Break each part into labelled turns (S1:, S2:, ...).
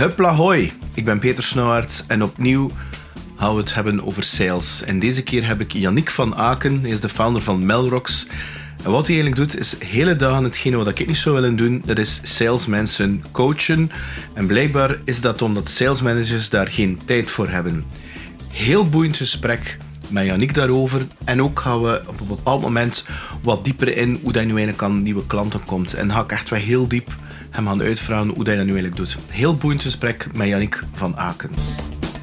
S1: Hupla hoi, ik ben Peter Snauwaert en opnieuw gaan we het hebben over sales. En deze keer heb ik Yannick van Aken, hij is de founder van Melrocks. En wat hij eigenlijk doet, is hele dagen hetgene wat ik niet zou willen doen, dat is salesmensen coachen. En blijkbaar is dat omdat salesmanagers daar geen tijd voor hebben. Heel boeiend gesprek met Yannick daarover. En ook gaan we op een bepaald moment wat dieper in hoe dat nu eigenlijk aan nieuwe klanten komt. En ga echt wel heel diep hem gaan uitvragen hoe dat, je dat nu eigenlijk doet. Heel boeiend gesprek met Yannick van Aken.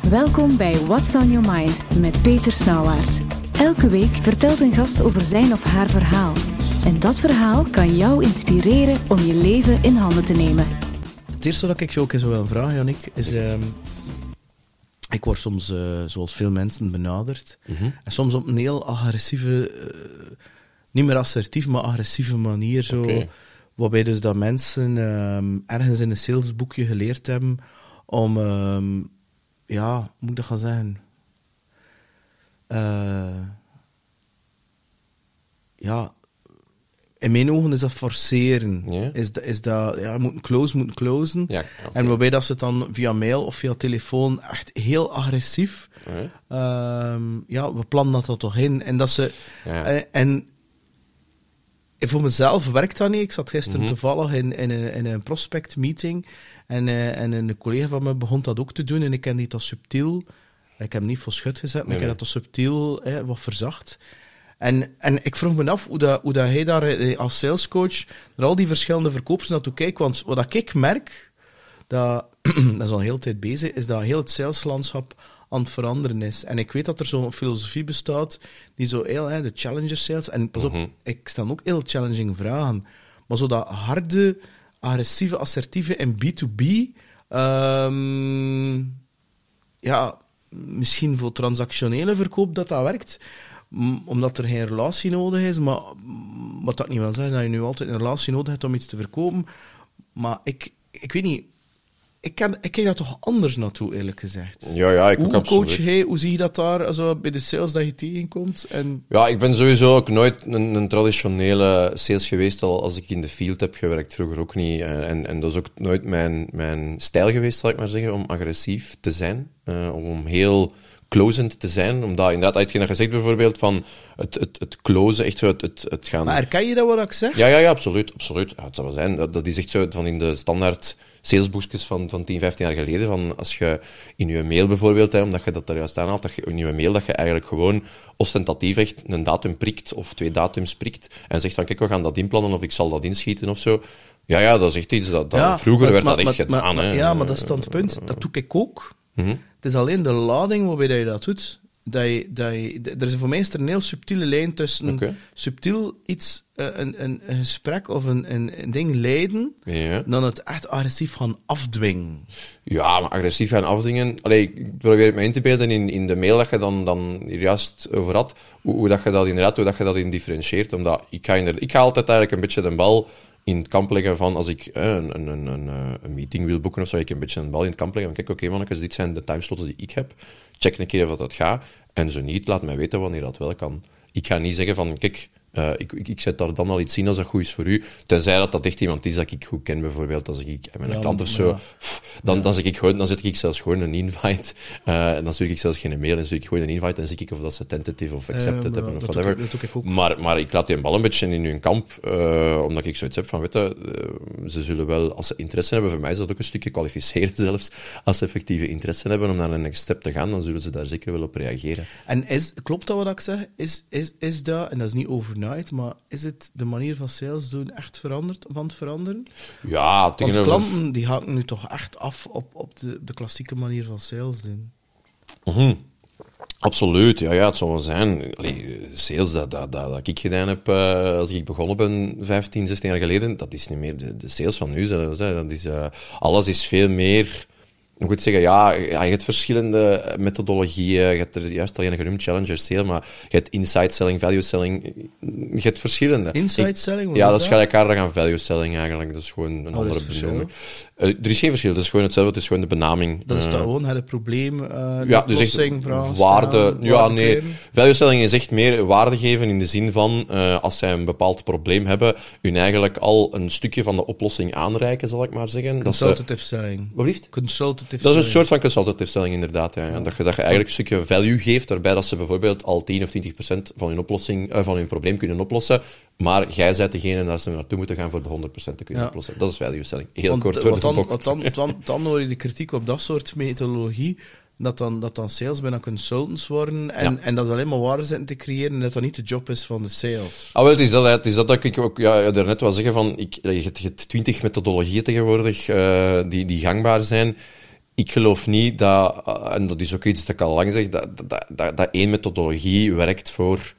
S2: Welkom bij What's on Your Mind met Peter Snauwaert. Elke week vertelt een gast over zijn of haar verhaal. En dat verhaal kan jou inspireren om je leven in handen te nemen.
S1: Het eerste dat ik je ook eens wil vragen, Yannick, is... ehm, ik word soms, eh, zoals veel mensen, benaderd. En soms op een heel agressieve... eh, niet meer assertief, maar agressieve manier. Zo,
S3: Oké.
S1: Waarbij dus dat mensen ehm, ergens in een salesboekje geleerd hebben om... ehm, ja, hoe moet ik dat gaan zeggen? Eh, ja, in mijn ogen is dat forceren. Is, dat, is dat, ja, moeten closen, moeten closen.
S3: Ja.
S1: En waarbij dat ze het dan via mail of via telefoon echt heel agressief.
S3: Ja.
S1: ehm, ja, we plannen dat er toch in. En dat ze.
S3: Ja.
S1: eh, en voor mezelf werkt dat niet. Ik zat gisteren
S3: Mhm.
S1: toevallig in, in, een, in een prospect meeting. En, eh, en een collega van me begon dat ook te doen. En ik ken die dat subtiel. Ik heb hem niet voor schut gezet, maar
S3: Nee,
S1: ik heb
S3: nee.
S1: dat toch subtiel eh, wat verzacht. En, en ik vroeg me af hoe, dat, hoe dat hij daar eh, als salescoach naar al die verschillende verkopers naartoe kijkt. Want wat ik merk, dat, dat is al heel tijd bezig, is dat heel het saleslandschap aan het veranderen is. En ik weet dat er zo'n filosofie bestaat, die zo heel, hè, de challenger sales, en pas op,
S3: Mhm.
S1: ik stel ook heel challenging vragen, maar zo dat harde, agressieve, assertieve en B2B, ehm, ja, misschien voor transactionele verkoop dat dat werkt, omdat er geen relatie nodig is, maar wat dat niet wil zeggen dat je nu altijd een relatie nodig hebt om iets te verkopen, maar ik, ik weet niet, ik, kan, ik kijk daar toch anders naartoe, eerlijk gezegd.
S3: Ja, ja, ik
S1: hoe
S3: ook absoluut.
S1: coach jij, hoe zie je dat daar also, bij de sales dat je tegenkomt? En,
S3: Ja, ik ben sowieso ook nooit een, een traditionele sales geweest, al als ik in de field heb gewerkt, vroeger ook niet. En, en, en dat is ook nooit mijn, mijn stijl geweest, zal ik maar zeggen, om agressief te zijn. Eh, om heel closend te zijn. Omdat inderdaad, uit je gezegd bijvoorbeeld, van het, het, het closen, echt zo het, het, het gaan...
S1: maar herken je dat wat ik zeg?
S3: Ja, ja, ja, absoluut. absoluut. Ja, het zou wel zijn. Dat, dat is echt zo van in de standaard salesboekjes van, van 10, 15 jaar geleden. Van als je in je mail bijvoorbeeld, hè, omdat je dat er juist aanhaalt, dat je in je mail dat je eigenlijk gewoon ostentatief echt een datum prikt of twee datums prikt en zegt van kijk, we gaan dat inplannen of ik zal dat inschieten of zo. Ja, ja, dat is echt iets dat, dat vroeger werd
S1: maar-
S3: dat echt
S1: maar-
S3: gedaan.
S1: maar-. Ja, maar dat is dan het punt. Dat doe ik ook.
S3: Mhm.
S1: Het is alleen de lading waarbij dat je dat doet. Dat je, dat je, er is voor mij is er een heel subtiele lijn tussen subtiel iets, eh, een, een, een gesprek of een, een, ding leiden,
S3: Ja.
S1: dan het echt agressief gaan afdwingen.
S3: Ja, maar agressief gaan afdingen. Allee, ik probeer het me in te beelden in, in de mail dat je dan, dan hier juist over had, hoe, hoe dat je dat inderdaad, hoe dat je dat in differentieert. Omdat ik ga, inderdaad, ik ga altijd eigenlijk een beetje de bal in het kamp leggen van als ik eh, een, een, een, een, eh, een meeting wil boeken of zo, ik een beetje een bal in het kamp leggen van kijk, oké mannetjes, dit zijn de timeslots die ik heb. Check een keer of dat gaat. En zo niet, laat mij weten wanneer dat wel kan. Ik ga niet zeggen van, kijk, eh, ik, ik, ik zet daar dan al iets in als dat goed is voor u. Tenzij dat dat echt iemand is dat ik goed ken, bijvoorbeeld. Als ik met een
S1: Ja,
S3: klant of zo,
S1: ja.
S3: pff, dan, dan, zeg ik gewoon, dan zet ik zelfs gewoon een invite. eh, en dan stuur ik zelfs geen mail, dan stuur ik gewoon een invite en zie ik of dat ze tentative of accepted
S1: Eh,
S3: hebben of whatever.
S1: ik- dat doe ik ook.
S3: Maar, maar ik laat die bal een beetje in hun kamp, eh, omdat ik zoiets heb van, weet je, eh, ze zullen wel, als ze interesse hebben, voor mij is dat ook een stukje kwalificeren zelfs, als ze effectieve interesse hebben om naar een next step te gaan, dan zullen ze daar zeker wel op reageren.
S1: En is, klopt dat wat ik zeg? Is, is, is dat, en dat is niet maar is het de manier van sales doen echt veranderd, van het veranderen?
S3: Ja,
S1: Want
S3: tegenover-
S1: klanten die haken nu toch echt af op, op de, de klassieke manier van sales doen.
S3: Mhm. Absoluut, ja, ja, het zal wel zijn. Allee, sales dat, dat, dat, dat ik gedaan heb eh, als ik begonnen ben, 15, 16 jaar geleden, dat is niet meer de, de sales van nu zelfs. Hè. Dat is, eh, alles is veel meer ik moet zeggen, ja, ja, je hebt verschillende methodologieën. Je hebt er juist al een genoemd, Challenger Sale, maar je hebt inside selling, value selling. Je hebt verschillende.
S1: Inside
S3: Ik-
S1: selling?
S3: Ja, dat is gelijkaardig aan value selling eigenlijk. Dat is gewoon een
S1: is
S3: andere
S1: verschil?
S3: benaming. Eh, er is geen verschil, het is gewoon hetzelfde, het is gewoon de benaming.
S1: Dat is toch gewoon het probleem, eh
S3: ja, dus echt
S1: oplossing, vraag
S3: waarde. ja,
S1: waarde
S3: nee.
S1: creëren.
S3: Value selling is echt meer waarde geven in de zin van als zij een bepaald probleem hebben, hun eigenlijk al een stukje van de oplossing aanreiken, zal ik maar zeggen. Dat, ze,
S1: Consultative selling.
S3: wat liefst?
S1: Consultative
S3: Dat is een soort van consultative selling, inderdaad. Ja. Ja. Dat, je, dat je eigenlijk een stukje value geeft, waarbij dat ze bijvoorbeeld al 10 of 20 procent van hun, oplossing, eh, van hun probleem kunnen oplossen, maar jij bent degene dat ze naartoe moeten gaan voor de 100 procent te kunnen
S1: Ja.
S3: oplossen. Dat is value selling. Heel
S1: Want,
S3: kort
S1: eh,
S3: door
S1: wat
S3: de
S1: dan,
S3: bocht.
S1: wat dan, dan, dan hoor je de kritiek op dat soort methodologie, dat dan, dat dan sales bijna consultants worden en,
S3: Ja.
S1: en dat alleen maar waarde zitten te creëren en dat dat niet de job is van de sales.
S3: Ah, wel, het is dat, het is dat, dat ik ook ja, daarnet wil zeggen. Van, ik, je hebt- je hebt twintig methodologieën tegenwoordig eh, die, die gangbaar zijn. Ik geloof niet dat, eh, en dat is ook iets dat ik al lang zeg, dat, dat, dat, één methodologie werkt voor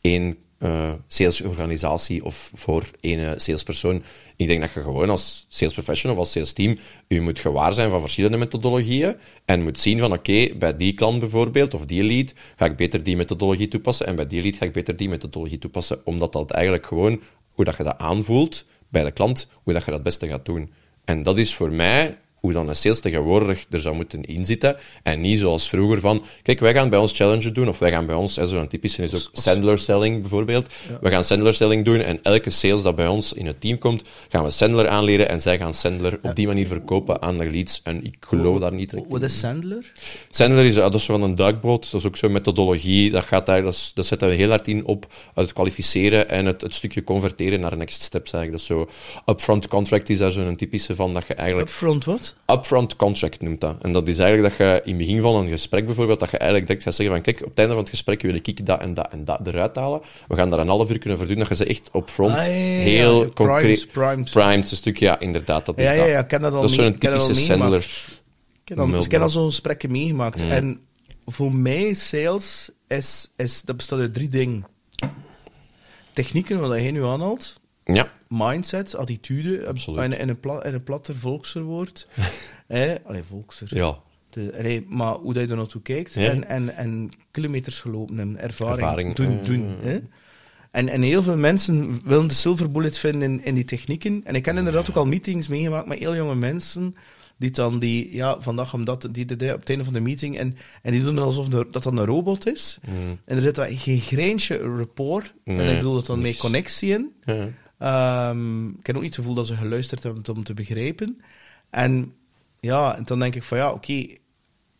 S3: één eh, salesorganisatie of voor één eh, salespersoon. Ik denk dat je gewoon als sales professional of als sales team je moet gewaar zijn van verschillende methodologieën en moet zien van oké, bij die klant bijvoorbeeld, of die lead, ga ik beter die methodologie toepassen en bij die lead ga ik beter die methodologie toepassen, omdat dat eigenlijk gewoon, hoe dat je dat aanvoelt bij de klant, hoe dat je dat het beste gaat doen. En dat is voor mij hoe dan een sales tegenwoordig er zou moeten inzitten. En niet zoals vroeger van, kijk, wij gaan bij ons Challenger doen, of wij gaan bij ons, zo'n typische is ook Sandler Selling bijvoorbeeld. We gaan Sandler Selling doen en elke sales dat bij ons in het team komt, gaan we Sandler aanleren en zij gaan Sandler op die manier verkopen aan de leads. En ik geloof daar niet direct
S1: Wat
S3: in.
S1: is Sandler?
S3: Sandler is, dat is van een duikboot, dat is ook zo'n methodologie, dat, gaat daar, dat, zetten we heel hard in op het kwalificeren en het, het stukje converteren naar next steps eigenlijk. Dat is zo, upfront contract is daar zo'n typische van, dat je eigenlijk
S1: Upfront wat?
S3: Upfront contract noemt dat. En dat is eigenlijk dat je in het begin van een gesprek bijvoorbeeld, dat je eigenlijk direct gaat zeggen van kijk, op het einde van het gesprek wil ik dat en dat en dat eruit halen. We gaan daar een half uur kunnen voor doen, dat je ze echt upfront
S1: Ah, ja, ja, ja.
S3: heel concreet...
S1: primed.
S3: Primed, een stukje, ja, inderdaad, dat is
S1: Ja, ja,
S3: dat.
S1: ja, ik ken dat al
S3: Dat is zo'n typische. Sandler.
S1: Ik heb al, al zo'n gesprekken meegemaakt. En voor mij, sales, is, is, dat bestaat uit drie dingen. Technieken, wat jij nu aanhaalt.
S3: Ja,
S1: Mindset, attitude.
S3: Absoluut.
S1: In, in, een, pla, in een platter volkserwoord. Allee, volkser.
S3: ja.
S1: De, allee, maar hoe dat je er naartoe kijkt.
S3: Ja.
S1: En, en, en kilometers gelopen hebben. Ervaring.
S3: Ervaring,
S1: Doen,
S3: eh,
S1: doen. Hè? En, en heel veel mensen willen de silver bullet vinden in, in die technieken. En ik heb inderdaad ook al meetings meegemaakt met heel jonge mensen. Die dan die, ja, vandaag omdat die, die, die op het einde van de meeting. En, en die doen het alsof de- dat dan een robot is. En er zit geen greintje rapport. En ik bedoel dat dan mee connectie in. Ehm, ik heb ook niet het gevoel dat ze geluisterd hebben om te begrijpen. En ja, en dan denk ik van ja, oké,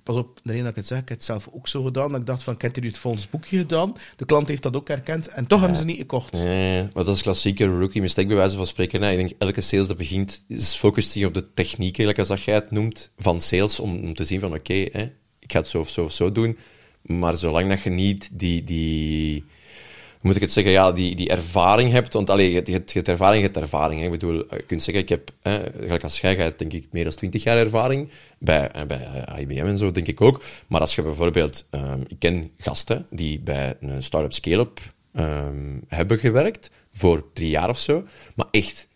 S1: pas op, de reden dat ik het zeg, ik heb het zelf ook zo gedaan. Dat ik dacht van, kent u het volgens boekje gedaan? De klant heeft dat ook herkend en toch hebben ze niet gekocht.
S3: Ja, maar dat is klassieke rookie mistake bij wijze van spreken. Hè. Ik denk, elke sales dat begint, is- focust zich op de techniek, eigenlijk als dat jij het noemt, van sales, om, om te zien van, oké, ik ga het zo of zo of zo doen, maar zolang dat je niet die, die moet ik het zeggen, ja, die, die ervaring hebt, want allee, je, hebt- je, je ervaring, je hebt ervaring. Ik bedoel, je kunt zeggen, ik heb, gelijk als jij, denk ik meer dan 20 jaar ervaring, bij, eh, bij eh, IBM en zo, denk ik ook. Maar als je bijvoorbeeld, ehm, ik ken gasten die bij een start-up scale-up ehm, hebben gewerkt, voor drie jaar of zo, maar echt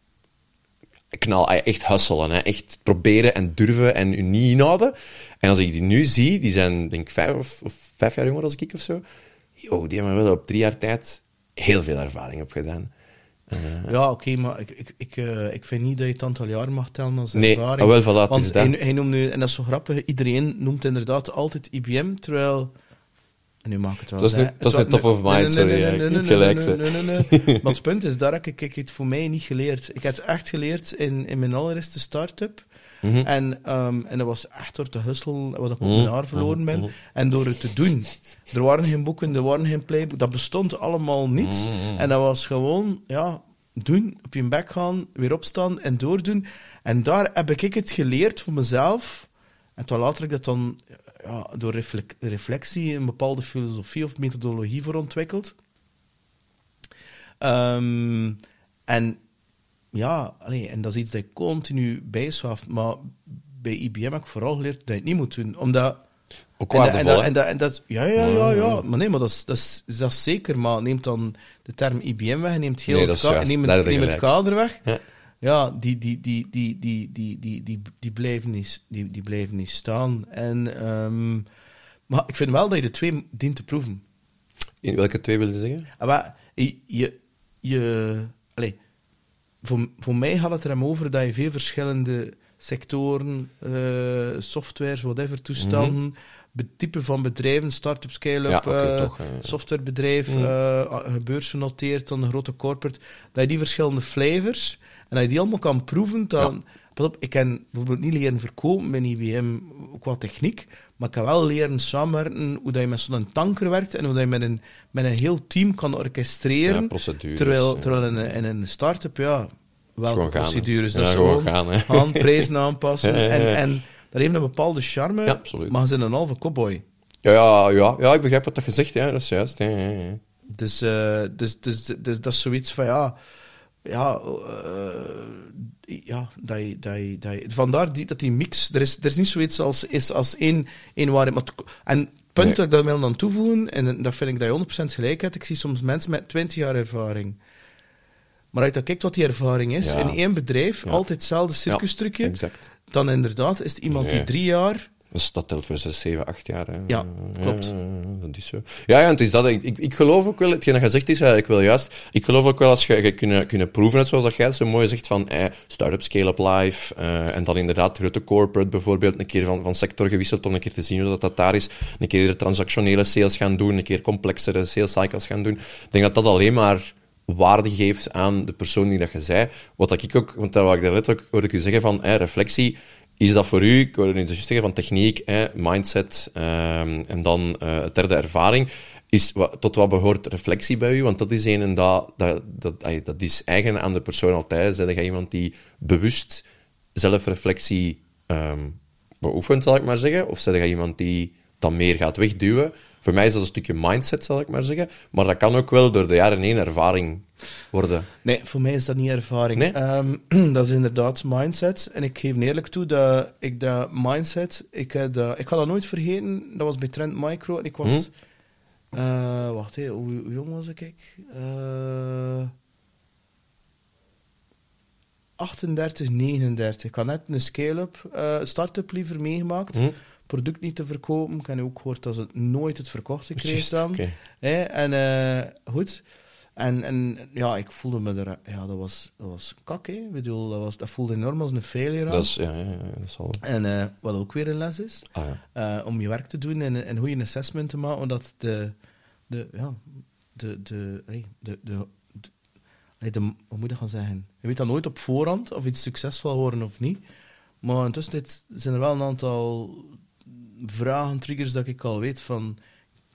S3: knal, echt hustelen, hè. echt proberen en durven en u niet inhouden. En als ik die nu zie, die zijn denk ik vijf, of, vijf jaar jonger als ik of zo, yo, die hebben wel op drie jaar tijd heel veel ervaring opgedaan.
S1: Ja, oké, maar ik, ik, ik, eh, ik vind niet dat je het aantal jaar mag tellen als
S3: Nee,
S1: ervaring.
S3: ah, wel, voilà,
S1: Want hij, hij noemt nu, en dat is zo grappig, iedereen noemt inderdaad altijd IBM, terwijl... En nu maak ik het wel
S3: Dat is niet- dat is niet
S1: wa-
S3: top of mind,
S1: nee, nee,
S3: sorry,
S1: nee, nee, nee, nee,
S3: gelijk,
S1: nee, nee, nee, nee. Maar het punt is, daar heb ik, ik het voor mij niet geleerd. Ik heb het echt geleerd in, in mijn allereerste start-up.
S3: Mhm.
S1: En, ehm, en dat was echt door te husselen, wat ik op
S3: Mhm,
S1: mijn haar verloren ben.
S3: mhm.
S1: En door het te doen. Er waren geen boeken, er waren geen playbook. Dat bestond allemaal niet.
S3: Mhm.
S1: En dat was gewoon, ja, doen, op je bek gaan, weer opstaan en doordoen. En daar heb ik het geleerd voor mezelf. En toen later ik dat dan ja, door reflec- reflectie een bepaalde filosofie of methodologie voor ontwikkeld. Ehm, en ja, allee, en dat is iets dat ik continu bijschaaf. Maar bij IBM heb ik vooral geleerd dat je het niet moet doen. Omdat...
S3: Ook
S1: En
S3: waardevol,
S1: en, dat, en, dat, en dat, ja, ja, ja, ja. Maar nee, maar dat is, dat, is, dat is zeker. Maar neemt dan de term IBM weg, neemt heel
S3: Nee,
S1: het, ka-
S3: juist.
S1: neem
S3: Daar
S1: het, kader weg.
S3: Ja.
S1: ja, die, die, die, die, die, die, die, die, die, blijven, niet, die, die blijven niet staan. En, ehm, maar ik vind wel dat je de twee dient te proeven.
S3: In welke twee wil je zeggen?
S1: Ah, maar je, je, je allez, voor, voor mij gaat het er hem over dat je veel verschillende sectoren, uh, softwares, whatever, toestanden, mm type van bedrijven, start-up, scale-up, ja, okay, uh, softwarebedrijf, mm. uh, beursgenoteerd, dan een grote corporate, dat je die verschillende flavors, en dat je die allemaal kan proeven, dan... Op, ik kan bijvoorbeeld niet leren verkopen bij IBM qua techniek, maar ik kan wel leren samenwerken hoe dat je met zo'n tanker werkt en hoe dat je met een, met een heel team kan orchestreren.
S3: Ja,
S1: terwijl, terwijl in, een, in een start-up, ja, welke procedures.
S3: Dat is gewoon gaan,
S1: handprijzen aanpassen. en, en dat heeft een bepaalde charme,
S3: ja, absoluut.
S1: maar ze zijn een halve cowboy.
S3: Ja, ja, ja, ja, ik begrijp wat je zegt, ja, dat is juist. Ja, ja, ja.
S1: Dus, uh, dus, dus, dus, dat is zoiets van, ja... Ja, uh, ja dat je, dat je, dat je, vandaar die, dat die mix... Er is, er is niet zoiets als, is als één, één waarheid. Maar en het punt nee. dat ik daar wil aan toevoegen, en dat vind ik dat je 100% gelijk hebt, ik zie soms mensen met 20 jaar ervaring... Maar als je kijkt wat die ervaring is, in één bedrijf, ja. altijd hetzelfde circustrucje, ja, dan inderdaad is het iemand die drie jaar.
S3: Dus dat telt voor zes, zeven, acht jaar. Hè.
S1: Ja, klopt.
S3: Ja, dat is zo. Ja, ja, het is dat. Ik, ik, ik geloof ook wel, hetgeen dat je zegt is eigenlijk wel juist. Ik geloof ook wel als je, je kunnen, kunnen proeven, het zoals dat jij zo mooi zegt, van eh, start-up, scale-up live. Uh, en dan inderdaad grote corporate bijvoorbeeld, een keer van, van sector gewisseld om een keer te zien hoe dat, dat daar is. Een keer de transactionele sales gaan doen, een keer complexere sales cycles gaan doen. Ik denk dat dat alleen maar waarde geeft aan de persoon die dat je zei. Wat ik ook, want dat wat ik daarnet ook hoorde ik u zeggen van eh, reflectie is dat voor u, ik hoorde nu dus zeggen van techniek, mindset um, en dan uh, derde ervaring, is tot wat behoort reflectie bij u? Want dat is een en dat, dat, dat, dat is eigen aan de persoon altijd. Zijn jij iemand die bewust zelfreflectie um, beoefent, zal ik maar zeggen? Of zijn jij iemand die dan meer gaat wegduwen? Voor mij is dat een stukje mindset, zal ik maar zeggen. Maar dat kan ook wel door de jaren heen ervaring worden.
S1: Nee, voor mij is dat niet ervaring.
S3: Nee?
S1: Um, dat is inderdaad mindset. En ik geef eerlijk toe dat ik dat mindset... Ik, dat, ik ga dat nooit vergeten. Dat was bij Trend Micro. En ik was... Hm? Uh, wacht, hé, hoe, hoe, jong was ik? Uh, 38, 39. Ik had net een scale-up, uh, start-up liever meegemaakt.
S3: Hm?
S1: Product niet te verkopen. Ik heb ook gehoord dat ze nooit het verkocht kreeg dan.
S3: Okay.
S1: en uh, goed. En, en ja, ik voelde me er... Ja, dat was, dat was kak, hè. Ik bedoel, dat, was, dat voelde enorm als een failure
S3: Dat is, ja, ja, ja, dat is al...
S1: En uh, wat ook weer een les is.
S3: Ah,
S1: ja. uh, om je werk te doen en, en hoe je een assessment te maken, omdat de... de ja, de... de, hey, de, de, de, de, hoe moet je gaan zeggen? Je weet dan nooit op voorhand of iets succesvol worden of niet. Maar intussen zijn er wel een aantal vragen, triggers, dat ik al weet van...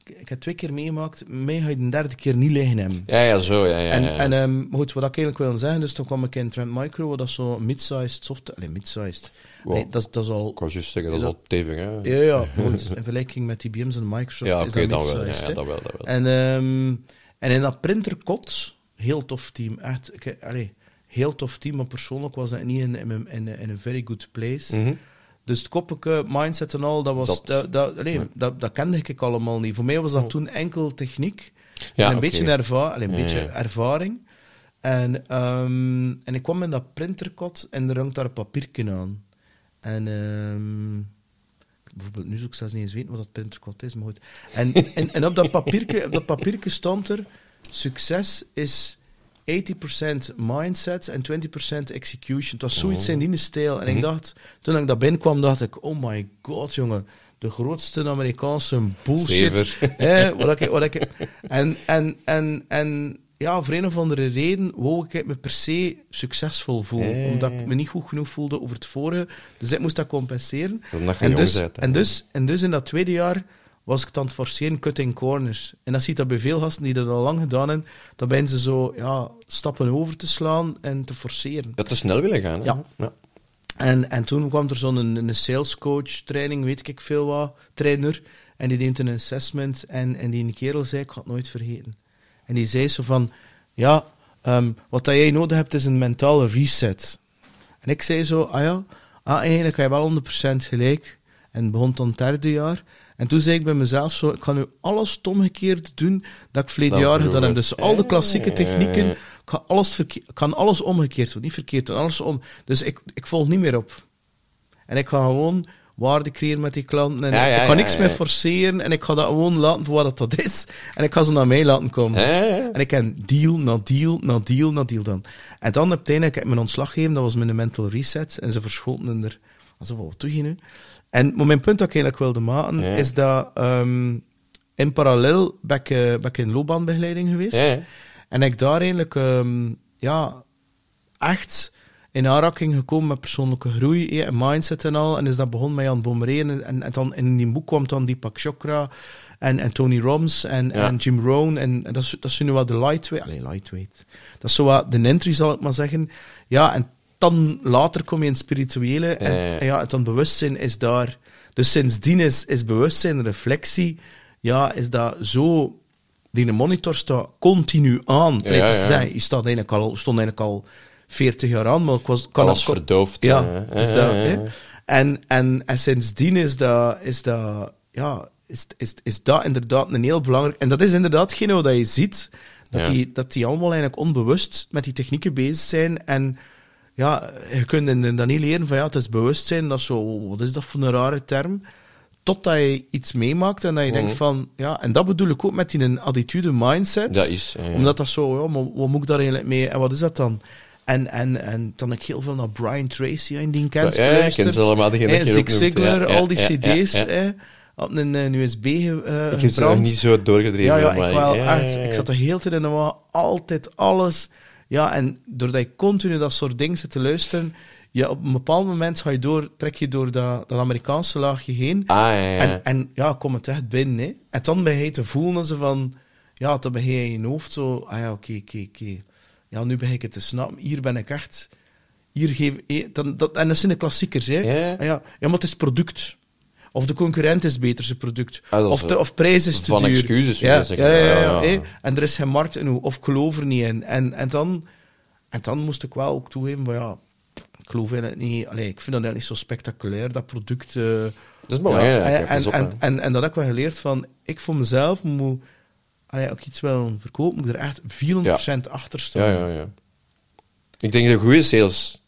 S1: Ik heb twee keer meegemaakt, mij ga je de derde keer niet liggen hebben.
S3: Ja, ja, zo, ja, ja.
S1: En,
S3: ja.
S1: en um, goed, wat ik eigenlijk wil zeggen, dus toen kwam ik in Trend Micro, wat dat zo mid-sized software... Allee, mid-sized.
S3: Wow.
S1: Nee, dat, dat is al...
S3: Ik was juist zeggen, dat is al tevig, hè.
S1: Ja, ja, goed. In vergelijking met IBM's en Microsoft
S3: ja,
S1: okay,
S3: is dat
S1: mid-sized.
S3: Ja, ja, dat wel, dat wel.
S1: En, um, en in dat printerkot, heel tof team, echt... Ik, allee, heel tof team, maar persoonlijk was dat niet in, in, in, in een very good place.
S3: Mm -hmm.
S1: Dus het koppelijke mindset en al, dat, was, dat, dat, nee, ja. dat, dat, kende ik allemaal niet. Voor mij was dat oh. toen enkel techniek.
S3: Ja,
S1: en een,
S3: okay.
S1: beetje, erva een ja, beetje ervaring. En, um, en ik kwam in dat printerkot en er hangt daar een papiertje aan. En um, bijvoorbeeld, nu zou ik zelfs niet eens weten wat dat printerkot is, maar goed. En, en, en op dat papiertje, op dat papiertje stond er: succes is 80% mindset en 20% execution. Het was zoiets in die stijl. En mm -hmm. ik dacht, toen ik daar binnenkwam, dacht ik, oh my god, jongen. De grootste Amerikaanse bullshit. hè, wat ik, wat ik, en, en, en, en ja, voor een of andere reden wou ik me per se succesvol voelen.
S3: Hey.
S1: Omdat ik me niet goed genoeg voelde over het vorige. Dus ik moest dat compenseren. En, dus, en, dus, en dus in dat tweede jaar was ik aan het forceren cutting corners. En dat ziet dat bij veel gasten die dat al lang gedaan hebben, dan zijn ze zo ja, stappen over te slaan en te forceren.
S3: Ja, te snel willen gaan. Hè?
S1: Ja.
S3: ja.
S1: En, en toen kwam er zo'n een, een sales coach training, weet ik veel wat, trainer, en die deed een assessment en, en die kerel zei, ik ga het nooit vergeten. En die zei zo van, ja, um, wat dat jij nodig hebt is een mentale reset. En ik zei zo, ah ja, ah, eigenlijk heb je wel 100% gelijk. En het begon dan het derde jaar. En toen zei ik bij mezelf zo, ik ga nu alles omgekeerd doen dat ik verleden jaar gedaan heb. Dus al de klassieke technieken, ik ga alles kan alles omgekeerd doen, niet verkeerd doen, alles om. Dus ik, ik volg niet meer op. En ik ga gewoon waarde creëren met die klanten. En
S3: Ja,
S1: ik ga
S3: ja,
S1: niks
S3: ja.
S1: meer forceren. En ik ga dat gewoon laten voor wat het dat is. En ik ga ze naar mij laten komen.
S3: Ja, ja, ja.
S1: En ik ken deal na deal na deal na deal dan. En dan uiteindelijk heb ik mijn ontslag gegeven, dat was mijn mental reset. En ze verschoten er. Also, wat doe je nu? En maar mijn punt dat ik eigenlijk wilde maken,
S3: Ja.
S1: is dat ehm, in parallel ben ik, eh, ben ik in loopbaanbegeleiding geweest.
S3: Ja.
S1: En ik daar eigenlijk ehm, ja, echt in aanraking gekomen met persoonlijke groei eh, en mindset en al. En is dat begon met Jan Bommeré. En, en, en dan in die boek kwam dan Deepak Chopra en, en Tony Robbins en,
S3: Ja.
S1: en Jim Rohn. En, en dat, is, dat is nu wat de lightweight. Allee, lightweight. Dat is zo wat de entry, zal ik maar zeggen. Ja, en dan later kom je in het spirituele. En,
S3: Ja, ja, ja.
S1: en ja, het dan bewustzijn is daar. Dus sindsdien is, is bewustzijn, reflectie, ja, is dat zo. Die monitor staat continu aan.
S3: Ja,
S1: Allee, het
S3: ja,
S1: is
S3: ja.
S1: zij, je staat eigenlijk al, stond eigenlijk al 40 jaar aan, maar ik was, kan
S3: Alles verdoofd.
S1: Ja, is
S3: eh,
S1: dat. En, en, en sindsdien is dat, is dat, ja, is, is, is dat inderdaad een heel belangrijk. En dat is inderdaad wat je ziet, dat, die, dat die allemaal eigenlijk onbewust met die technieken bezig zijn. En ja, je kunt inderdaad niet leren van ja, het is bewustzijn, dat is zo, wat is dat voor een rare term? Totdat je iets meemaakt en dat je denkt
S3: Mhm.
S1: van, ja, en dat bedoel ik ook met die attitude mindset.
S3: Dat is. eh,
S1: Omdat dat zo, ja, maar wat moet ik daar eigenlijk mee? En wat is dat dan? En, en, en dan heb ik heel veel naar Brian Tracy, en die kent.
S3: Ja, ja, ik ken ze allemaal,
S1: Hey, Zig Ziglar, al die cd's, op een, een USB ge, eh,
S3: Ik heb ze nog niet zo doorgedreven.
S1: Ja, ja,
S3: maar
S1: ik wel, echt. Ik zat er heel tijd in de altijd alles. Ja, en doordat je continu dat soort dingen zit te luisteren, ja, op een bepaald moment ga je door, trek je door dat, dat Amerikaanse laagje heen.
S3: Ah, ja, ja.
S1: En, en ja, kom het echt binnen. Hè. En dan ben je te voelen ze van... Ja, dan ben je in je hoofd zo... Ah ja, oké, oké, oké. Ja, nu begin ik het te snappen. Hier ben ik echt... Hier geef... eh, Dan, dat, en dat zijn de klassiekers, hè.
S3: Ja, ja.
S1: Ah ja, ja, maar het is product. Of de concurrent is beter zijn product.
S3: Ah, dat
S1: of, de, of prijs is te
S3: van
S1: duur.
S3: excuses, wil
S1: ja. Ja, ja. En er is geen markt in. Of ik geloof er niet in. En, en, dan, en dan moest ik wel ook toegeven van ja... Ik geloof in het niet... Allee, ik vind dat eigenlijk niet zo spectaculair, dat product... eh,
S3: Dat is belangrijk.
S1: ja, en,
S3: op,
S1: en, en, en dat heb ik wel geleerd van, ik voor mezelf moet, als ik iets wil verkopen, moet ik er echt 400% achter staan.
S3: Ja, ja, ja. Ik denk de goede sales.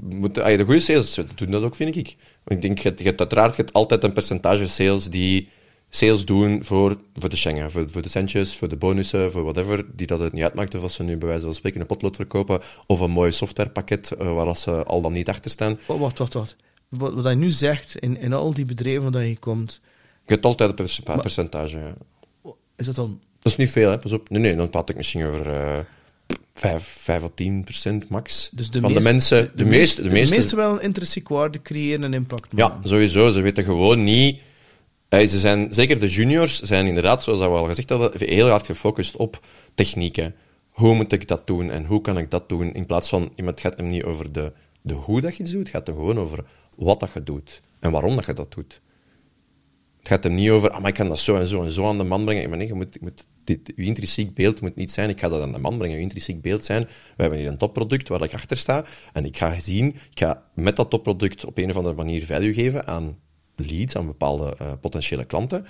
S3: Moet, de goede sales doen dat ook, vind ik. Ik denk, je hebt, je hebt uiteraard je hebt altijd een percentage sales die sales doen voor, voor de Schengen, voor, voor de centjes, voor de bonussen, voor whatever, die dat het niet uitmaakt of als ze nu bij wijze van spreken een potlood verkopen of een mooi softwarepakket eh, waar als ze al dan niet achter staan.
S1: Wacht, wacht, wacht. wacht. Wat, wat hij nu zegt, in, in al die bedrijven waar je komt,
S3: Je hebt altijd een perce- percentage. ja.
S1: is dat dan...
S3: Dat is niet veel, hè? pas op. Nee, nee, dan praat ik misschien over eh 5, 5 of 10 procent max.
S1: Dus de
S3: van de mensen, de, meeste, de meeste,
S1: wel een intrinsiek waarde creëren en impact
S3: Ja,
S1: maken.
S3: sowieso. Ze weten gewoon niet. Ze zijn, zeker de juniors zijn inderdaad, zoals we al gezegd hadden, heel hard gefocust op technieken. Hoe moet ik dat doen en hoe kan ik dat doen? In plaats van, iemand gaat hem niet over de, de hoe dat je iets doet, het gaat hem gewoon over wat dat je doet en waarom dat je dat doet. Het gaat hem niet over, ah, maar ik kan dat zo en zo en zo aan de man brengen. Maar nee, je moet, dit, intrinsiek beeld moet niet zijn, ik ga dat aan de man brengen. Je intrinsiek beeld zijn, we hebben hier een topproduct waar ik achter sta en ik ga zien, ik ga met dat topproduct op een of andere manier value geven aan leads, aan bepaalde eh, potentiële klanten.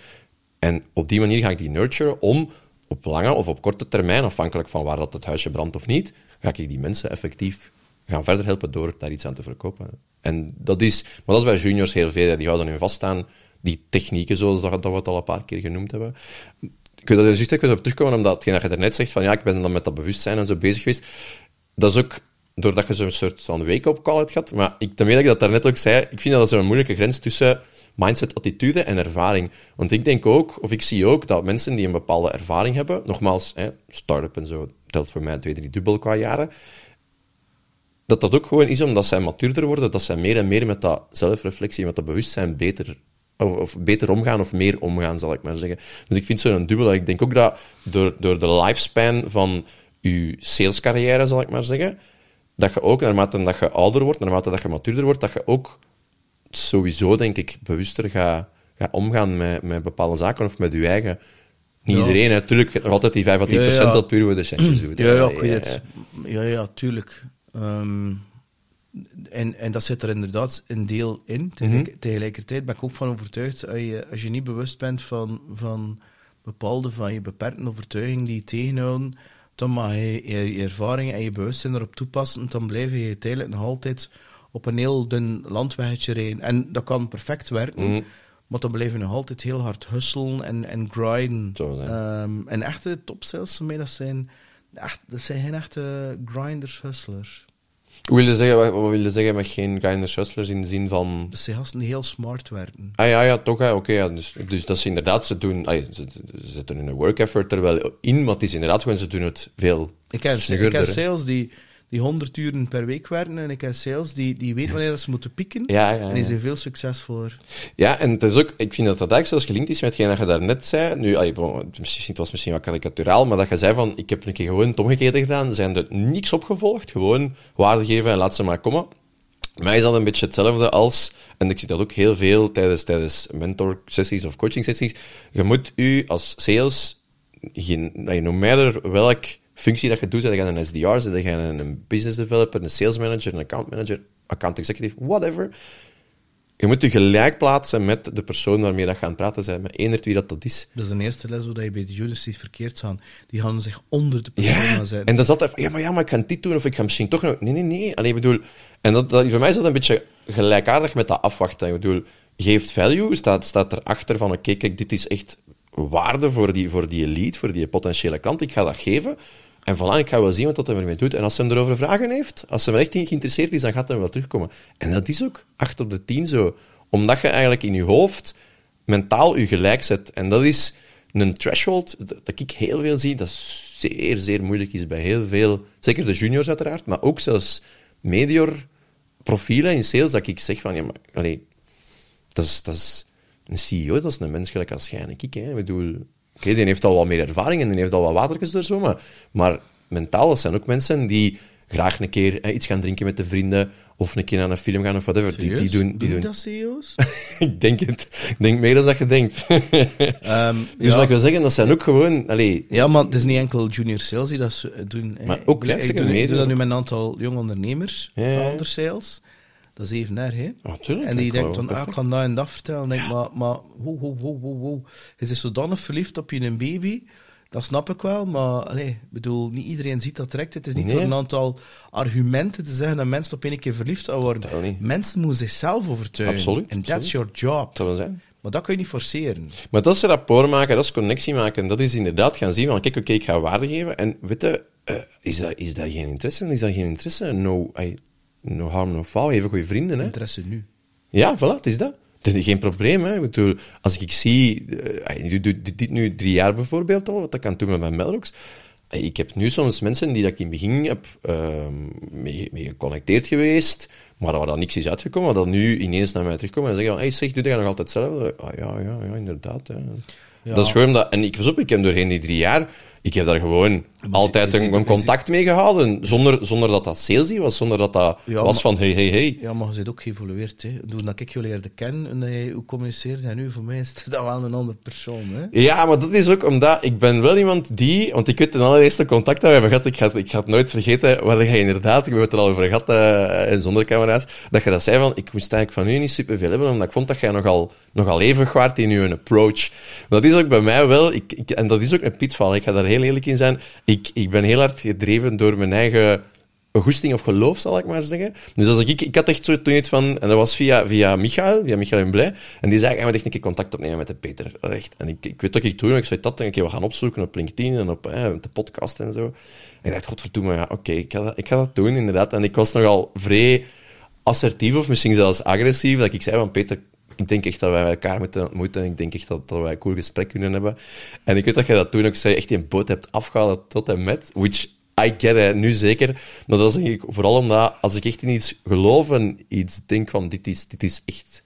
S3: En op die manier ga ik die nurturen om op lange of op korte termijn, afhankelijk van waar dat het huisje brandt of niet, ga ik die mensen effectief gaan verder helpen door daar iets aan te verkopen. En dat is, maar dat is bij juniors heel veel, die houden nu vast aan die technieken, zoals dat, dat we het al een paar keer genoemd hebben. Ik wil juist even op terugkomen, omdat hetgeen dat je daarnet zegt, van ja, ik ben dan met dat bewustzijn en zo bezig geweest. Dat is ook doordat je zo'n soort van wake-up call hebt gehad. Maar ik, daarmee dat ik dat daarnet ook zei, ik vind dat dat zo'n moeilijke grens tussen mindset, attitude en ervaring. Want ik denk ook, of ik zie ook, dat mensen die een bepaalde ervaring hebben, nogmaals, hè, start-up en zo telt voor mij twee, drie dubbel qua jaren, dat dat ook gewoon is omdat zij matuurder worden, dat zij meer en meer met dat zelfreflectie, met dat bewustzijn beter, of, of beter omgaan of meer omgaan, zal ik maar zeggen. Dus ik vind zo'n dubbel. Ik denk ook dat door, door de lifespan van je salescarrière, zal ik maar zeggen, dat je ook, naarmate dat je ouder wordt, naarmate dat je matuurder wordt, dat je ook sowieso, denk ik, bewuster gaat, gaat omgaan met, met bepaalde zaken of met je eigen. Niet
S1: Ja.
S3: iedereen, natuurlijk. Je hebt nog altijd die 5 à 10
S1: Ja, ja.
S3: dat puur voor de centjes doet.
S1: Ja, ja, ik weet het. Ja, ja, tuurlijk. Ehm, en, en dat zit er inderdaad een deel in. Tegelijk- Tegelijkertijd ben ik ook van overtuigd, als je, als je niet bewust bent van, van bepaalde van je beperkende overtuigingen die je tegenhouden, dan mag je je, je ervaring en je bewustzijn erop toepassen. Dan blijf je uiteindelijk nog altijd op een heel dun landweggetje rijden. En dat kan perfect werken.
S3: Mhm.
S1: Maar dan blijf je nog altijd heel hard hustelen en, en grinden.
S3: Zo.
S1: Ehm, en echte topsales voor mij, dat zijn, echt, dat zijn geen echte grinders, hustlers.
S3: Wil je zeggen, wat, wat wil je zeggen met geen hustlers in de zin van...
S1: Dat zijn gasten die heel smart werken.
S3: Ah ja, ja, toch, oké. ja. dus, dus dat is inderdaad, ze doen... ze, ze zetten hun work effort er wel in, maar het is inderdaad gewoon, ze doen het veel
S1: Ik ken, ik ken sales die, die 100 uren per week werken en ik ken sales die, die weten wanneer ze moeten pieken.
S3: Ja, ja,
S1: En die zijn veel succesvoller.
S3: Ja, en het is ook, ik vind dat dat eigenlijk zelfs gelinkt is met hetgeen dat je daarnet zei. Nu, allee, het was misschien wat karikaturaal, maar dat je zei van, ik heb een keer gewoon het omgekeerde gedaan, zijn er niks opgevolgd, gewoon waarde geven en laat ze maar komen. Mij is dat een beetje hetzelfde als, en ik zie dat ook heel veel tijdens, tijdens mentor-sessies of coaching-sessies, je moet u als sales, geen, nee, no matter welk functie dat je doet, zeg je een SDR, zeg je een business developer, een sales manager, een account manager, account executive, whatever, je moet je gelijk plaatsen met de persoon waarmee dat je aan het praten bent, met eender wie dat, dat is.
S1: Dat is de eerste les waar je bij de juniors ziet verkeerd gaan. Die gaan zich onder de persoon
S3: Ja,
S1: gaan zetten.
S3: en dat is altijd ja, maar ja, maar ik ga dit doen, of ik ga misschien toch nog... Nee, nee, nee. Allee, ik bedoel... En dat, dat, voor mij is dat een beetje gelijkaardig met dat afwachten. Ik bedoel, geeft value, staat, staat erachter van, oké, kijk, dit is echt waarde voor die, voor die lead, voor die potentiële klant, ik ga dat geven. En voilà, ik ga wel zien wat hij ermee doet. En als hij hem erover vragen heeft, als hij er echt in geïnteresseerd is, dan gaat hij wel terugkomen. En dat is ook 8 op de 10 zo. Omdat je eigenlijk in je hoofd mentaal je gelijk zet. En dat is een threshold dat ik heel veel zie, dat zeer, zeer moeilijk is bij heel veel, zeker de juniors uiteraard, maar ook zelfs medior profielen in sales, dat ik zeg van, ja, maar, dat is, een CEO, dat is een mens gelijk als ik. Hè. Ik bedoel, oké, die heeft al wat meer ervaring en die heeft al wat watertjes doorzwommen, maar mentaal, dat zijn ook mensen die graag een keer iets gaan drinken met de vrienden, of een keer naar een film gaan, of whatever. Die, die doen... Die doen
S1: dat CEO's?
S3: ik denk het. Ik denk meer dan dat je denkt.
S1: Ehm,
S3: dus
S1: ja.
S3: wat ik wil zeggen, dat zijn ook gewoon... Allee,
S1: Ja, maar het is niet enkel junior sales die dat doen.
S3: Maar ook
S1: ik, ik, doe, ik doe dat nu met een aantal jonge ondernemers
S3: Ja,
S1: onder sales. Dat is even naar, hè.
S3: Ja, tuurlijk,
S1: en die denkt van, ah, ik kan dat en dat vertellen. Denk, maar, maar wow, wow, wow, wow, wow. Je is zodanig verliefd op je een baby. Dat snap ik wel, maar allee, bedoel, niet iedereen ziet dat direct. Het is niet
S3: Nee.
S1: door een aantal argumenten te zeggen dat mensen op één keer verliefd zouden worden. Mensen moeten zichzelf overtuigen.
S3: Absoluut,
S1: En that's your job.
S3: dat zijn.
S1: Maar dat kun je niet forceren.
S3: Maar dat is rapport maken, dat is connectie maken. Dat is inderdaad gaan zien van, kijk, oké, ik ga waarde geven. En weet je, eh, is, daar, is daar geen interesse? Is daar geen interesse? No, I, no harm, no foul. Even goede vrienden, hè.
S1: Interesse nu.
S3: Ja, voilà, het is dat. Is geen probleem. Hè. Ik bedoel, als ik zie, ik doe dit nu drie jaar bijvoorbeeld al, wat ik kan doen met mijn. Eh, Ik heb nu soms mensen die dat ik in het begin heb ehm, mee, mee geconnecteerd geweest, maar waar dan niks is uitgekomen, dat nu ineens naar mij terugkomen en zeggen van, hey, zeg, doe jij nog altijd hetzelfde? Ah, ja, ja, ja, inderdaad. Hè. Dat is gewoon dat, en ik pas op, ik heb doorheen die drie jaar, ik heb daar gewoon altijd een, contact mee gehouden, zonder, zonder dat dat salesy was, zonder dat dat
S1: Ja,
S3: was
S1: maar-
S3: van, hey, hey, hey.
S1: Ja, maar je bent ook geëvolueerd. Hè. Toen dat ik jullie leerde kennen en je hoe communiceert, en nu voor mij is dat wel een andere persoon. Hè.
S3: Ja, maar dat is ook omdat ik ben wel iemand die, want ik weet de allereerste contact dat we hebben gehad, ik ga, het- ik ga het nooit vergeten, waar je inderdaad, ik heb het er al over gehad, eh, en zonder camera's, dat je dat zei van, ik moest eigenlijk van u niet superveel hebben, omdat ik vond dat jij nogal, nogal even waard in je approach. Maar dat is ook bij mij wel, ik, ik, en dat is ook een pitval, ik ga daar heel eerlijk in zijn, ik, ik ben heel hard gedreven door mijn eigen goesting of geloof, zal ik maar zeggen. Dus als ik, ik had echt zo toen iets van, en dat was via, via Michael, via Michael en en die zei, hij moet echt een keer contact opnemen met de Peter, echt. En ik, ik weet dat ik toen, ik zei dat, en ik we gaan opzoeken op LinkedIn en op de podcast en zo. En ik dacht, godverdomme, ja, oké, ik, ga ik ga dat doen, inderdaad. En ik was nogal vrij assertief, of misschien zelfs agressief, dat ik zei van, Peter, ik denk echt dat wij elkaar moeten ontmoeten. Ik denk echt dat, dat wij een cool gesprek kunnen hebben. En ik weet dat jij dat toen ook zei, echt die boot hebt afgehaald tot en met. Which I get it, nu zeker. Maar dat is denk ik vooral omdat als ik echt in iets geloof en iets denk van dit is, dit is echt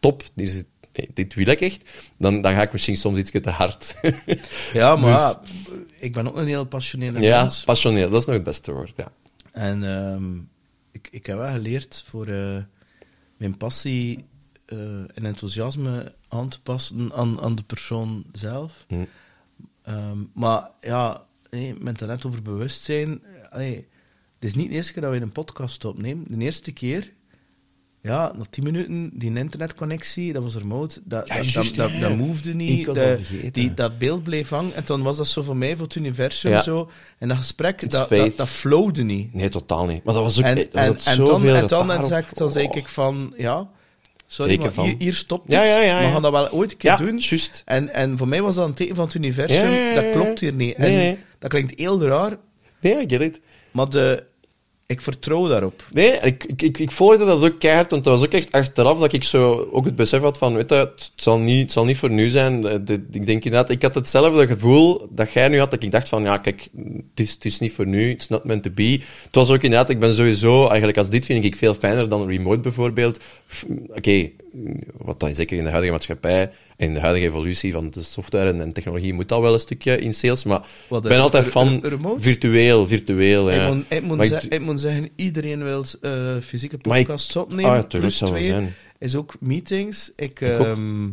S3: top, dit, is, dit wil ik echt, dan, dan ga ik misschien soms iets te hard.
S1: Ja, maar
S3: Dus-
S1: ja, ik ben ook een heel passionele
S3: ja,
S1: mens.
S3: passioneel, dat is nog het beste woord. Ja.
S1: En ehm, ik, ik heb wel geleerd voor eh, mijn passie eh, en enthousiasme aan te passen aan, aan de persoon zelf.
S3: Hm.
S1: Ehm, maar ja, nee, met het net over bewustzijn. allee, het is niet de eerste keer dat we een podcast opnemen. De eerste keer Ja, na 10 minuten, die internetconnectie, dat was remote, dat,
S3: Ja,
S1: dat, dat,
S3: ja.
S1: dat, dat movede niet, de- die, dat beeld bleef hangen, en dan was dat zo voor mij, voor het universum,
S3: Ja.
S1: zo, en dat gesprek, dat, dat, dat flowde niet.
S3: Nee, totaal niet. Maar dat was ook...
S1: En,
S3: dat was
S1: en,
S3: het
S1: en dan, en dan, dan zei
S3: Oh.
S1: ik van, ja, sorry,
S3: Teken
S1: maar
S3: van.
S1: hier, hier stopt het,
S3: ja, ja,
S1: we
S3: ja.
S1: gaan dat wel ooit een keer
S3: Ja,
S1: doen.
S3: juist.
S1: En, en voor mij was dat een teken van het universum, dat klopt hier niet.
S3: Nee,
S1: en
S3: nee.
S1: dat klinkt heel raar,
S3: Nee, I get it.
S1: maar de, ik vertrouw daarop.
S3: Nee, ik, ik, ik, ik dat ook keihard, want dat was ook echt achteraf dat ik zo ook het besef had van, weet het zal niet, het zal niet voor nu zijn. Eh, Ik denk inderdaad, ik had hetzelfde gevoel dat jij nu had, dat ik dacht van, ja, kijk, het is, het is niet voor nu, it's not meant to be. Het was ook inderdaad, ik ben sowieso, eigenlijk als dit vind ik veel fijner dan remote bijvoorbeeld. Oké, wat dan zeker in de huidige maatschappij en in de huidige evolutie van de software en, en technologie moet dat wel een stukje in sales, maar ik ben altijd van virtueel, virtueel, ja.
S1: Ik, moet, ik, moet
S3: ik-
S1: ze- ik moet zeggen, iedereen wil eh, fysieke podcasts opnemen.
S3: Ah, ja,
S1: plus twee
S3: zijn.
S1: is ook meetings. Ik,
S3: Ik
S1: ehm,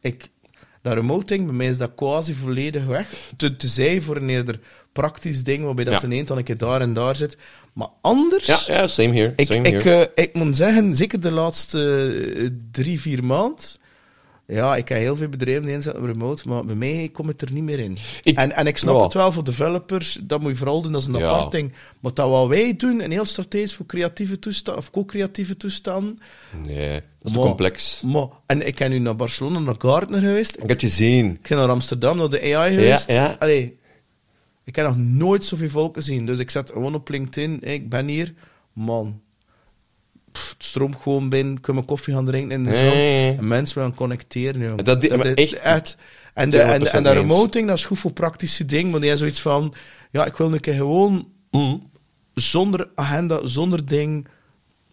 S1: ik, dat remote ding, bij mij is dat quasi volledig weg. Te, tezij voor een eerder praktisch ding, waarbij dat
S3: Ja.
S1: een dan een keer daar en daar zit. Maar anders...
S3: Ja, ja, same here.
S1: Ik,
S3: same
S1: ik,
S3: here.
S1: eh, ik moet zeggen, zeker de laatste eh, drie, vier maanden. Ja, ik heb heel veel bedrijven die inzetten op remote, maar bij mij komt het er niet meer in.
S3: Ik-
S1: en, en ik snap
S3: Ja.
S1: het wel voor developers, dat moet je vooral doen, dat is een
S3: Ja.
S1: apart ding. Maar dat wat wij doen, een heel strategisch voor creatieve toestanden, of co-creatieve toestanden.
S3: Nee, dat is te complex.
S1: Maar, en ik ben nu naar Barcelona, naar Gartner geweest.
S3: Ik heb het gezien.
S1: Ik ben naar Amsterdam, naar de AI geweest.
S3: ja.
S1: Allee, ik heb nog nooit zoveel volk gezien. Dus ik zet gewoon op LinkedIn, hey, ik ben hier. Man, pff, stroomt gewoon binnen. Kunnen we koffie gaan drinken in de
S3: Nee.
S1: zon. En mensen willen connecteren. Joh.
S3: Dat die-
S1: is
S3: echt,
S1: En, de, en, en
S3: 200%
S1: dat ding, dat is goed voor praktische dingen. Die hebben zoiets van... Ja, ik wil een keer gewoon zonder agenda, zonder ding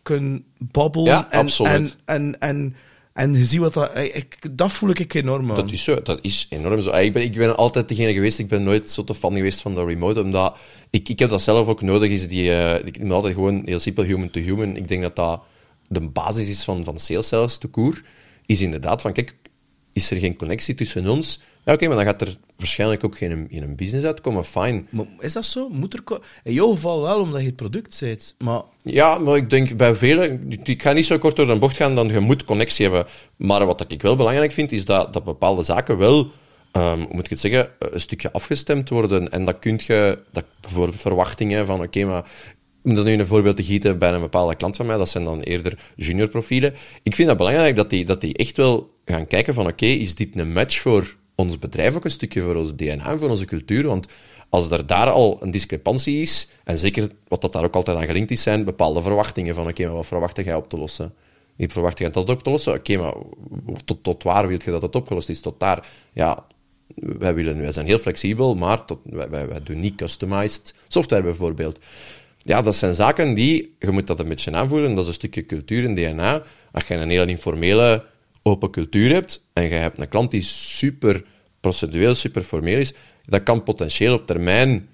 S1: kunnen babbelen.
S3: Ja.
S1: En, en, en, en je ziet wat dat... Ik, dat voel ik enorm man.
S3: Dat is zo, dat is enorm zo. Ik ben, ik ben altijd degene geweest, ik ben nooit zo te fan geweest van de remote, omdat ik, ik heb dat zelf ook nodig, is die, eh, ik noem altijd gewoon heel simpel human to human. Ik denk dat dat de basis is van, van sales zelfs, te koer, is inderdaad van, kijk, is er geen connectie tussen ons? Ja, oké, maar dan gaat er waarschijnlijk ook geen, geen business uitkomen, fijn.
S1: Maar is dat zo? Moet er in jouw geval wel, omdat je het product zit. Maar
S3: Ja, maar ik denk bij velen, ik ga niet zo kort door de bocht gaan dan je moet connectie hebben. Maar wat ik wel belangrijk vind, is dat, dat bepaalde zaken wel, ehm, hoe moet ik het zeggen, een stukje afgestemd worden. En dat kun je, dat, bijvoorbeeld verwachtingen van, oké, maar om dat nu een voorbeeld te gieten bij een bepaalde klant van mij, dat zijn dan eerder junior profielen. Ik vind dat belangrijk dat die, dat die echt wel gaan kijken van, oké, is dit een match voor ons bedrijf ook een stukje voor ons DNA voor onze cultuur? Want als er daar al een discrepantie is, en zeker wat dat daar ook altijd aan gelinkt is, zijn bepaalde verwachtingen van, oké, maar wat verwacht jij op te lossen? Je verwacht je dat op te lossen? Oké, maar tot, tot waar wil je dat het opgelost is? Tot daar. Ja, wij, willen, wij zijn heel flexibel, maar tot, wij, wij, wij doen niet customized software bijvoorbeeld. Ja, dat zijn zaken die, je moet dat een beetje aanvoelen, dat is een stukje cultuur en DNA. Als je een hele informele, open cultuur hebt, en je hebt een klant die super procedureel, super formeel is, dat kan potentieel op termijn,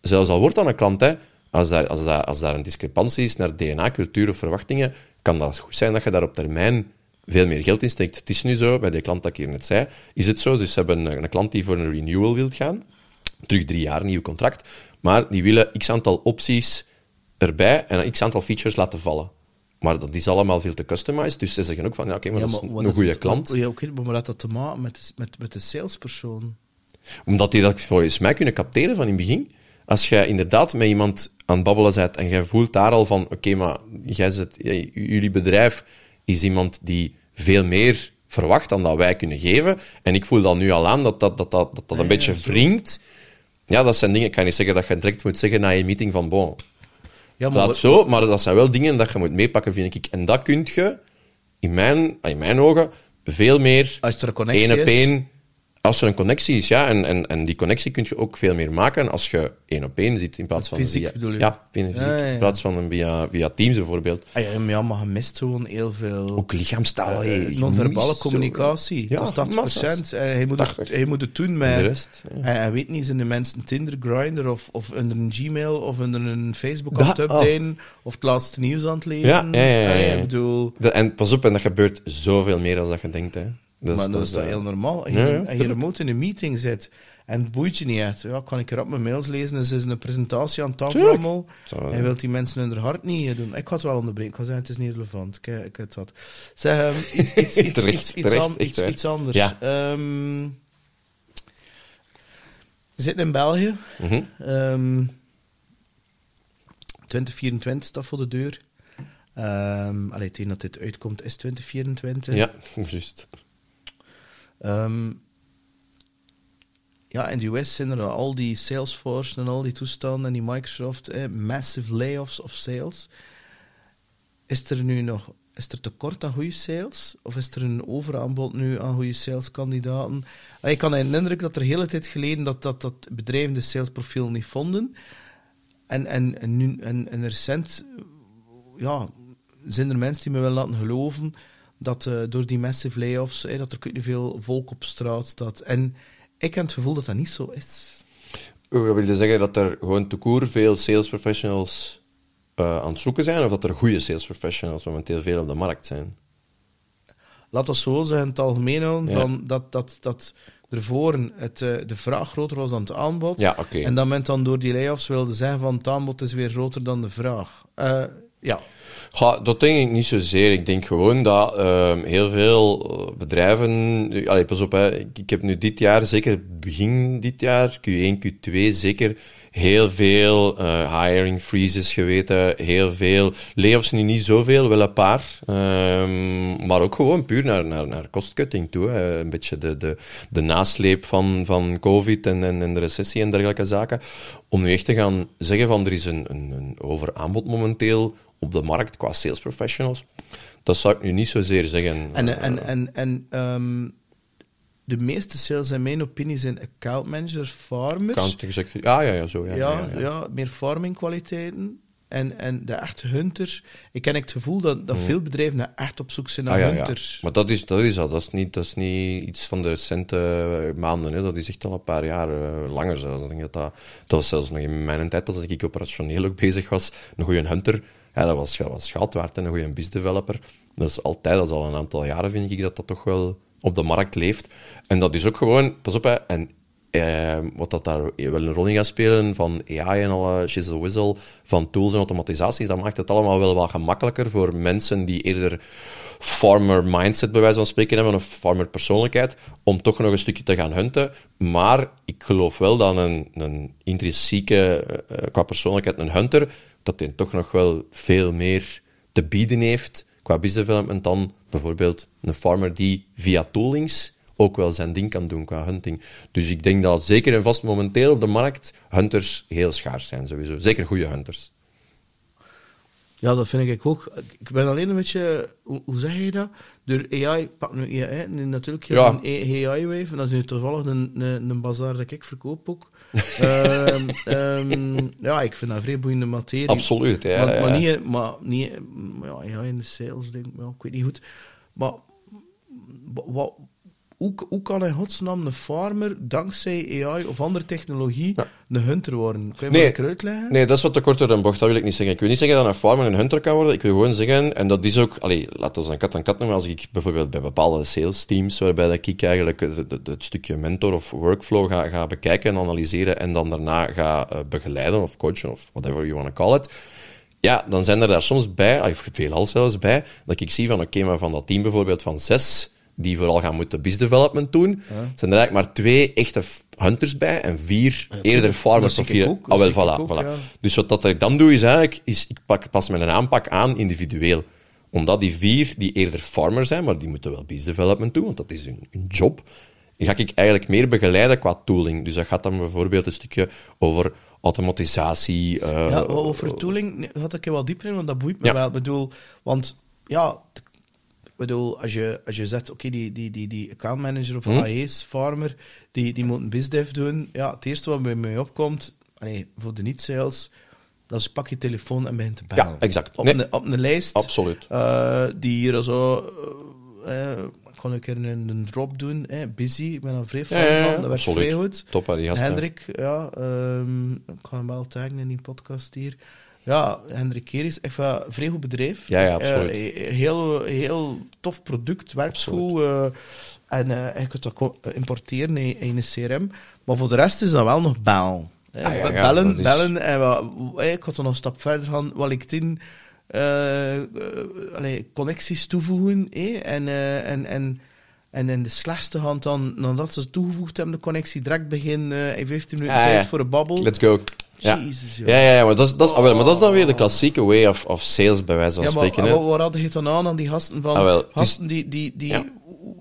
S3: zelfs al wordt dat een klant, hè, als, daar, als, daar, als daar een discrepantie is naar DNA, cultuur of verwachtingen, kan dat goed zijn dat je daar op termijn veel meer geld in steekt. Het is nu zo, bij die klant dat ik hier net zei, is het zo. Dus ze hebben een, een klant die voor een renewal wil gaan, terug drie jaar, nieuw contract, maar die willen x aantal opties erbij en een x aantal features laten vallen. Maar dat is allemaal veel te customized, dus ze zeggen ook van, ja, oké, maar dat is een goede klant.
S1: Ja, oké, maar wat had dat te maken met, de- met, met de salespersoon?
S3: Omdat die dat volgens mij kunnen capteren van in het begin. Als jij inderdaad met iemand aan het babbelen bent en jij voelt daar al van, oké, maar jij zit, j- jullie bedrijf is iemand die veel meer verwacht dan dat wij kunnen geven. En ik voel dan nu al aan dat dat, dat, dat, dat, dat een beetje wringt. Ja, dat zijn dingen, ik kan niet zeggen dat je direct moet zeggen na je meeting van, bon,
S1: Ja,
S3: laat
S1: wat-
S3: zo, maar dat zijn wel dingen dat je moet meepakken, vind ik. En dat kun je, in mijn, in mijn ogen, veel meer
S1: Als er een connectie
S3: één op
S1: is.
S3: Als er een connectie is, ja, en, en, en die connectie kun je ook veel meer maken als je één op één zit in plaats van
S1: Fysiek
S3: via,
S1: bedoel je?
S3: Ja, fysiek,
S1: Ja, ja, ja.
S3: in plaats van via, via Teams bijvoorbeeld.
S1: Ah, ja, maar je mist gewoon heel veel...
S3: Ook lichaamstaal.
S1: eh,
S3: je
S1: non-verbale communicatie. Dat is 80%.
S3: massa's.
S1: En hij, moet het,
S3: 80.
S1: hij moet het doen
S3: En
S1: met...
S3: de rest.
S1: Hij, weet niet, zijn de mensen Tinder, Grindr of, of onder een Gmail of onder een Facebook aan het updaten of het laatste nieuws aan het lezen.
S3: Ja.
S1: Ik bedoel...
S3: En pas op, en dat gebeurt zoveel meer dan dat je denkt. Hè. Dat
S1: maar dat
S3: dat
S1: is toch
S3: eh,
S1: heel normaal. En je,
S3: ja,
S1: en je
S3: tuurlijk.
S1: remote in een meeting zit en het boeit je niet echt. Ja, kan ik erop mijn mails lezen? Dus is een presentatie aan tafel allemaal. Hij wilt die mensen hun hart niet eh, doen. Ik ga het wel onderbreken. Ik ga zeggen, het is niet relevant. Ik, eh, ik het wat. Zeg, ehm, iets, iets, iets,
S3: Terecht,
S1: iets,
S3: terecht,
S1: an- iets, iets anders.
S3: Ja.
S1: Ehm, we zitten in België.
S3: Mhm.
S1: Ehm 2024 staat voor de deur. Ehm allee, tegen dat dit uitkomt is 2024.
S3: Ja, juist.
S1: Ehm, ja, in de US zijn er al die Salesforce en al die toestanden en die Microsoft, massive layoffs of sales. Is er nu nog is er tekort aan goede sales? Of is er een overaanbod nu aan goede saleskandidaten? Ah, Ik kan me herinneren dat er hele tijd geleden dat, dat, dat bedrijven de salesprofiel niet vonden. En, en, en, nu, en, en recent ja, zijn er mensen die me wel laten geloven dat eh, door die massive layoffs, dat er niet veel volk op straat staat. En ik heb het gevoel dat dat niet zo is.
S3: Wil je zeggen dat er gewoon te koer veel sales professionals eh, aan het zoeken zijn, of dat er goede sales professionals momenteel veel op de markt zijn?
S1: Laat dat zo zeggen, in het algemeen houden,
S3: Ja.
S1: dat, dat, dat ervoor het, eh, de vraag groter was dan het aanbod.
S3: Ja, oké.
S1: En dat men dan door die layoffs wilde zeggen van het aanbod is weer groter dan de vraag. Ja,
S3: Ja, dat denk ik niet zozeer. Ik denk gewoon dat ehm, heel veel eh, bedrijven. Allee, pas op, hè. Ik, heb nu dit jaar, zeker begin dit jaar, Q1, Q2, zeker heel veel eh, hiring freezes geweten. Heel veel layoffs, nu niet zoveel, wel een paar. Ehm, maar ook gewoon puur naar, naar, naar cost-cutting toe. Een beetje de, de, de nasleep van, van COVID en, en, en de recessie en dergelijke zaken. Om nu echt te gaan zeggen van er is een, een, een overaanbod momenteel op de markt qua sales professionals. Dat zou ik nu niet zozeer zeggen.
S1: En,
S3: Eh,
S1: en, en, en ehm, de meeste sales, in mijn opinie, zijn account managers, farmers.
S3: account ja, ja, ja, zo. Ja,
S1: ja,
S3: ja,
S1: ja,
S3: ja.
S1: meer farming kwaliteiten. En, en de echte hunters. Ik ken het gevoel dat, dat veel bedrijven daar echt op zoek zijn naar
S3: Mm. Ah, ja, ja.
S1: hunters.
S3: Maar dat is, dat is al. Dat is, niet, dat is niet iets van de recente maanden. Hè. Dat is echt al een paar jaar eh, langer zelfs. Ik denk dat, dat, dat was zelfs nog in mijn tijd, als ik operationeel ook bezig was. Een goede hunter, dat was, was geld waard. En een goede business developer. Dat is altijd, dat is al een aantal jaren, vind ik, dat dat toch wel op de markt leeft. En dat is ook gewoon, pas op, hè, en eh, wat dat daar wel een rol in gaat spelen van AI en alle shizzle whistle, van tools en automatisaties, dat maakt het allemaal wel wat gemakkelijker voor mensen die eerder farmer mindset, bij wijze van spreken, hebben, of farmer persoonlijkheid, om toch nog een stukje te gaan hunten. Maar ik geloof wel dat een, een intrinsieke, eh, qua persoonlijkheid, een hunter, dat hij toch nog wel veel meer te bieden heeft qua business development dan bijvoorbeeld een farmer die via toolings ook wel zijn ding kan doen qua hunting. Dus ik denk dat zeker en vast momenteel op de markt hunters heel schaars zijn, sowieso. Zeker goede hunters.
S1: Ja, dat vind ik ook. Ik ben alleen een beetje, hoe, hoe zeg je dat? Door AI, pak nu AI, natuurlijk
S3: Ja.
S1: een AI-wave, en dat is nu toevallig een, een, een bazaar dat ik verkoop ook. Ehm, ehm, ja, ik vind dat vrij boeiende materie.
S3: Absoluut, ja.
S1: maar, maar niet, maar niet ja, in de sales, denk ik, ja, ik weet niet goed. Maar wa- wat, hoe, hoe kan in godsnaam een farmer dankzij AI of andere technologie een hunter worden? Kun je me
S3: Nee.
S1: lekker uitleggen?
S3: Nee, dat is wat te kort door de bocht, dat wil ik niet zeggen. Ik wil niet zeggen dat een farmer een hunter kan worden. Ik wil gewoon zeggen, en dat is ook, allee, laten we een kat aan kat noemen, als ik bijvoorbeeld bij bepaalde sales teams, waarbij dat ik eigenlijk het, stukje mentor of workflow ga, ga bekijken en analyseren en dan daarna ga eh, begeleiden of coachen of whatever you want to call it. Ja, dan zijn er daar soms bij, of veelal zelfs bij, dat ik zie van, oké, maar van dat team bijvoorbeeld van zes, die vooral gaan moeten business development doen, zijn er eigenlijk maar twee echte hunters bij en vier eerder farmers of vier...
S1: ook,
S3: Ah, wel, voilà,
S1: ook,
S3: voilà.
S1: ja.
S3: Dus wat dat ik dan doe, is eigenlijk, is, ik pak, pas mijn aanpak aan individueel. Omdat die vier, die eerder farmer zijn, maar die moeten wel business development doen, want dat is hun, hun job, die ga ik eigenlijk meer begeleiden qua tooling. Dus dat gaat dan bijvoorbeeld een stukje over automatisatie. eh,
S1: Ja, voor tooling had ik er wel dieper in, want dat boeit me wel. Ik bedoel, want ja, bedoel, als je, als je zegt, oké, die, die, die, die account manager of
S3: Hm.
S1: AE's, farmer, die, die moet een bizdev doen. Ja, het eerste wat bij mij opkomt, allee, voor de niet-sales, dat is pak je telefoon en begint te bellen.
S3: Ja, exact.
S1: Op,
S3: Nee.
S1: een, op een lijst
S3: Absoluut.
S1: eh, die hier zo... eh, eh, ik kan een keer een, een drop doen, busy, ik ben er vrij fan
S3: Ja, ja, ja,
S1: van, dat werkt
S3: absoluut.
S1: vrij goed.
S3: Top, hè, die gasten.
S1: Hendrik, ja, ehm, ik ga hem wel taggen in die podcast hier. Ja, Hendrik Keris, echt een vrij goed bedrijf.
S3: Ja, ja, absoluut.
S1: Eh, heel, heel tof product, werkt goed. eh, en eh, je kunt dat importeren in, in een CRM. Maar voor de rest is dat wel nog bellen. Eh,
S3: Ah, ja, ja,
S1: bellen,
S3: is-
S1: bellen. En wat, eh, ik had er nog een stap verder gaan. Wat eh, eh, allee, connecties toevoegen. eh, en, eh, en, en, en in de slechtste hand dan, nadat ze toegevoegd hebben, de connectie direct beginnen in 15 minuten
S3: Ah, ja.
S1: tijd voor een babbel.
S3: Let's go. Ja.
S1: Jezus.
S3: Ja, ja, ja, maar dat is, dat is, ah, wel, maar dat is dan weer de klassieke way of, of sales, bij wijze van
S1: Ja, maar
S3: spreken.
S1: en
S3: hè.
S1: wat, wat hadden je dan aan aan die gasten van...
S3: Ah, wel, is-
S1: gasten die... die, die
S3: Ja.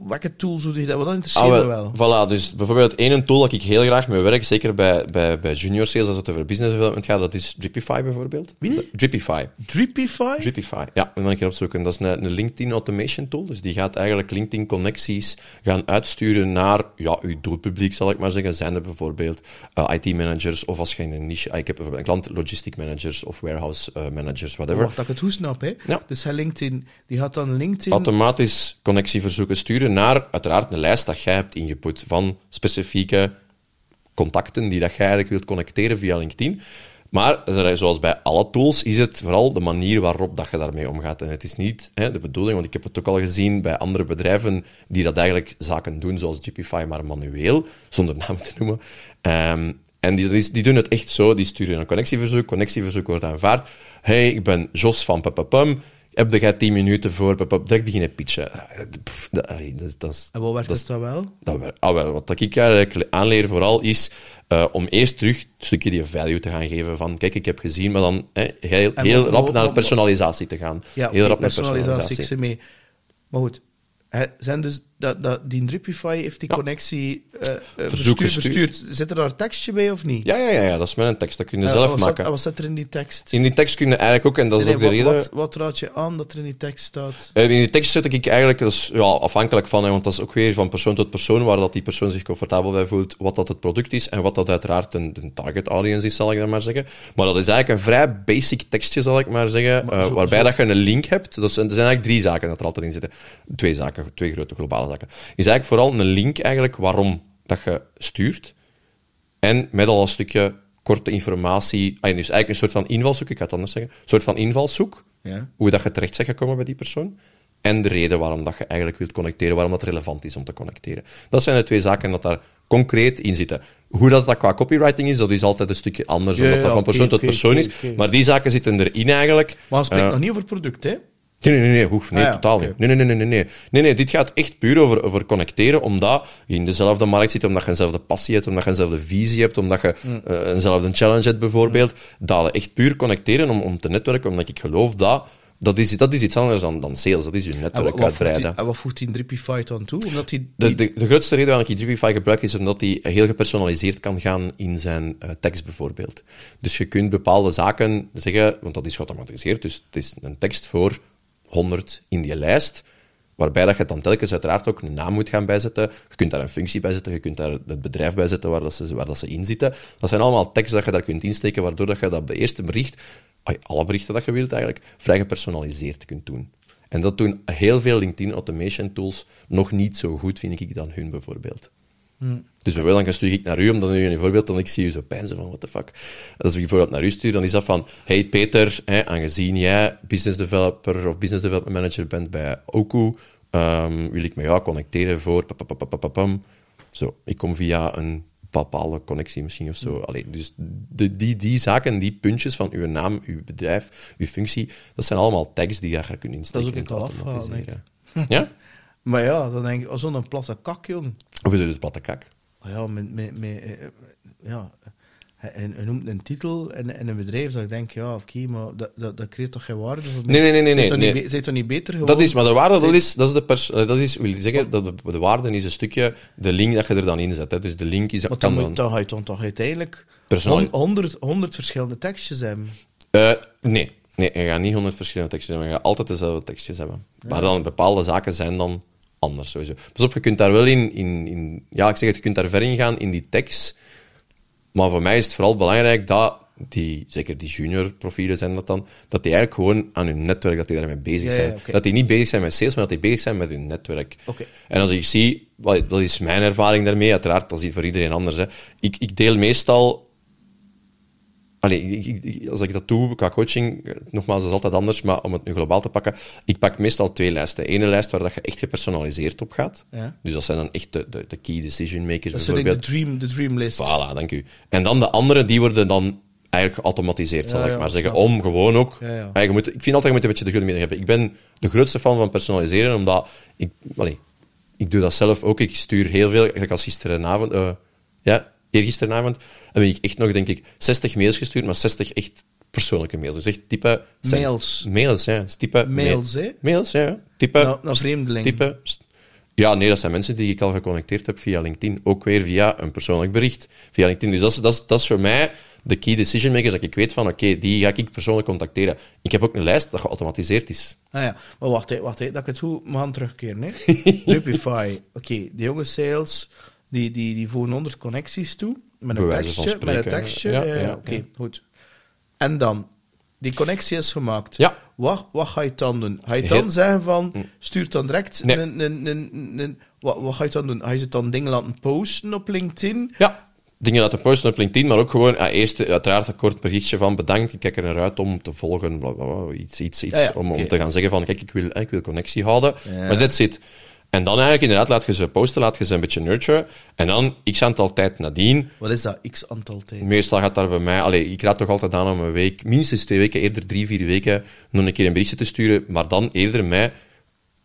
S1: Welke tools doe je dat? Dat
S3: Ah,
S1: interesseert me
S3: wel,
S1: wel.
S3: Voilà, dus bijvoorbeeld één tool dat ik heel graag mee werk, zeker bij, bij, bij junior sales, als het over business development gaat, dat is Dripify bijvoorbeeld.
S1: Wie?
S3: Dripify.
S1: Dripify?
S3: Dripify, ja, moet ik een keer opzoeken. Dat is een, een LinkedIn automation tool. Dus die gaat eigenlijk LinkedIn-connecties gaan uitsturen naar ja, uw doelpubliek, zal ik maar zeggen. Zijn er bijvoorbeeld eh, IT-managers, of als je in een niche... ah, Ik heb bijvoorbeeld een klant, logistic managers of warehouse eh, managers, whatever.
S1: Wacht, dat ik het goed snap, hè.
S3: Ja.
S1: Dus hij LinkedIn... Die gaat dan LinkedIn...
S3: automatisch connectieverzoeken sturen naar uiteraard een lijst dat jij hebt ingeput van specifieke contacten die dat eigenlijk wilt connecteren via LinkedIn. Maar er- zoals bij alle tools is het vooral de manier waarop dat je daarmee omgaat. En het is niet hè, de bedoeling, want ik heb het ook al gezien bij andere bedrijven die dat eigenlijk zaken doen, zoals Gpify, maar manueel, zonder namen te noemen. Ehm, en die, die, doen het echt zo, die sturen een connectieverzoek, connectieverzoek wordt aanvaard. Hey, ik ben Jos van Papapum. Heb jij 10 minuten voor? Papap, direct beginnen pitchen. Pff, dat, dat, dat,
S1: En wat werd
S3: dat
S1: het dan wel?
S3: dat ah, wel, wat ik eigenlijk aanleer vooral is eh, om eerst terug een stukje die value te gaan geven van kijk, ik heb gezien, maar dan heel,
S1: En
S3: heel rap naar personalisatie te gaan.
S1: Ja,
S3: heel rap naar
S1: personalisatie, ik
S3: personalisatie.
S1: zie mee. Maar goed, zijn dus dat, dat, die Dripify heeft die
S3: Ja.
S1: connectie eh,
S3: Verzoek.
S1: Zit er daar een tekstje bij of niet?
S3: Ja, ja, ja, ja, dat is mijn tekst. Dat kun je zelf
S1: wat
S3: maken.
S1: en wat staat er in die tekst?
S3: In die tekst kun je eigenlijk ook, en dat is
S1: Nee,
S3: ook de reden...
S1: wat, wat, raad je aan dat er in die tekst staat?
S3: Eh, In die tekst zet ik eigenlijk, dat is ja, afhankelijk van, hè, want dat is ook weer van persoon tot persoon, waar dat die persoon zich comfortabel bij voelt, wat dat het product is en wat dat uiteraard een, een target audience is, zal ik dan maar zeggen. Maar dat is eigenlijk een vrij basic tekstje, zal ik maar zeggen,
S1: zo-
S3: waarbij
S1: zo-
S3: dat je een link hebt. Dat zijn, er zijn eigenlijk drie zaken dat er altijd in zitten. Twee zaken, twee grote globale Is eigenlijk vooral een link eigenlijk waarom dat je stuurt. En met al een stukje korte informatie. Ah, dus eigenlijk een soort van invalshoek, ik ga het anders zeggen. Een soort van invalshoek
S1: Ja.
S3: hoe dat je terecht bent gekomen bij die persoon. En de reden waarom dat je eigenlijk wilt connecteren, waarom dat relevant is om te connecteren. Dat zijn de twee zaken dat daar concreet in zitten. Hoe dat, dat qua copywriting is, dat is altijd een stukje anders,
S1: Ja,
S3: omdat
S1: ja,
S3: dat van persoon tot persoon is. Maar die zaken zitten erin eigenlijk.
S1: Maar we spreken
S3: Eh,
S1: nog niet over product, hè?
S3: Nee, nee, nee, nee, hoef, nee
S1: Ah ja,
S3: totaal niet. Nee, nee, nee, nee, nee, nee. Nee, nee, dit gaat echt puur over, over connecteren, omdat je in dezelfde markt zit, omdat je eenzelfde passie hebt, omdat je eenzelfde visie hebt, omdat je
S1: Mm.
S3: eh, eenzelfde challenge hebt, bijvoorbeeld. Dat we echt puur connecteren om, om te netwerken, omdat ik geloof dat dat is, dat is iets anders dan, dan sales, dat is je netwerk
S1: die,
S3: uitbreiden.
S1: en wat voegt die Dripify dan toe? Omdat die,
S3: De,
S1: die-
S3: de, de grootste reden waarom ik Dripify gebruik is omdat hij heel gepersonaliseerd kan gaan in zijn eh, tekst bijvoorbeeld. Dus je kunt bepaalde zaken zeggen, want dat is geautomatiseerd, dus het is een tekst voor 100 in die lijst, waarbij dat je dan telkens uiteraard ook een naam moet gaan bijzetten. Je kunt daar een functie bij zetten, je kunt daar het bedrijf bij zetten waar, dat ze, waar dat ze in zitten. Dat zijn allemaal teksten dat je daar kunt insteken, waardoor dat je dat bij eerste bericht, alle berichten dat je wilt eigenlijk, vrij gepersonaliseerd kunt doen. En dat doen heel veel LinkedIn automation tools nog niet zo goed, vind ik, dan hun bijvoorbeeld. Dus bijvoorbeeld, dan stuur ik naar u, omdat nu een voorbeeld, dan ik zie u zo pijn van, what the fuck. Als ik bijvoorbeeld naar u stuur, dan is dat van, hey Peter, hè, aangezien jij business developer of business development manager bent bij Oku, ehm, wil ik met jou connecteren voor papapapapapam. Zo, ik kom via een bepaalde connectie misschien of zo. Allee, dus de, die, die zaken, die puntjes van uw naam, uw bedrijf, uw functie, dat zijn allemaal tags die je daar kunt insteken.
S1: ook ik al afhalen,
S3: automatiseren. Ja?
S1: Maar ja, dan denk ik, oh, zo'n platte kak, jong.
S3: Hoe bedoel je het platte kak?
S1: Oh ja, met, met, met, eh, ja, hij, hij noemt een titel en, en een bedrijf, dat ik denk, ja, oké, maar dat, dat, dat creëert toch geen waarde voor mij?
S3: Nee, nee, nee, nee, nee,
S1: niet
S3: nee.
S1: toch niet beter gewoon?
S3: Dat is, maar de waarde, dat is, dat is de pers, eh, dat is, wil zeggen, dat de, de waarde is een stukje de link dat je er dan in zet. Hè. Dus de link is, kan
S1: dan, moet, dan ga je dan toch uiteindelijk honderd, honderd verschillende tekstjes hebben.
S3: Eh, nee, nee, je gaat niet honderd verschillende tekstjes hebben, je gaat altijd dezelfde tekstjes hebben. Maar dan bepaalde zaken zijn dan anders sowieso. Pas op, je kunt daar wel in, in, in ja, ik zeg het, je kunt daar ver in gaan in die tekst. Maar voor mij is het vooral belangrijk dat die, zeker die junior profielen zijn dat dan, dat die eigenlijk gewoon aan hun netwerk, dat die daarmee bezig
S1: Ja, ja,
S3: zijn. Dat die niet bezig zijn met sales, maar dat die bezig zijn met hun netwerk. En als ik zie, dat is mijn ervaring daarmee, uiteraard, dat is voor iedereen anders. Hè. Ik, ik deel meestal Allee, ik- ik- ik- als ik dat doe qua coaching, nogmaals, dat is altijd anders, maar om het nu globaal te pakken, ik pak meestal twee lijsten. Ene lijst waar dat je echt gepersonaliseerd op gaat.
S1: Ja.
S3: Dus dat zijn dan echt de, de, de key decision makers
S1: Dat ik de
S3: bijvoorbeeld.
S1: dream, de dream list.
S3: Voilà, dank u. En dan de andere, die worden dan eigenlijk geautomatiseerd, zal
S1: Ja,
S3: ik
S1: ja,
S3: maar zeggen.
S1: ik.
S3: Om gewoon ook...
S1: Ja.
S3: Ah, je moet, ik vind altijd, je moet een beetje de goede hebben. Ik ben de grootste fan van personaliseren, omdat ik... Allee, ik doe dat zelf ook. Ik stuur heel veel, eigenlijk als gisterenavond... eh ja, eergisterenavond heb ik echt nog, denk ik, 60 mails gestuurd, maar 60 echt persoonlijke mails. Dus echt type...
S1: Mails.
S3: Mails, ja. Dus type...
S1: Mails,
S3: ma-
S1: hè?
S3: Mails, ja. Type...
S1: Nou, naar vreemdelingen.
S3: Type... Ja, nee, dat zijn mensen die ik al geconnecteerd heb via LinkedIn. Ook weer via een persoonlijk bericht via LinkedIn. Dus dat is, dat is, dat is voor mij de key decision makers, dat ik weet van, oké, die ga ik persoonlijk contacteren. Ik heb ook een lijst dat geautomatiseerd is.
S1: Ah ja, maar wacht, hè, wacht hè, dat ik het goed mag terugkeren. Hè. Drupify, oké, de jonge sales, die, die, die voegen honderd connecties toe, met een tekstje, met een tekstje.
S3: ja,
S1: Ja,
S3: ja,
S1: oké, goed. En dan, die connectie is gemaakt.
S3: Ja.
S1: Wat, wat ga je dan doen? Ga je
S3: Heel-
S1: dan zeggen van, stuur dan direct
S3: Nee.
S1: een, een, een, een- wat, wat ga je dan doen? Ga je het dan dingen laten posten op LinkedIn?
S3: Ja. Dingen laten posten op LinkedIn, maar ook gewoon, ja, eerst eh, uiteraard een kort berichtje van bedankt, ik kijk er naar uit om te volgen, bla, bla, bla, iets, iets, iets
S1: Ja, ja,
S3: om, om te gaan zeggen van, kijk, ik wil, ik wil connectie houden. Maar that's it. En dan eigenlijk inderdaad laat je ze posten, laat je ze een beetje nurturen. En dan, x aantal tijd nadien,
S1: Wat is dat? X aantal tijd.
S3: Meestal gaat daar bij mij... Allee, ik raad toch altijd aan om een week, minstens twee weken, eerder drie, vier weken, nog een keer een berichtje te sturen, maar dan eerder mij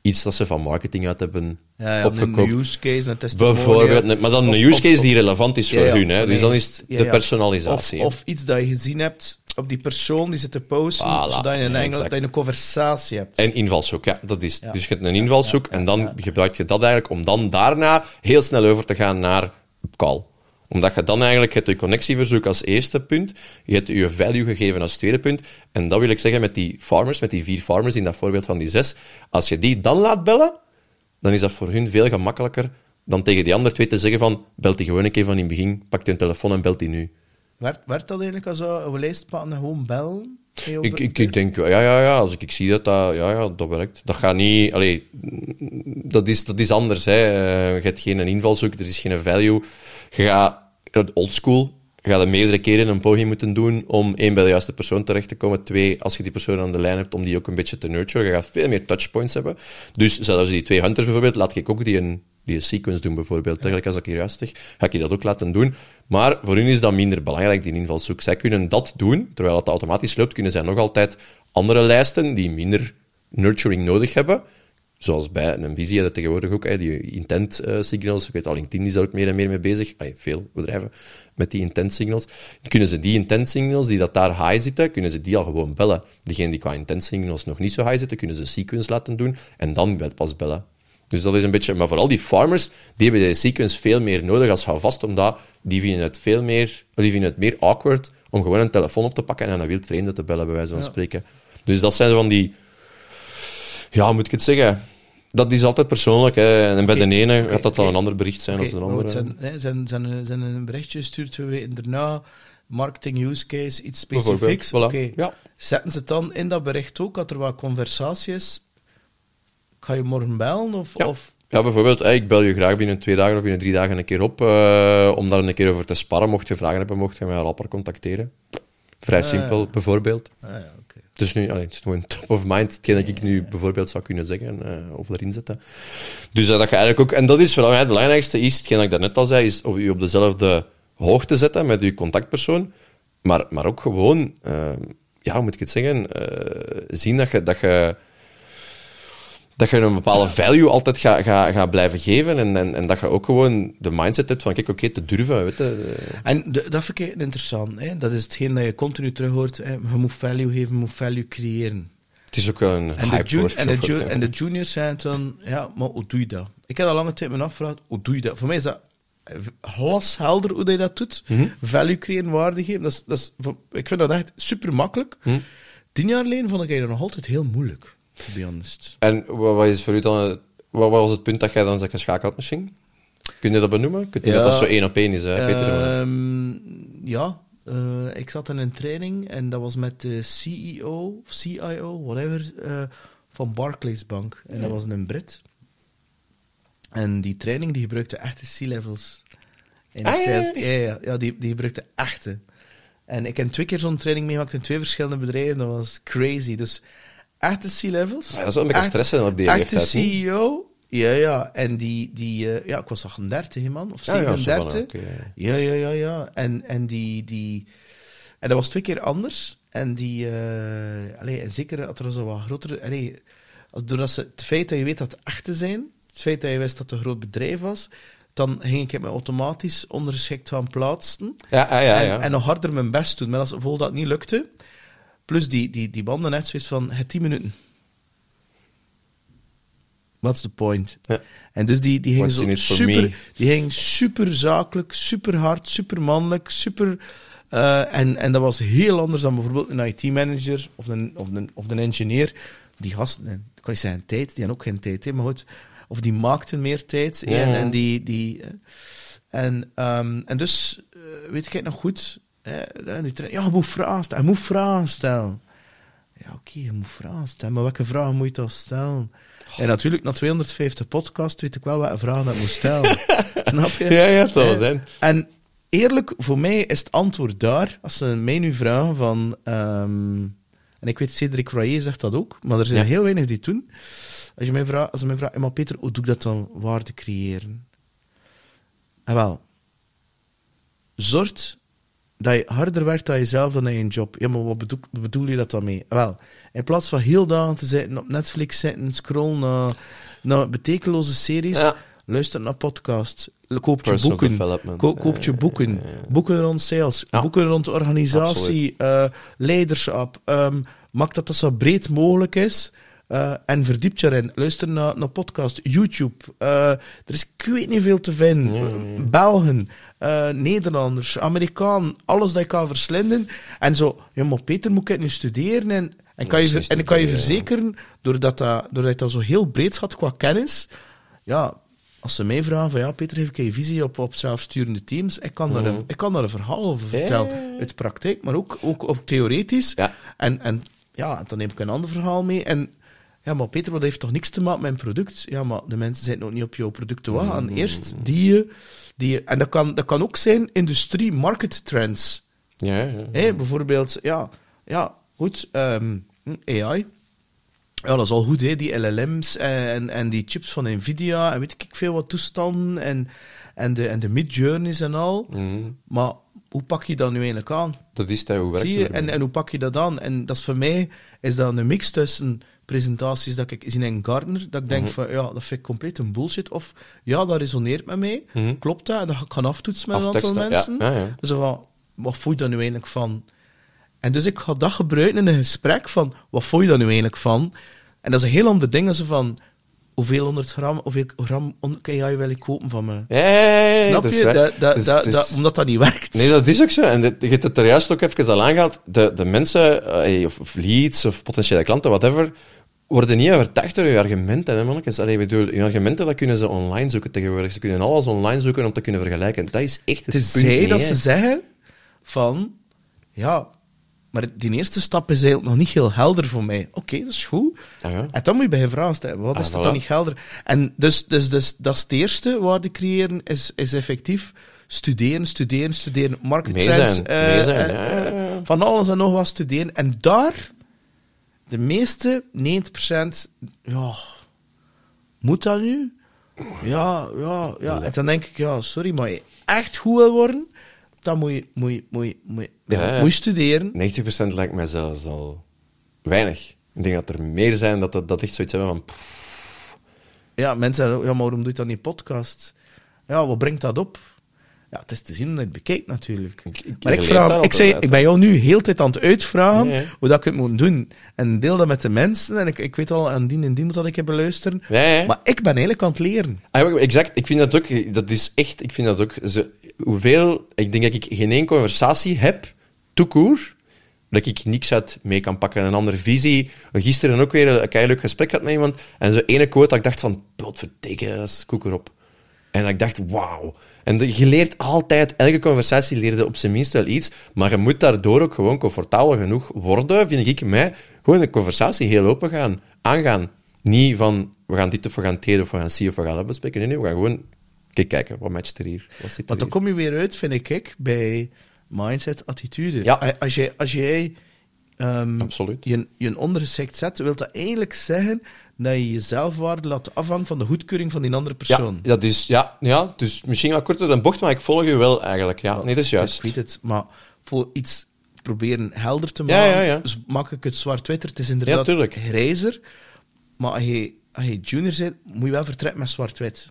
S3: iets dat ze van marketing uit hebben
S1: Ja, ja, een use case, een testimonial.
S3: Bijvoorbeeld, maar dan een use case die relevant is voor
S1: Ja, ja,
S3: hun. Hè. Dus dan is het de personalisatie.
S1: Of, of iets dat je gezien hebt op die persoon die zit te posten,
S3: Voilà,
S1: zodat je een, engel-
S3: exact.
S1: dat je een conversatie hebt.
S3: En invalshoek, ja, dat is het. Dus je hebt een invalshoek en dan gebruik je dat eigenlijk om dan daarna heel snel over te gaan naar call. Omdat je dan eigenlijk het je connectieverzoek als eerste punt, je hebt je value gegeven als tweede punt. En dat wil ik zeggen met die farmers, met die vier farmers in dat voorbeeld van die zes. Als je die dan laat bellen, dan is dat voor hun veel gemakkelijker dan tegen die andere twee te zeggen van, belt die gewoon een keer van in het begin, pak je een telefoon en belt die nu.
S1: Werd, werd dat eigenlijk als een lijst pakken en gewoon bellen?
S3: Ik, ik, ik denk, ja, ja, ja, als ik, ik zie dat dat, ja, ja, dat werkt. Dat gaat niet, allee, dat is, dat is anders, hè. Eh, Je hebt geen invalshoek, er is geen value. Je gaat, oldschool, je gaat er meerdere keren een poging moeten doen om één, bij de juiste persoon terecht te komen. Twee, als je die persoon aan de lijn hebt, om die ook een beetje te nurturen. Je gaat veel meer touchpoints hebben. Dus zelfs die twee hunters bijvoorbeeld, laat ik ook die een, die een sequence doen bijvoorbeeld. Eigenlijk als ik hier juist zeg, ga ik je dat ook laten doen. Maar voor hun is dat minder belangrijk, die invalshoek. Zij kunnen dat doen, terwijl het automatisch loopt, kunnen zij nog altijd andere lijsten die minder nurturing nodig hebben. Zoals bij een visie dat tegenwoordig ook, die intent eh, signals. Ik weet al, LinkedIn is daar ook meer en meer mee bezig. Veel bedrijven met die intent signals. Kunnen ze die intent signals die dat daar high zitten, kunnen ze die al gewoon bellen. Diegenen die qua intent signals nog niet zo high zitten, kunnen ze een sequence laten doen en dan pas bellen. Dus dat is een beetje, maar vooral die farmers, die hebben die sequence veel meer nodig als vast, omdat die vinden het veel meer, die vinden het meer awkward om gewoon een telefoon op te pakken en een wild vreemde te bellen, bij wijze van spreken. Dus dat zijn van die, ja, moet ik het zeggen? Dat is altijd persoonlijk. Hè. En bij de ene gaat dat dan een ander bericht zijn dan de andere.
S1: zijn, hè, zijn, zijn, zijn een berichtje gestuurd twee weken daarna, marketing use case, iets specifieks.
S3: voilà.
S1: Oké.
S3: Ja.
S1: Zetten ze het dan in dat bericht ook, dat er wat conversatie is? Ga je morgen bellen? Of,
S3: Ja.
S1: of
S3: Ja, bijvoorbeeld, hey, ik bel je graag binnen twee dagen of binnen drie dagen een keer op, eh, om daar een keer over te sparren. Mocht je vragen hebben, mocht je mij rapper contacteren. Vrij
S1: Ah,
S3: simpel,
S1: ja.
S3: bijvoorbeeld.
S1: Ah, ja, oké.
S3: Dus nu, allee, het is gewoon top of mind, hetgeen dat ik nu bijvoorbeeld zou kunnen zeggen eh, of erin zetten. Dus eh, dat je eigenlijk ook, en dat is voor mij het belangrijkste, is, hetgeen dat ik daarnet al zei, is op je op dezelfde hoogte zetten met je contactpersoon, maar, maar ook gewoon, ja, hoe moet ik het zeggen, zien dat je, dat je dat je een bepaalde value altijd gaat ga, ga blijven geven en, en, en dat je ook gewoon de mindset hebt van, kijk, oké, te durven, weet je.
S1: En de- dat vind ik interessant. Hè? Dat is hetgeen dat je continu terug hoort. Hè? Je moet value geven, je moet value creëren.
S3: Het is ook een
S1: En de,
S3: hype
S1: jun-
S3: woord
S1: en, de ju- en de juniors zijn dan, ja, maar hoe doe je dat? Ik heb al lange tijd me afgevraagd, hoe doe je dat? Voor mij is dat glashelder hoe je dat doet.
S3: Mhm.
S1: Value creëren, waarde geven. Dat is, dat is, ik vind dat echt super makkelijk.
S3: Mhm.
S1: Tien jaar geleden vond ik dat nog altijd heel moeilijk, to be honest.
S3: En wat is voor u dan, het- wat was het punt dat jij dan zegt geschakeld misschien? Kun je dat benoemen? Kun je
S1: Ja.
S3: dat dat zo één op één is, hè,
S1: Ehm, ja, eh, ik zat in een training en dat was met de CEO of CIO, whatever, eh, van Barclays Bank. En dat was een Brit. En die training die gebruikte echte C-levels. In de
S3: Ah, ja,
S1: ja, die, die gebruikte echte. En ik heb twee keer zo'n training meegemaakt in twee verschillende bedrijven. Dat was crazy. Dus echte C-levels.
S3: Ja, dat is wel een beetje stressen op die
S1: Echte
S3: niet?
S1: CEO. Ja, ja. En die, die eh, ja, ik was 38, hè, man. Of
S3: Ja, ja, zo
S1: 37.
S3: van, oké, ja.
S1: Ja, ja, ja, ja. En, en die, die... En dat was twee keer anders. En die... eh allee, en zeker had er zo wat grotere... Allee, als, doordat ze, het feit dat je weet dat het echte zijn, het feit dat je wist dat het een groot bedrijf was, dan ging ik me automatisch ondergeschikt van plaatsen.
S3: Ja, ah, ja, ja.
S1: En, en nog harder mijn best doen. Maar als bijvoorbeeld dat niet lukte, plus die, die, die banden net zoiets van, het 10 minuten. What's the point?
S3: Ja.
S1: En dus die, die ging zo super, die ging super zakelijk, super hard, super mannelijk, super... eh, en, en dat was heel anders dan bijvoorbeeld een IT-manager of een, of, een, of een engineer. Die gasten, ik kan niet zeggen tijd, die hadden ook geen tijd, hè, maar goed. Of die maakten meer tijd.
S3: Ja,
S1: en, en die... die eh, en, ehm, en dus, eh, weet ik het nog goed, hè, en die trainer, ja, je moet vragen stellen, je moet vragen stellen. Ja, oké, je moet vragen stellen, maar welke vragen moet je dan stellen? En natuurlijk, na 250 podcasts weet ik wel welke vragen ik moet stellen. Snap je?
S3: Ja, ja, het zal wel zijn.
S1: En eerlijk, voor mij is het antwoord daar, als ze mij nu vragen van... ehm, en ik weet, Cedric Royer zegt dat ook, maar er zijn
S3: Ja.
S1: heel weinig die doen. Als, je mij vraagt, als ze mij vraagt, "Ja, maar Peter, hoe doe ik dat dan, waarde creëren? En wel, zorg dat je harder werkt aan jezelf dan aan je job. Ja, maar wat bedoel, je dat dan mee? Wel, in plaats van heel dagen te zitten op Netflix zitten, scrollen naar, naar betekeloze series,
S3: Ja.
S1: luister naar podcasts, koop je boeken, ko- koop je boeken,
S3: ja, ja.
S1: boeken rond sales, boeken rond organisatie, eh, leiderschap, ehm, maak dat dat zo breed mogelijk is. eh, en verdiep je erin. Luister naar, naar podcast, YouTube. eh, er is ik weet niet veel te vinden. Belgen, eh, Nederlanders, Amerikaan, alles dat je kan verslinden. En zo, ja, maar Peter, moet ik het nu studeren? En, en, kan je, en ik kan je verzekeren, doordat, dat, doordat dat zo heel breed gaat qua kennis, ja, als ze mij vragen van, ja, Peter, heeft je visie op, op zelfsturende teams? Ik kan, daar een, ik kan daar een verhaal over vertellen.
S3: Mhm.
S1: Uit praktijk, maar ook, ook op theoretisch.
S3: Ja.
S1: En, en ja, dan neem ik een ander verhaal mee. En ja, maar Peter, wat heeft toch niks te maken met mijn product? Ja, maar de mensen zijn ook niet op jouw product te wachten.
S3: Mm.
S1: Eerst die je... Die en dat kan, dat kan ook zijn industrie, market trends.
S3: Ja, ja,
S1: bijvoorbeeld, ja, ja goed, ehm, AI. Ja, dat is al goed, hè, die LLM's en, en die chips van Nvidia en weet ik veel wat toestanden en, en de, en de mid-journeys en al.
S3: Mhm.
S1: Maar hoe pak je dat nu eigenlijk aan?
S3: Dat is het, hoe werkt
S1: Zie je? En, en hoe pak je dat aan? En dat is voor mij is dat een mix tussen presentaties dat ik zie in Gardner, dat ik denk
S3: Mhm.
S1: van, ja, dat vind ik compleet een bullshit. Of, ja, dat resoneert met mij.
S3: Mhm.
S1: Klopt dat? En dat ga ik gaan aftoetsen met een aantal mensen.
S3: ja, ja, ja.
S1: Dus van, wat voel je daar nu eigenlijk van? En dus ik ga dat gebruiken in een gesprek van, wat voel je daar nu eigenlijk van? En dat is een heel ander ding, als van, hoeveel honderd gram, hoeveel gram AI wil ik kopen van me?
S3: Ja, ja, ja,
S1: Snap je? Dat, dat,
S3: Dus
S1: dat, omdat dat niet werkt.
S3: Nee, dat is ook zo. En dit- je hebt het er juist ook even al aangehaald. De, de mensen, eh, of leads, of potentiële klanten, whatever, worden niet overtuigd door je argumenten, hè, mannetjes. Allee, bedoel, je argumenten, dat kunnen ze online zoeken tegenwoordig. Ze kunnen alles online zoeken om te kunnen vergelijken. Dat is echt het punt
S1: Tenzij
S3: niet,
S1: dat ze zeggen van, ja, maar die eerste stap is eigenlijk nog niet heel helder voor mij. Oké, dat is goed.
S3: Ah, ja.
S1: En dan moet je bij je vragen stellen, wat
S3: Ah,
S1: is dat
S3: voilà.
S1: dan niet helder? En dus, dus, dus dat is het eerste, waarde creëren, is, is effectief studeren, studeren, studeren, market trends, eh, eh, van alles en nog wat studeren. En daar, de meeste, 90%, ja, moet dat nu? Ja, ja, ja. En dan denk ik, ja, sorry, maar je echt goed wil worden, dan moet je, moet je, moet je, moet je,
S3: Ja,
S1: moet je studeren.
S3: 90% lijkt mij zelfs al weinig. Ik denk dat er meer zijn dat, dat, dat echt zoiets hebben van...
S1: Ja, mensen zeggen, ja, maar waarom doe je dan niet podcast? Ja, wat brengt dat op? Ja, het is te zien dat je het bekijkt natuurlijk.
S3: Ik- ik
S1: maar ik, vraag, ik, zei, ik ben jou nu heel de tijd aan het uitvragen hoe dat ik het moet doen. En deel dat met de mensen. En ik, ik weet al aan die en die dat ik heb beluisteren. Maar ik ben eigenlijk aan het leren.
S3: Ah, exact. Ik vind dat ook, dat is echt, ik vind dat ook, zo, hoeveel, ik denk dat ik geen één conversatie heb, toekoer, dat ik niks uit mee kan pakken. Een andere visie. Gisteren ook weer een keihard leuk gesprek gehad met iemand, en zo ene quote dat ik dacht van, potverdikke, dat is koek erop. En dat ik dacht, wauw. En de- je leert altijd, elke conversatie leerde op zijn minst wel iets, maar je moet daardoor ook gewoon comfortabel genoeg worden, vind ik, mij, gewoon de conversatie heel open gaan, aangaan. Niet van, we gaan dit of we gaan het of we gaan C of we gaan dat bespreken. Nee, nee, we gaan gewoon, kijk, kijken, wat matcht er hier? Wat zit er
S1: Want dan
S3: hier?
S1: kom je weer uit, vind ik, bij mindset, attitude.
S3: Ja.
S1: A- Als jij, als jij ehm,
S3: Absoluut.
S1: je, je ondergeschikt zet, wil dat eigenlijk zeggen dat je je zelfwaarde laat afhangen van de goedkeuring van die andere
S3: Ja,
S1: persoon.
S3: dat is, ja, ja, dus misschien wat korter dan bocht, maar ik volg je wel eigenlijk. Ja, nee, dat is juist.
S1: Ik weet het, maar voor iets proberen helder te
S3: Ja,
S1: maken,
S3: ja, ja.
S1: dus maak ik het zwart-wit. Het is inderdaad grijzer, maar als je, als je junior bent, moet je wel vertrekken met zwart-wit.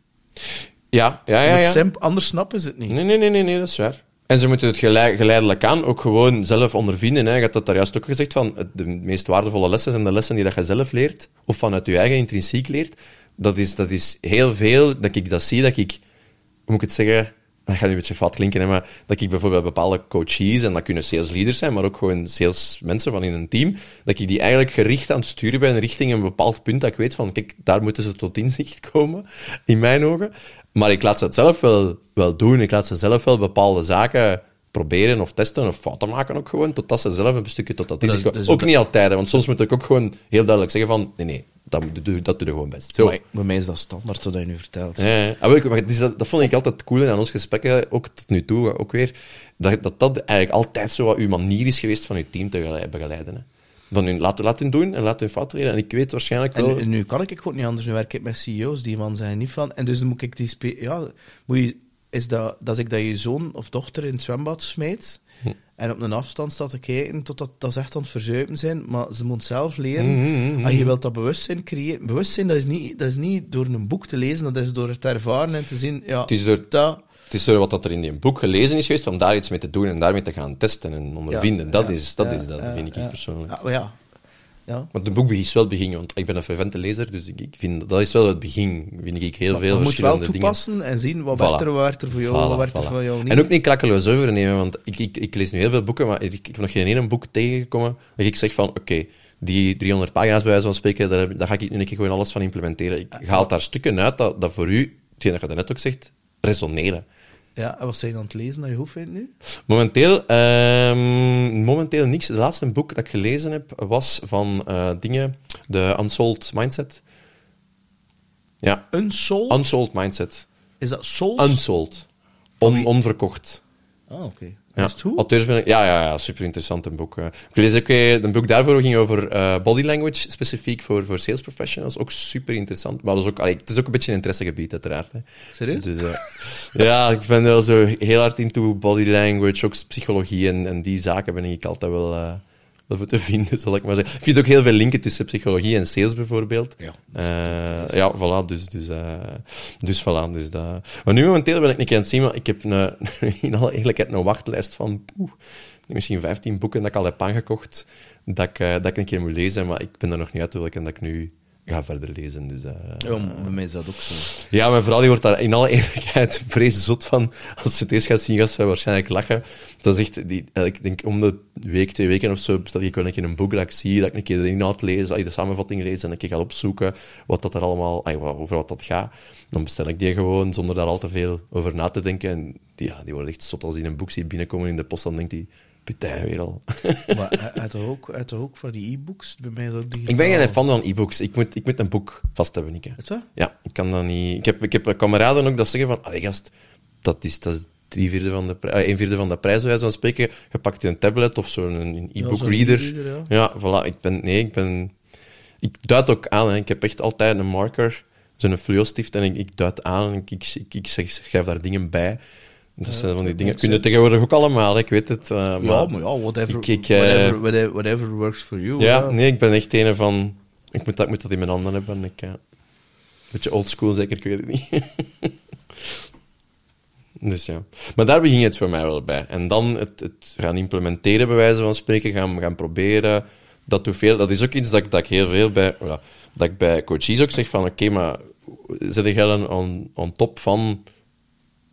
S3: Ja, ja, ja. Ja.
S1: simp, anders snappen ze het niet.
S3: Nee, nee, nee, nee, nee, dat is waar. En ze moeten het gelei- geleidelijk aan ook gewoon zelf ondervinden. Hè. Je had dat daar juist ook gezegd, van de meest waardevolle lessen zijn de lessen die dat je zelf leert, of vanuit je eigen intrinsiek leert. Dat is, dat is heel veel, dat ik dat zie, dat ik, hoe moet ik het zeggen, dat gaat nu een beetje fout klinken, hè, maar dat ik bijvoorbeeld bepaalde coaches, en dat kunnen sales leaders zijn, maar ook gewoon salesmensen van in een team, dat ik die eigenlijk gericht aan het sturen ben richting een bepaald punt dat ik weet van, kijk, daar moeten ze tot inzicht komen, in mijn ogen. Maar ik laat ze het zelf wel, wel doen. Ik laat ze zelf wel bepaalde zaken proberen of testen of fouten maken ook gewoon, totdat ze zelf een stukje tot dat inzicht komen. Ook niet altijd, hè, want soms moet ik ook gewoon heel duidelijk zeggen van, nee, nee, dat, dat, dat doe je gewoon best. Zo.
S1: Maar bij mij is dat standaard wat je nu vertelt.
S3: Ja, ja. Ah, maar is dat, dat vond ik altijd cool aan ons gesprekken, ook tot nu toe, ook weer, dat dat, dat eigenlijk altijd zo wat uw manier is geweest van uw team te gele- begeleiden. Hè. Van hun, laat, laat hun doen en laat hun fout reden. En ik weet waarschijnlijk wel...
S1: En, nu- nu kan ik ook niet anders. Nu werk ik met CEO's, die man zijn niet van. En dus dan moet ik die... Ja, moet je, is dat, dat ik dat je zoon of dochter in het zwembad smijt
S3: Hm.
S1: en op een afstand staat te kijken totdat dat ze echt aan het verzuipen zijn, maar ze moet zelf leren. En je wilt dat bewustzijn creëren. Bewustzijn, dat is, niet, dat is niet door een boek te lezen, dat is door het te ervaren en te zien, ja,
S3: Het is door-
S1: dat...
S3: Het is door wat dat er in die boek gelezen is geweest, om daar iets mee te doen en daarmee te gaan testen en ondervinden.
S1: Ja,
S3: dat
S1: ja,
S3: is dat,
S1: ja,
S3: is dat
S1: ja,
S3: vind ik
S1: ja.
S3: persoonlijk.
S1: Ja, maar ja.
S3: Want het boek is wel het begin, want ik ben een fervente lezer, dus ik, ik vind dat is wel het begin, vind ik heel
S1: Maar
S3: veel
S1: je moet wel
S3: verschillende dingen.
S1: toepassen en zien wat
S3: Voilà.
S1: er, wat er voor jou,
S3: Voilà,
S1: wat werkt er
S3: voilà.
S1: voor jou niet.
S3: En ook niet klakkeloos overnemen, want ik, ik, ik lees nu heel veel boeken, maar ik, ik heb nog geen ene boek tegengekomen dat ik zeg van, oké, die 300 pagina's bij wijze van spreken, daar, ga ik nu een keer gewoon alles van implementeren. Ik haal daar stukken uit dat, dat voor u, hetgeen dat je net ook zegt, resoneren.
S1: Ja, en wat zijn je aan het lezen dat je goed vindt nu?
S3: Momenteel, ehm, momenteel niks. Het laatste boek dat ik gelezen heb was van eh, dingen, de Unsold Mindset. Ja,
S1: Unsold?
S3: Unsold Mindset.
S1: is dat soul?
S3: Unsold. On, onverkocht.
S1: ah, oké.
S3: Ja,
S1: Is het goed?
S3: auteurs ben ik- ja, ja, ja, super interessant een boek. eh. Ik lees ook, eh, een boek daarvoor ging over eh, body language, specifiek voor, voor sales professionals. Ook super interessant. Maar dat is ook, allee, het is ook een beetje een interessegebied, uiteraard. Hè.
S1: Serieus?
S3: Dus, ja, ik ben wel zo heel hard into body language, ook psychologie en, en die zaken ben ik altijd wel, wel voor te vinden, zal ik maar zeggen. Ik vind ook heel veel linken tussen psychologie en sales bijvoorbeeld.
S1: Ja.
S3: Eh, ja, voilà, dus, dus, eh, dus voilà. Dus dat. Maar nu momenteel ben ik niet aan het zien, maar ik heb een, in alle eerlijkheid een wachtlijst van poeh, misschien 15 boeken dat ik al heb aangekocht, dat ik, eh, dat ik een keer moet lezen, maar ik ben er nog niet uit welke dat ik nu ga verder lezen. Dus, eh,
S1: Ja, bij mij is dat ook zo.
S3: ja, mijn vrouw die wordt daar in alle eerlijkheid vrees zot van. Als ze het eerst gaat zien, gaat ze waarschijnlijk lachen. Dat is echt, die, eh, ik denk om de week, twee weken of zo, bestel ik wel een keer een boek dat ik zie, dat ik een keer de inhoud lees, dat ik de samenvatting lees en een keer ga opzoeken wat dat er allemaal, ay, over wat dat gaat. Dan bestel ik die gewoon, zonder daar al te veel over na te denken. En die, ja, die wordt echt zot als hij een boek ziet binnenkomen in de post, dan denkt hij, al.
S1: Maar uit de ook, uit de ook van die e-books,
S3: ik ben geen fan van e-books. Ik moet, ik moet een boek vast hebben, ik. hè. Ja, ik kan dat niet. Ik heb, ik heb kameraden ook dat zeggen van, allee gast, dat is, dat is drie vierde van de eh, een vierde van de prijs, wijze van spreken. Je pakt een tablet of zo'n een e-book
S1: zo'n
S3: reader.
S1: ja.
S3: ja. voilà. Ik ben, nee, ik ben, ik duid ook aan. Hè. Ik heb echt altijd een marker, zo'n fluostift, en ik, ik duid aan en ik, ik, ik, ik zeg, schrijf daar dingen bij. Dat zijn van die dingen. Kun je tegenwoordig ook allemaal, ik weet het. eh,
S1: Ja, maar ja, whatever,
S3: ik- ik, eh,
S1: whatever, whatever, whatever works for you.
S3: ja, nee, ik ben echt een van. Ik moet dat, ik moet dat in mijn handen hebben. Ik, ja. Beetje oldschool zeker, ik weet het niet. dus ja. Maar daar begint het voor mij wel bij. En dan het, het gaan implementeren, bij wijze van spreken, gaan, gaan proberen. Dat, doet veel, dat is ook iets dat, ik- dat ik heel veel bij, dat ik bij coaches ook zeg van, oké, maar zet je dan on, on top van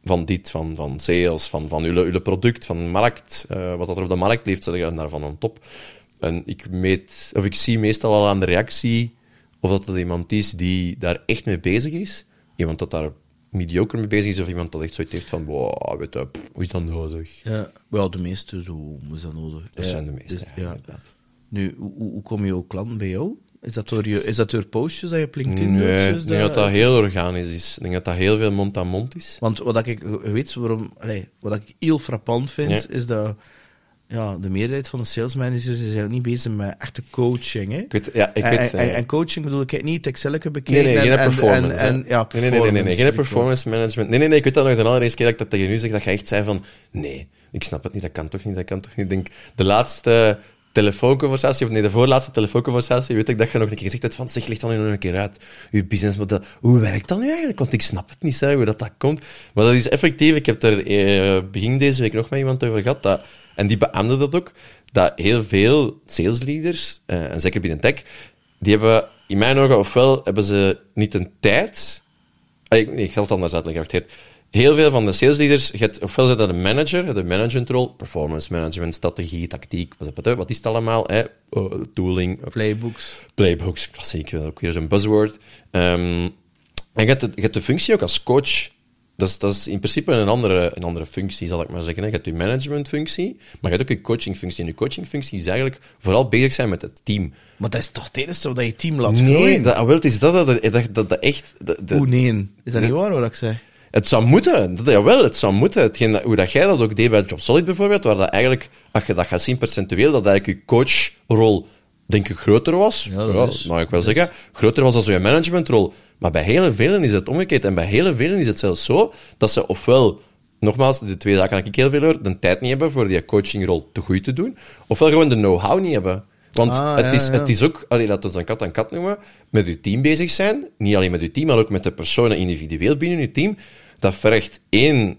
S3: van dit, van, van sales, van, van uw, uw product, van markt, eh, wat er op de markt leeft, zet je daarvan aan top. En ik meet, of ik zie meestal al aan de reactie of dat het iemand is die daar echt mee bezig is, iemand dat daar mediocre mee bezig is, of iemand dat echt zoiets heeft van, wow, weet je, pff, hoe is dat nodig?
S1: Ja, wel, de meeste zo is dat nodig.
S3: Dat
S1: Ja,
S3: zijn de meeste,
S1: dus,
S3: ja.
S1: Nu, hoe, hoe hoe komen jouw klanten bij jou? Is dat door, je, is dat door postjes dat je op LinkedIn doet?
S3: Nee, ik denk dat dat heel organisch is. Ik denk dat dat heel veel mond-aan-mond is.
S1: Want wat ik, weet waarom, allee, wat ik heel frappant vind,
S3: Ja.
S1: is dat ja, de meerderheid van de sales managers is eigenlijk niet bezig met echte coaching. Hè?
S3: Ik weet, ja, ik
S1: en,
S3: weet...
S1: en,
S3: eh,
S1: en coaching bedoel ik niet Excelke
S3: Nee,
S1: bekeken.
S3: nee,
S1: en,
S3: geen
S1: en-
S3: performance.
S1: En, ja,
S3: nee, nee, nee, nee, nee, geen
S1: performance.
S3: performance management. Nee, nee, nee, ik weet dat nog de allereerste keer dat ik dat tegen u zeg, dat je echt zei van, nee, ik snap het niet, dat kan toch niet, dat kan toch niet. Ik denk, de laatste telefoonconversatie, of nee, de voorlaatste telefoonconversatie, weet ik dat je nog een keer gezegd hebt van, zeg, leg dan nog een keer uit, uw businessmodel, hoe werkt dat nu eigenlijk? Want ik snap het niet, zeg, hoe dat, dat komt. Maar dat is effectief, ik heb er eh, begin deze week nog met iemand over gehad, dat, en die beaamde dat ook, dat heel veel salesleaders, eh, en zeker binnen tech, die hebben in mijn ogen, ofwel hebben ze niet een tijd. Ik- Nee, ik ga het anders uitleggen. Heel veel van de salesleaders, je hebt- ofwel zijn dat een manager, de managementrol, performance management, strategie, tactiek, wat, is het allemaal? Hè? Oh, tooling,
S1: Playbooks.
S3: playbooks, klassiek, ook weer zo'n buzzword. Ehm, en je hebt, de, je hebt de functie ook als coach. Dat is, dat is in principe een andere, een andere functie, zal ik maar zeggen. Je hebt je managementfunctie, maar je hebt ook je coachingfunctie. En je coachingfunctie is eigenlijk vooral bezig zijn met het team.
S1: Maar dat is toch het enige dat je team laat
S3: Nee,
S1: groeien?
S3: dat, ah, wel, is dat, dat, dat, dat, dat echt... Dat, dat-
S1: Oeh, nee. Is dat niet waar wat ik zei?
S3: Het zou moeten, dat, jawel, het zou moeten. Hetgeen, hoe dat jij dat ook deed bij Job Solid bijvoorbeeld, waar dat eigenlijk, als je dat gaat zien percentueel, dat eigenlijk je coachrol, denk ik, groter was.
S1: Ja, dat is-
S3: mag ik wel zeggen. Groter was dan je managementrol. Maar bij hele velen is het omgekeerd. En bij hele velen is het zelfs zo, dat ze ofwel, nogmaals, de twee zaken dat ik heel veel hoor, de tijd niet hebben voor die coachingrol te goed te doen, ofwel gewoon de know-how niet hebben. Want
S1: Ah,
S3: het, is,
S1: ja.
S3: het is ook, allee, laten we het dan kat aan kat noemen, met je team bezig zijn. Niet alleen met je team, maar ook met de personen individueel binnen je team. Dat vergt één,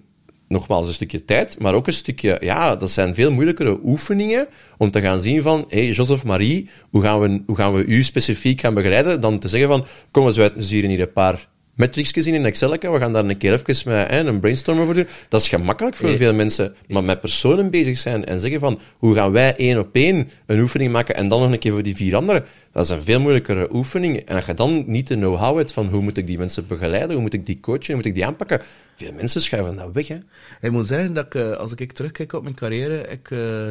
S3: nogmaals, een stukje tijd, maar ook een stukje, ja, dat zijn veel moeilijkere oefeningen om te gaan zien van, hé, hey, Joseph Marie, hoe gaan, we, hoe gaan we u specifiek gaan begeleiden? Dan te zeggen van, kom eens, wij sturen hier een paar gezien in Excel. We gaan daar een keer even met, hè, een brainstorm over doen. Dat is gemakkelijk voor veel mensen. Maar met personen bezig zijn en zeggen van hoe gaan wij één op één een oefening maken en dan nog een keer voor die vier anderen. Dat is een veel moeilijkere oefening. En als je dan niet de know-how hebt van hoe moet ik die mensen begeleiden, hoe moet ik die coachen, hoe moet ik die aanpakken. Veel mensen schuiven dat weg. Hè.
S1: Ik moet zeggen dat ik, eh, als ik terugkijk op mijn carrière, ik, eh,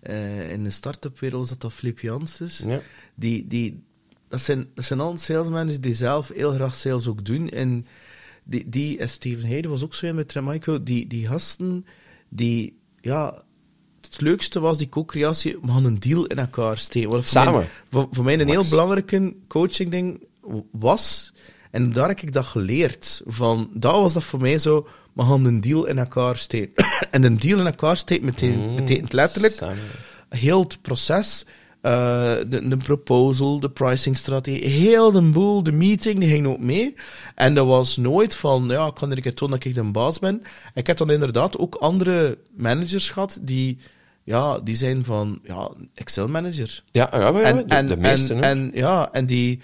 S1: eh, in de start-up wereld was dat dat Flip Janssens.
S3: Ja.
S1: Die, die, dat, zijn, dat zijn salesmanagers die zelf heel graag sales ook doen. En die, die en Steven Heide was ook zo in met Tremico, die, die gasten, die, ja, het leukste was die co-creatie, we gaan een deal in elkaar steken. Wat
S3: Samen.
S1: Mij, voor, voor mij een heel belangrijke coaching ding was. En daar heb ik dat geleerd. Van, dat was dat voor mij zo, we gaan een deal in elkaar steken. en een deal in elkaar steken betekent, betekent letterlijk
S3: Samen.
S1: heel het proces, eh, de, de proposal, de pricing-strategie, heel de boel, de meeting, die ging ook mee. En dat was nooit van, ja, ik kan er een keer tonen dat ik de baas ben. Ik heb dan inderdaad ook andere managers gehad die, ja, die zijn van, ja, Excel-manager.
S3: Ja, ja, ja,
S1: En,
S3: de,
S1: en,
S3: de meeste.
S1: en,
S3: hè.
S1: en, ja, en die,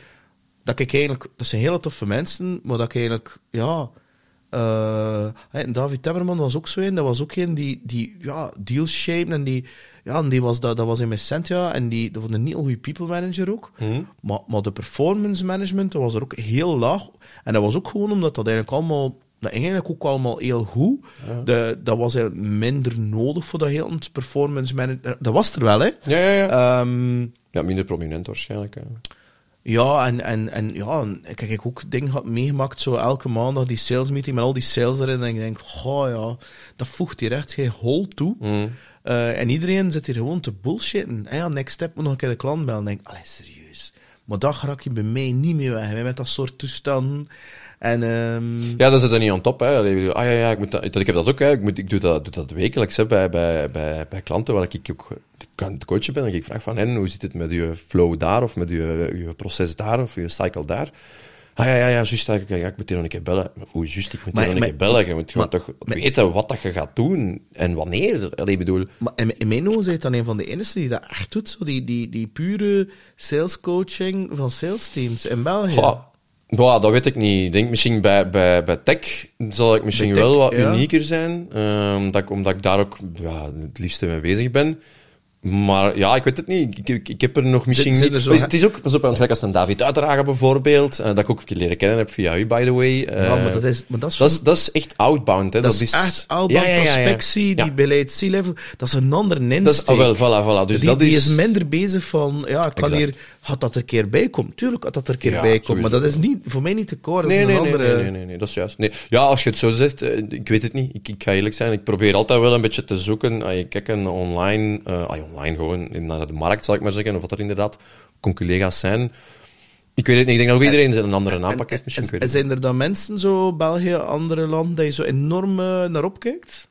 S1: dat ik eigenlijk, dat zijn hele toffe mensen, maar dat ik eigenlijk, ja, eh, en David Temmerman was ook zo een, dat was ook een die, die ja, deals en die, ja, en die was, dat, dat was in Messentia en die, dat was een heel goede people manager ook.
S3: Mhm.
S1: Maar, maar de performance management, dat was er ook heel laag. En dat was ook gewoon omdat dat eigenlijk allemaal, dat ging eigenlijk ook allemaal heel goed. De, dat was eigenlijk minder nodig voor dat heel het performance management. Dat was er wel, hè.
S3: Ja, ja, ja.
S1: Ehm,
S3: ja, minder prominent waarschijnlijk. Hè.
S1: Ja, en, en, en ja, en ik heb ook dingen meegemaakt, zo elke maandag die sales meeting met al die sales erin. En ik denk, oh ja, dat voegt hier echt geen hol toe.
S3: Mm.
S1: Eh, en iedereen zit hier gewoon te bullshitten. En ja, next step moet nog een keer de klant bellen. En denk, allee, serieus. Maar dat raak je bij mij niet meer weg, met dat soort toestanden. En ehm,
S3: Ja, dat zit er niet aan top. Hè. Ah ja, ja ik, moet dat, ik heb dat ook. Hè. Ik, moet, ik doe, dat, doe dat wekelijks hè, bij, bij, bij, bij klanten waar ik ook ik aan het coachen ben. En ik vraag van hen, hoe zit het met je flow daar, of met je, je proces daar, of je cycle daar? Ah ja, ja, ja, juist. Ja, ik, moet hier nog een keer bellen. Hoe juist, ik moet
S1: Maar-
S3: hier nog een keer bellen. Je moet gewoon
S1: maar-
S3: toch weten wat dat je gaat doen en wanneer. Allee, bedoel,
S1: maar in, in mijn ogen het dan een van de enigste die dat echt doet. Zo die, die, die pure sales coaching van sales teams in België.
S3: Dat weet ik niet. Ik denk misschien bij, bij, bij tech zal ik misschien
S1: tech,
S3: wel wat
S1: ja.
S3: unieker zijn. ehm, dat ik, omdat ik daar ook ja, het liefste mee bezig ben. Maar ja, ik weet het niet. Ik, ik, ik heb er nog misschien niet... het is ook, pas op, want gelijk als een David Uitdragen bijvoorbeeld, eh, dat ik ook leren kennen heb via u, by the way. eh,
S1: Ja, maar dat is, maar dat is,
S3: dat is, dat is echt outbound, hè.
S1: dat is echt outbound
S3: Ja, ja,
S1: prospectie, die beleid C-level, dat is een
S3: Dat is,
S1: insteek.
S3: oh, wel, voilà, voilà. Dus
S1: die,
S3: dat
S1: die
S3: is...
S1: is minder bezig van, ja, ik kan
S3: Exact.
S1: hier, had dat er een keer bij komen. Tuurlijk had dat er een keer
S3: Ja,
S1: bij maar dat is niet, voor mij niet te koor,
S3: Nee, nee, nee,
S1: andere...
S3: nee, nee, nee, dat is juist. Nee. Ja, als je het zo zegt, eh, ik weet het niet. Ik, ik ga eerlijk zijn, ik probeer altijd wel een beetje te zoeken. Als je kijkt eh, online, ah, online gewoon naar de markt, zal ik maar zeggen, of wat er inderdaad conculega's zijn. Ik weet het niet, ik denk dat ook iedereen een andere aanpak heeft. Misschien, ik
S1: En,
S3: het
S1: zijn er dan mensen, zo België, andere landen, dat je zo enorm eh, naar opkijkt?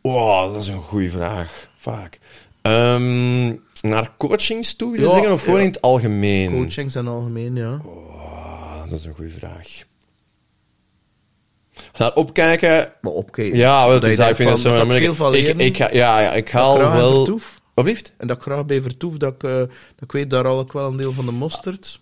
S3: Wow, dat is een goede vraag. Vaak. Ehm, naar coachings toe, wil je
S1: Ja,
S3: zeggen, of gewoon
S1: ja.
S3: in het algemeen?
S1: Coachings in het algemeen, ja.
S3: Ah, dat is een goede vraag. Naar opkijken...
S1: Maar opkijken.
S3: Ja, wel,
S1: Dat
S3: ja, ik vind dat zo...
S1: ik
S3: ik,
S1: leren.
S3: ik, ga- ja, ja, ik haal wel...
S1: vertoef.
S3: Wat blieft?
S1: En dat ik graag bij vertoef, dat ik, eh, dat ik weet, daar al ik wel een deel van de mosterd.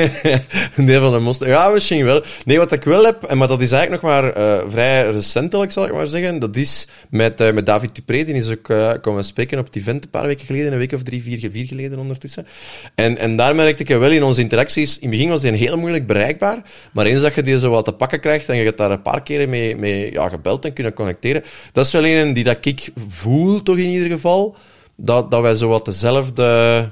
S3: een deel van de monster. Ja, misschien wel. Nee, wat ik wel heb, en maar dat is eigenlijk nog maar eh, vrij recentelijk, zal ik maar zeggen. Dat is met, eh, met David Dupré. Die is ook komen spreken op het event een paar weken geleden, een week of drie, vier, vier geleden ondertussen. En, en daar merkte ik wel in onze interacties. In het begin was die heel moeilijk bereikbaar. Maar eens dat je die zo wat te pakken krijgt en je hebt daar een paar keren mee, mee ja, gebeld en kunnen connecteren. Dat is wel een die dat ik voel, toch in ieder geval. Dat, dat wij zo wat dezelfde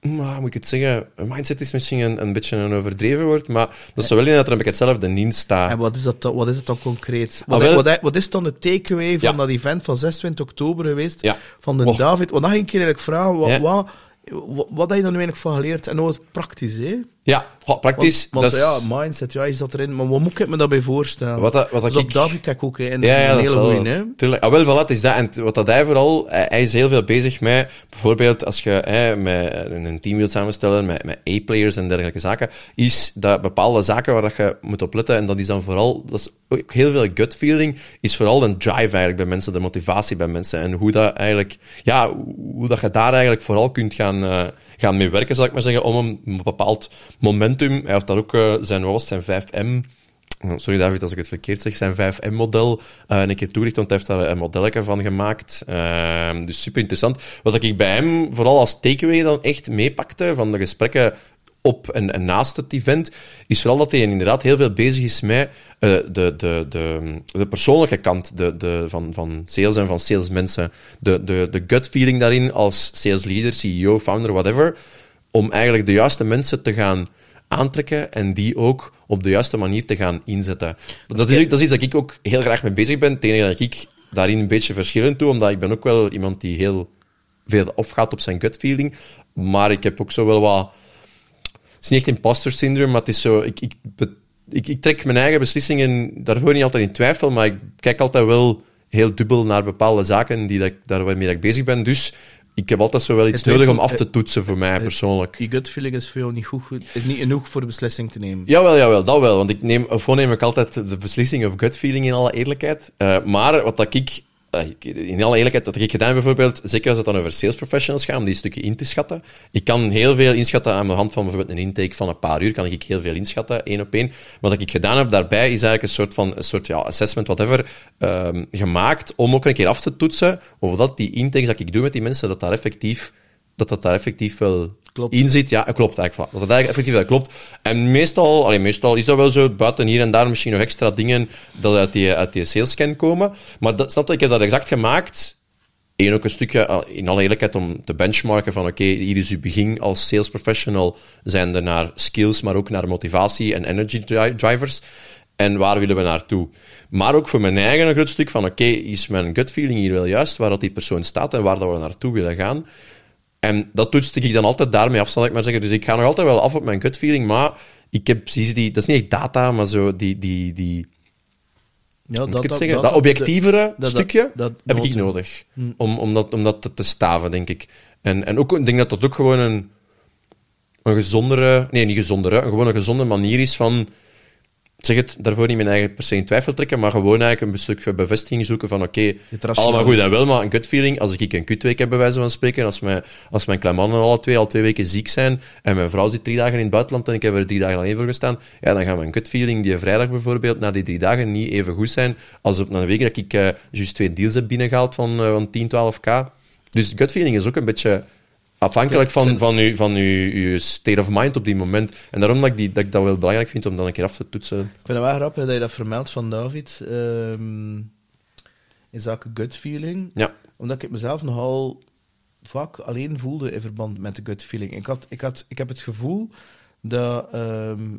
S3: maar hoe moet ik het zeggen? Mindset is misschien een, een beetje een overdreven woord, maar dat is wel in dat er een beetje hetzelfde in staat.
S1: En wat is dat, dan- wat is dat dan concreet? Wat,
S3: Ah, wel-
S1: wat, wat is dan de takeaway van
S3: Ja.
S1: dat event van 26 oktober geweest?
S3: Ja.
S1: Van de. David. Want dan ging ik je eigenlijk vragen, wat,
S3: Ja.
S1: wat, wat, wat heb je dan nu eigenlijk van geleerd? En ook praktisch, hè?
S3: Ja, goh, praktisch.
S1: Want, ja, mindset, ja, is dat erin. Maar wat moet ik me daarbij voorstellen?
S3: Wat dat- wat dat
S1: Dus
S3: ik-
S1: David kijk ook in.
S3: Ja, ja,
S1: een hele goeie, hè?
S3: Tuurlijk. Ah, wel, voilà, het is dat. En wat dat hij vooral... Hij, is heel veel bezig met... Bijvoorbeeld, als je hè, met een een team wilt samenstellen, met, met A-players en dergelijke zaken, is dat bepaalde zaken waar dat je moet op letten. En dat is dan vooral... Dat is ook heel veel gut feeling, is vooral een drive eigenlijk bij mensen, de motivatie bij mensen. En hoe dat eigenlijk... Ja, hoe dat je daar eigenlijk vooral kunt gaan, eh, gaan mee werken, zal ik maar zeggen, om een bepaald momentum... Hij heeft daar ook eh, zijn, was zijn 5M... Oh, Sorry David als ik het verkeerd zeg, zijn 5M-model eh een keer toelicht, want hij heeft daar een modelletje van gemaakt. Ehm, dus super interessant. Wat ik bij hem vooral als takeaway dan echt meepakte van de gesprekken op en, en naast het event, is vooral dat hij inderdaad heel veel bezig is met eh, de, de, de, de persoonlijke kant de, de, van, van sales en van salesmensen. De, de, de gut feeling daarin als sales leader, CEO, founder, whatever, om eigenlijk de juiste mensen te gaan aantrekken en die ook op de juiste manier te gaan inzetten. Dat is, dat is iets dat ik ook heel graag mee bezig ben. Het enige dat ik daarin een beetje verschillend doe, omdat ik ben ook wel iemand die heel veel afgaat op zijn gut feeling, maar ik heb ook zo wel wat... Het is niet echt imposter syndrome, maar het is zo... Ik, ik, ik, ik trek mijn eigen beslissingen daarvoor niet altijd in twijfel, maar ik kijk altijd wel heel dubbel naar bepaalde zaken die dat, ik- daar waarmee dat ik bezig ben. Dus ik heb altijd zo wel iets nodig om af te toetsen voor mij persoonlijk.
S1: Je gut feeling is veel niet goed, is niet genoeg voor de beslissing te nemen.
S3: Jawel, jawel, dat wel. Want ik neem, neem ik altijd de beslissing op gut feeling in alle eerlijkheid. Eh, maar wat dat ik- in alle eerlijkheid, dat ik gedaan heb bijvoorbeeld, zeker als het dan over sales professionals gaat, om die stukken in te schatten. Ik kan heel veel inschatten aan de hand van bijvoorbeeld een intake van een paar uur, kan ik heel veel inschatten, één op één. Wat ik gedaan heb daarbij, is eigenlijk een soort van, een soort ja, assessment, whatever, ehm, gemaakt om ook een keer af te toetsen of dat die intakes dat ik doe met die mensen, dat daar effectief, dat dat daar effectief wel
S1: Klopt.
S3: in zit. Ja, klopt eigenlijk. Dat het eigenlijk effectief wel klopt. En meestal, allee, meestal is dat wel zo, buiten hier en daar misschien nog extra dingen dat uit die, uit die sales scan komen. Maar dat, snap je, ik heb dat exact gemaakt. Eén ook een stukje, eh, in alle eerlijkheid, om te benchmarken van oké, hier is uw begin als sales professional, zijn er naar skills, maar ook naar motivatie en energy dri- drivers. En waar willen we naartoe? Maar ook voor mijn eigen een groot stuk van oké, is mijn gut feeling hier wel juist, waar dat die persoon staat en waar dat we naartoe willen gaan? En dat toetste ik dan altijd daarmee af, zal ik maar zeggen. Dus ik ga nog altijd wel af op mijn gut feeling, maar ik heb precies die... Dat is niet echt data, maar zo die... die, die
S1: Ja,
S3: zeggen? Dat, objectievere
S1: dat-
S3: stukje
S1: dat-
S3: heb ik
S1: nodig.
S3: nodig. Om, om, dat, om dat te, te staven, denk ik. En, en ook, ik denk dat dat ook gewoon een, een gezondere... Nee, niet gezondere. Een, gewoon een gezonde manier is van... Ik zeg het, daarvoor niet mijn eigen per se in twijfel trekken, maar gewoon eigenlijk een stukje bevestiging zoeken van oké, allemaal goed en wel, maar een gut feeling, als ik een kutweek heb bij wijze van spreken, als mijn, als mijn kleinmannen alle twee al twee weken ziek zijn en mijn vrouw zit drie dagen in het buitenland en ik heb er drie dagen alleen voor gestaan, ja, dan gaat mijn gut feeling die vrijdag bijvoorbeeld na die drie dagen niet even goed zijn als op een week dat ik eh juist twee deals heb binnengehaald van, eh, van 10, 12k. Dus gut feeling is ook een beetje afhankelijk van, van, uw, van uw, uw state of mind op die moment. En daarom dat ik, die, dat ik dat wel belangrijk vind om dan een keer af te toetsen.
S1: Ik vind het wel grappig dat je dat vermeldt van David. in zaken gut feeling.
S3: Ja.
S1: Omdat ik mezelf nogal vaak alleen voelde in verband met de gut feeling. Ik, had, ik, had, ik heb het gevoel dat, ehm,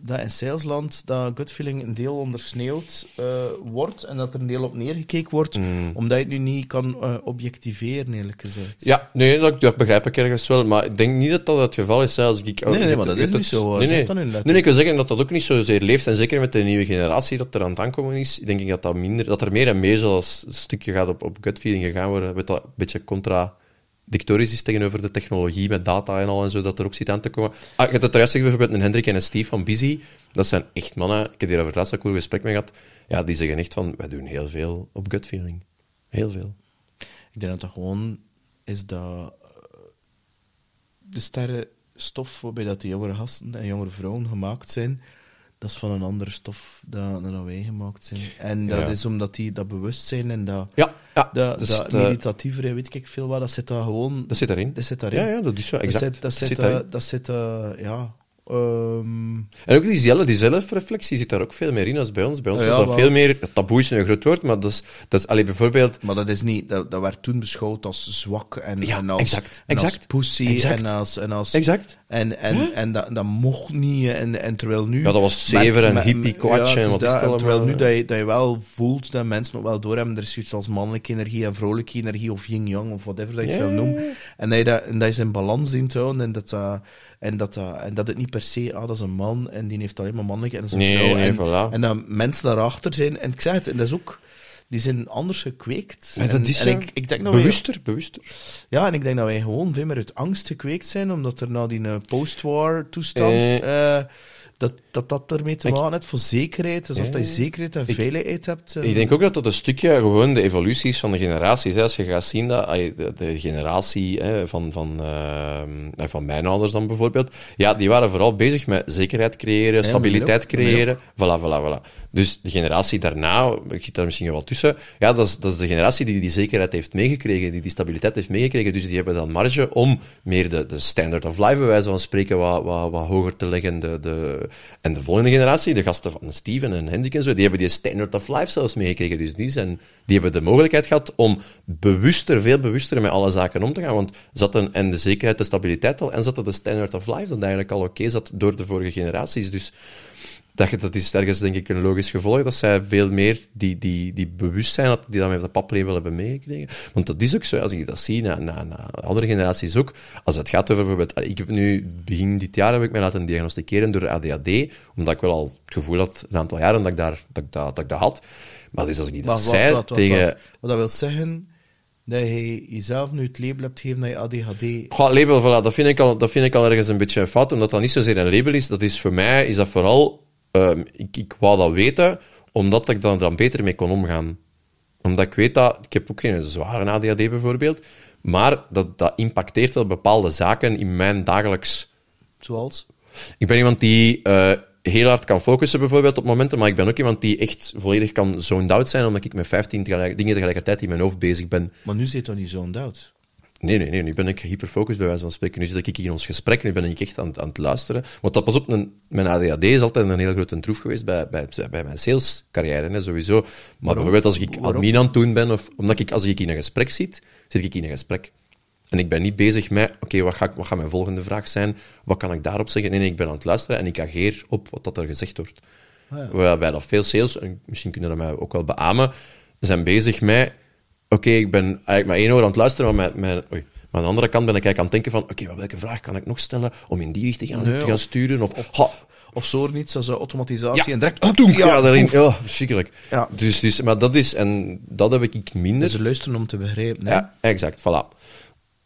S1: dat in salesland dat gut feeling een deel ondersneeuwd eh, wordt en dat er een deel op neergekeken wordt,
S3: Mm.
S1: omdat je het nu niet kan eh, objectiveren, eerlijk gezegd.
S3: Ja, nee, dat, dat begrijp ik ergens wel. Maar ik denk niet dat dat het geval is. Als ik,
S1: Nee, nee,
S3: ik-
S1: maar dat is niet zo, eh,
S3: Nee, nee. nee, nee, ik wil zeggen dat dat ook niet zozeer leeft. En zeker met de nieuwe generatie dat er aan het aankomen is, denk ik dat, dat, minder, dat er meer en meer zoals een stukje gaat op, op gut feeling gegaan worden. Weet dat een beetje contradictorisch is tegenover de technologie met data en al en zo, dat er ook zit aan te komen. Ah, je hebt het juist gezegd, bijvoorbeeld een Hendrik en een Steve van Busy. Dat zijn echt mannen. Ik heb hier over het laatst ook gesprek mee gehad. Ja, die zeggen echt van, wij doen heel veel op gut feeling. Heel veel.
S1: Ik denk dat dat gewoon is dat eh, de sterrenstof waarbij dat die jongere gasten en jongere vrouwen gemaakt zijn, dat is van een andere stof dan, dan wij gemaakt zijn. En dat
S3: Ja.
S1: is omdat die dat bewustzijn en dat,
S3: Ja, ja.
S1: dat,
S3: dus
S1: dat
S3: eh,
S1: meditatievere, weet ik veel wat, dat zit daar gewoon...
S3: Dat zit daarin.
S1: Dat zit daarin.
S3: Ja, ja, dat is zo. Exact.
S1: Dat zit, dat zit,
S3: zit
S1: eh, dat zit eh, ja... ehm,
S3: En ook die, zelf, die zelfreflectie zit daar ook veel meer in als bij ons. Bij ons
S1: Ja,
S3: is dat
S1: wel.
S3: veel meer... Taboe is nu een groot woord, maar dat is... Dat is allee, bijvoorbeeld...
S1: maar dat is niet... Dat, dat werd toen beschouwd als zwak en,
S3: Ja,
S1: en als,
S3: exact,
S1: en als
S3: exact,
S1: pussy
S3: exact.
S1: en als... En als
S3: Exact.
S1: En, en, en dat, dat mocht niet. En, en terwijl nu...
S3: Ja, dat was zever en hippie kwatsch en wat is
S1: dat. Terwijl nu
S3: ja.
S1: dat je, dat je wel voelt dat mensen nog wel doorhebben, er is zoiets als mannelijke energie en vrouwelijke energie, of yin-yang, of whatever dat je wil noemen. En dat je, dat, en dat je in balans in te houden, en dat, dat, en, dat, dat, en dat het niet per se, ah, dat is een man, en die heeft alleen maar mannelijk, en dat is een
S3: Nee,
S1: vrouw.
S3: nee,
S1: en,
S3: voilà.
S1: en dat mensen daarachter zijn. En ik zeg het, en dat is ook... Die zijn anders gekweekt.
S3: Ja, dat
S1: en,
S3: is
S1: en
S3: zo.
S1: ik, ik denk dat wij-
S3: bewuster, bewuster.
S1: ja, en ik denk dat wij gewoon veel meer uit angst gekweekt zijn, omdat er na die eh, post-war toestand,
S3: Eh.
S1: eh, dat, dat dat ermee te
S3: Ik-
S1: maken heeft voor zekerheid, alsof
S3: Eh.
S1: dat je zekerheid en veiligheid hebt. en-
S3: Ik denk ook dat dat een stukje gewoon de evolutie is van de generaties. Hè. Als je gaat zien dat de, de generatie hè, van, van, eh, van mijn ouders dan bijvoorbeeld, ja, die waren vooral bezig met zekerheid creëren, stabiliteit creëren. Voilà, voilà, voilà. Dus de generatie daarna, ik zit daar misschien wel tussen, ja, dat is, dat is de generatie die die zekerheid heeft meegekregen, die die stabiliteit heeft meegekregen. Dus die hebben dan marge om meer de, de standard of life, bij wijze van spreken, wat, wat, wat hoger te leggen. De, de, en de volgende generatie, de gasten van Steven en Hendrik en zo, die hebben die standard of life zelfs meegekregen. Dus die, zijn, die hebben de mogelijkheid gehad om bewuster, veel bewuster met alle zaken om te gaan. Want zat een, en de zekerheid, de stabiliteit al, en zat de standard of life dat eigenlijk al oké zat door de vorige generaties. Dus dat, je- dat is ergens denk ik een logisch gevolg, dat zij veel meer die, die, die bewustzijn had, die dat met de paplepel hebben meegekregen. Want dat is ook zo, als ik dat zie, na, na, na andere generaties ook, als het gaat over bijvoorbeeld, ik heb nu, begin dit jaar heb ik mij laten diagnosticeren door ADHD, omdat ik wel al het gevoel had, een aantal jaren, dat ik, daar, dat, ik dat, dat ik dat had. Maar dus als ik dat
S1: Maar wat,
S3: zei
S1: wat, wat,
S3: tegen...
S1: wat, dat wil zeggen, dat je jezelf nu het label hebt gegeven dat je ADHD...
S3: Goh, label, voilà, dat, vind ik al, dat vind ik al ergens een beetje een fout, omdat dat niet zozeer een label is. Dat is voor mij, is dat vooral, ehm, ik, ik wou dat weten, omdat ik dan, dan beter mee kon omgaan. Omdat ik weet dat, ik heb ook geen zware ADHD bijvoorbeeld, maar dat, dat impacteert wel bepaalde zaken in mijn dagelijks...
S1: Zoals?
S3: Ik ben iemand die eh, heel hard kan focussen bijvoorbeeld op momenten, maar ik ben ook iemand die echt volledig kan zoned out zijn, omdat ik met 15 tegelijk, dingen tegelijkertijd in mijn hoofd bezig ben.
S1: Maar nu zit dat niet zo'n doubt.
S3: Nee, nee, nee, nu ben ik hyperfocust bij wijze van spreken. Nu zit ik hier in ons gesprek, nu ben ik echt aan, het- aan het luisteren. Want dat pas op, een, mijn ADHD is altijd een heel grote troef geweest bij, bij, bij mijn salescarrière, hè, sowieso. Maar bijvoorbeeld als ik
S1: Waarom?
S3: admin aan het doen ben, of omdat ik als ik in een gesprek zit, zit ik in een gesprek. En ik ben niet bezig met, oké, wat, ga wat gaat mijn volgende vraag zijn? Wat kan ik daarop zeggen? Nee, nee, ik ben aan het luisteren en ik ageer op wat dat er gezegd wordt. Waarbij dat veel sales, en misschien kunnen dat mij ook wel beamen, zijn bezig met, oké, ik ben eigenlijk maar één oor aan het luisteren, maar, met, met, oei, maar aan de andere kant ben ik eigenlijk aan het denken van, oké, maar welke vraag kan ik nog stellen om in die richting aan,
S1: Nee,
S3: te gaan
S1: of-
S3: sturen? Of, ha,
S1: Of zo niets als eh, automatisatie
S3: ja,
S1: en direct...
S3: ah, doe, ja, daarin.
S1: oef.
S3: Ja, verschrikkelijk.
S1: Ja.
S3: Dus, dus, maar dat is, en dat heb ik minder.
S1: Dus luisteren om te begrijpen. hè?
S3: Ja, exact, voilà.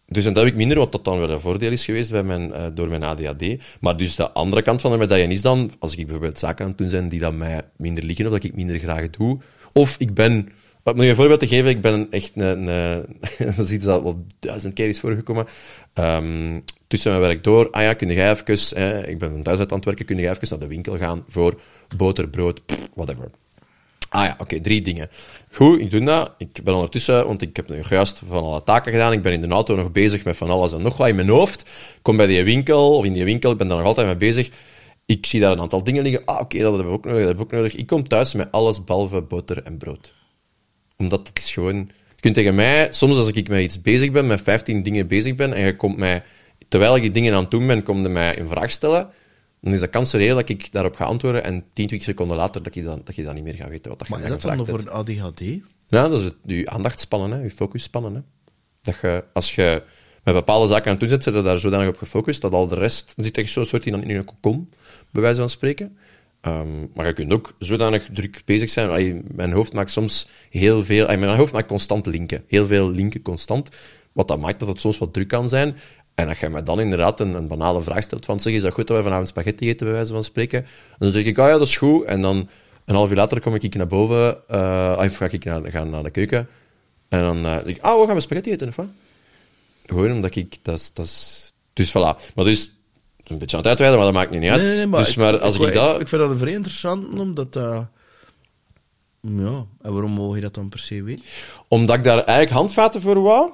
S3: Dus en dat heb ik minder, wat dat dan wel een voordeel is geweest bij mijn, eh, door mijn ADHD. Maar dus de andere kant van de medaille is dan, als ik bijvoorbeeld zaken aan het doen zijn die dan mij minder liggen, of dat ik minder graag doe, of ik ben, om je een voorbeeld te geven, ik ben echt een, dat is iets dat wel duizend keer is voorgekomen, Ehm, tussen mijn werk door, ah ja, kun jij even, eh, ik ben thuis uit aan het werken, kun jij even naar de winkel gaan voor boter, brood, whatever. Ah ja, oké, drie dingen. Goed, ik doe dat. Ik ben ondertussen, want ik heb nu juist van alle taken gedaan. Ik ben in de auto nog bezig met van alles en nog wat in mijn hoofd. Ik kom bij die winkel, of in die winkel, ik ben daar nog altijd mee bezig. Ik zie daar een aantal dingen liggen. Ah, oké, dat heb ik ook nodig, dat heb ik ook nodig. Ik kom thuis met alles behalve boter en brood. Omdat het is gewoon... Je kunt tegen mij, soms als ik met iets bezig ben, met 15 dingen bezig ben, en je komt mij, terwijl ik die dingen aan het doen ben, komt je mij een vraag stellen, dan is de kans reëel dat ik daarop ga antwoorden en 10, 20 seconden later dat je dan, dat je dan niet meer gaat weten wat dat je
S1: Maar is dat dan voor een ADHD?
S3: Ja, dat is het, je aandachtspannen, hè, je focusspannen. Hè. Dat je, als je met bepaalde zaken aan het doen zit, zit je daar zodanig op gefocust dat al de rest... Dan zit je zo'n soort in, in een bij wijze van spreken. Ehm, maar je kunt ook zodanig druk bezig zijn. Mijn hoofd maakt soms heel veel... allee, mijn hoofd maakt constant linken. Heel veel linken constant. Wat dat maakt dat het soms wat druk kan zijn. En als je mij dan inderdaad een, banale vraag stelt van zeg, is dat goed dat we vanavond spaghetti eten, bij wijze van spreken? Dan zeg ik, ah ja, dat is goed. En dan een half uur later kom ik naar boven, eh, of ga ik naar, ga naar de keuken. En dan eh, zeg ik, ah, we gaan spaghetti eten, of wat? Gewoon omdat ik... Dat is, dus voilà. Maar dus, een beetje aan het uitweiden, maar dat maakt niet uit.
S1: Nee, nee, nee, maar,
S3: dus, maar als ik,
S1: ik,
S3: dat...
S1: ik vind dat vrij interessant, omdat... eh, ja, en waarom mogen je dat dan per se weten?
S3: Omdat ik daar eigenlijk handvaten voor wou.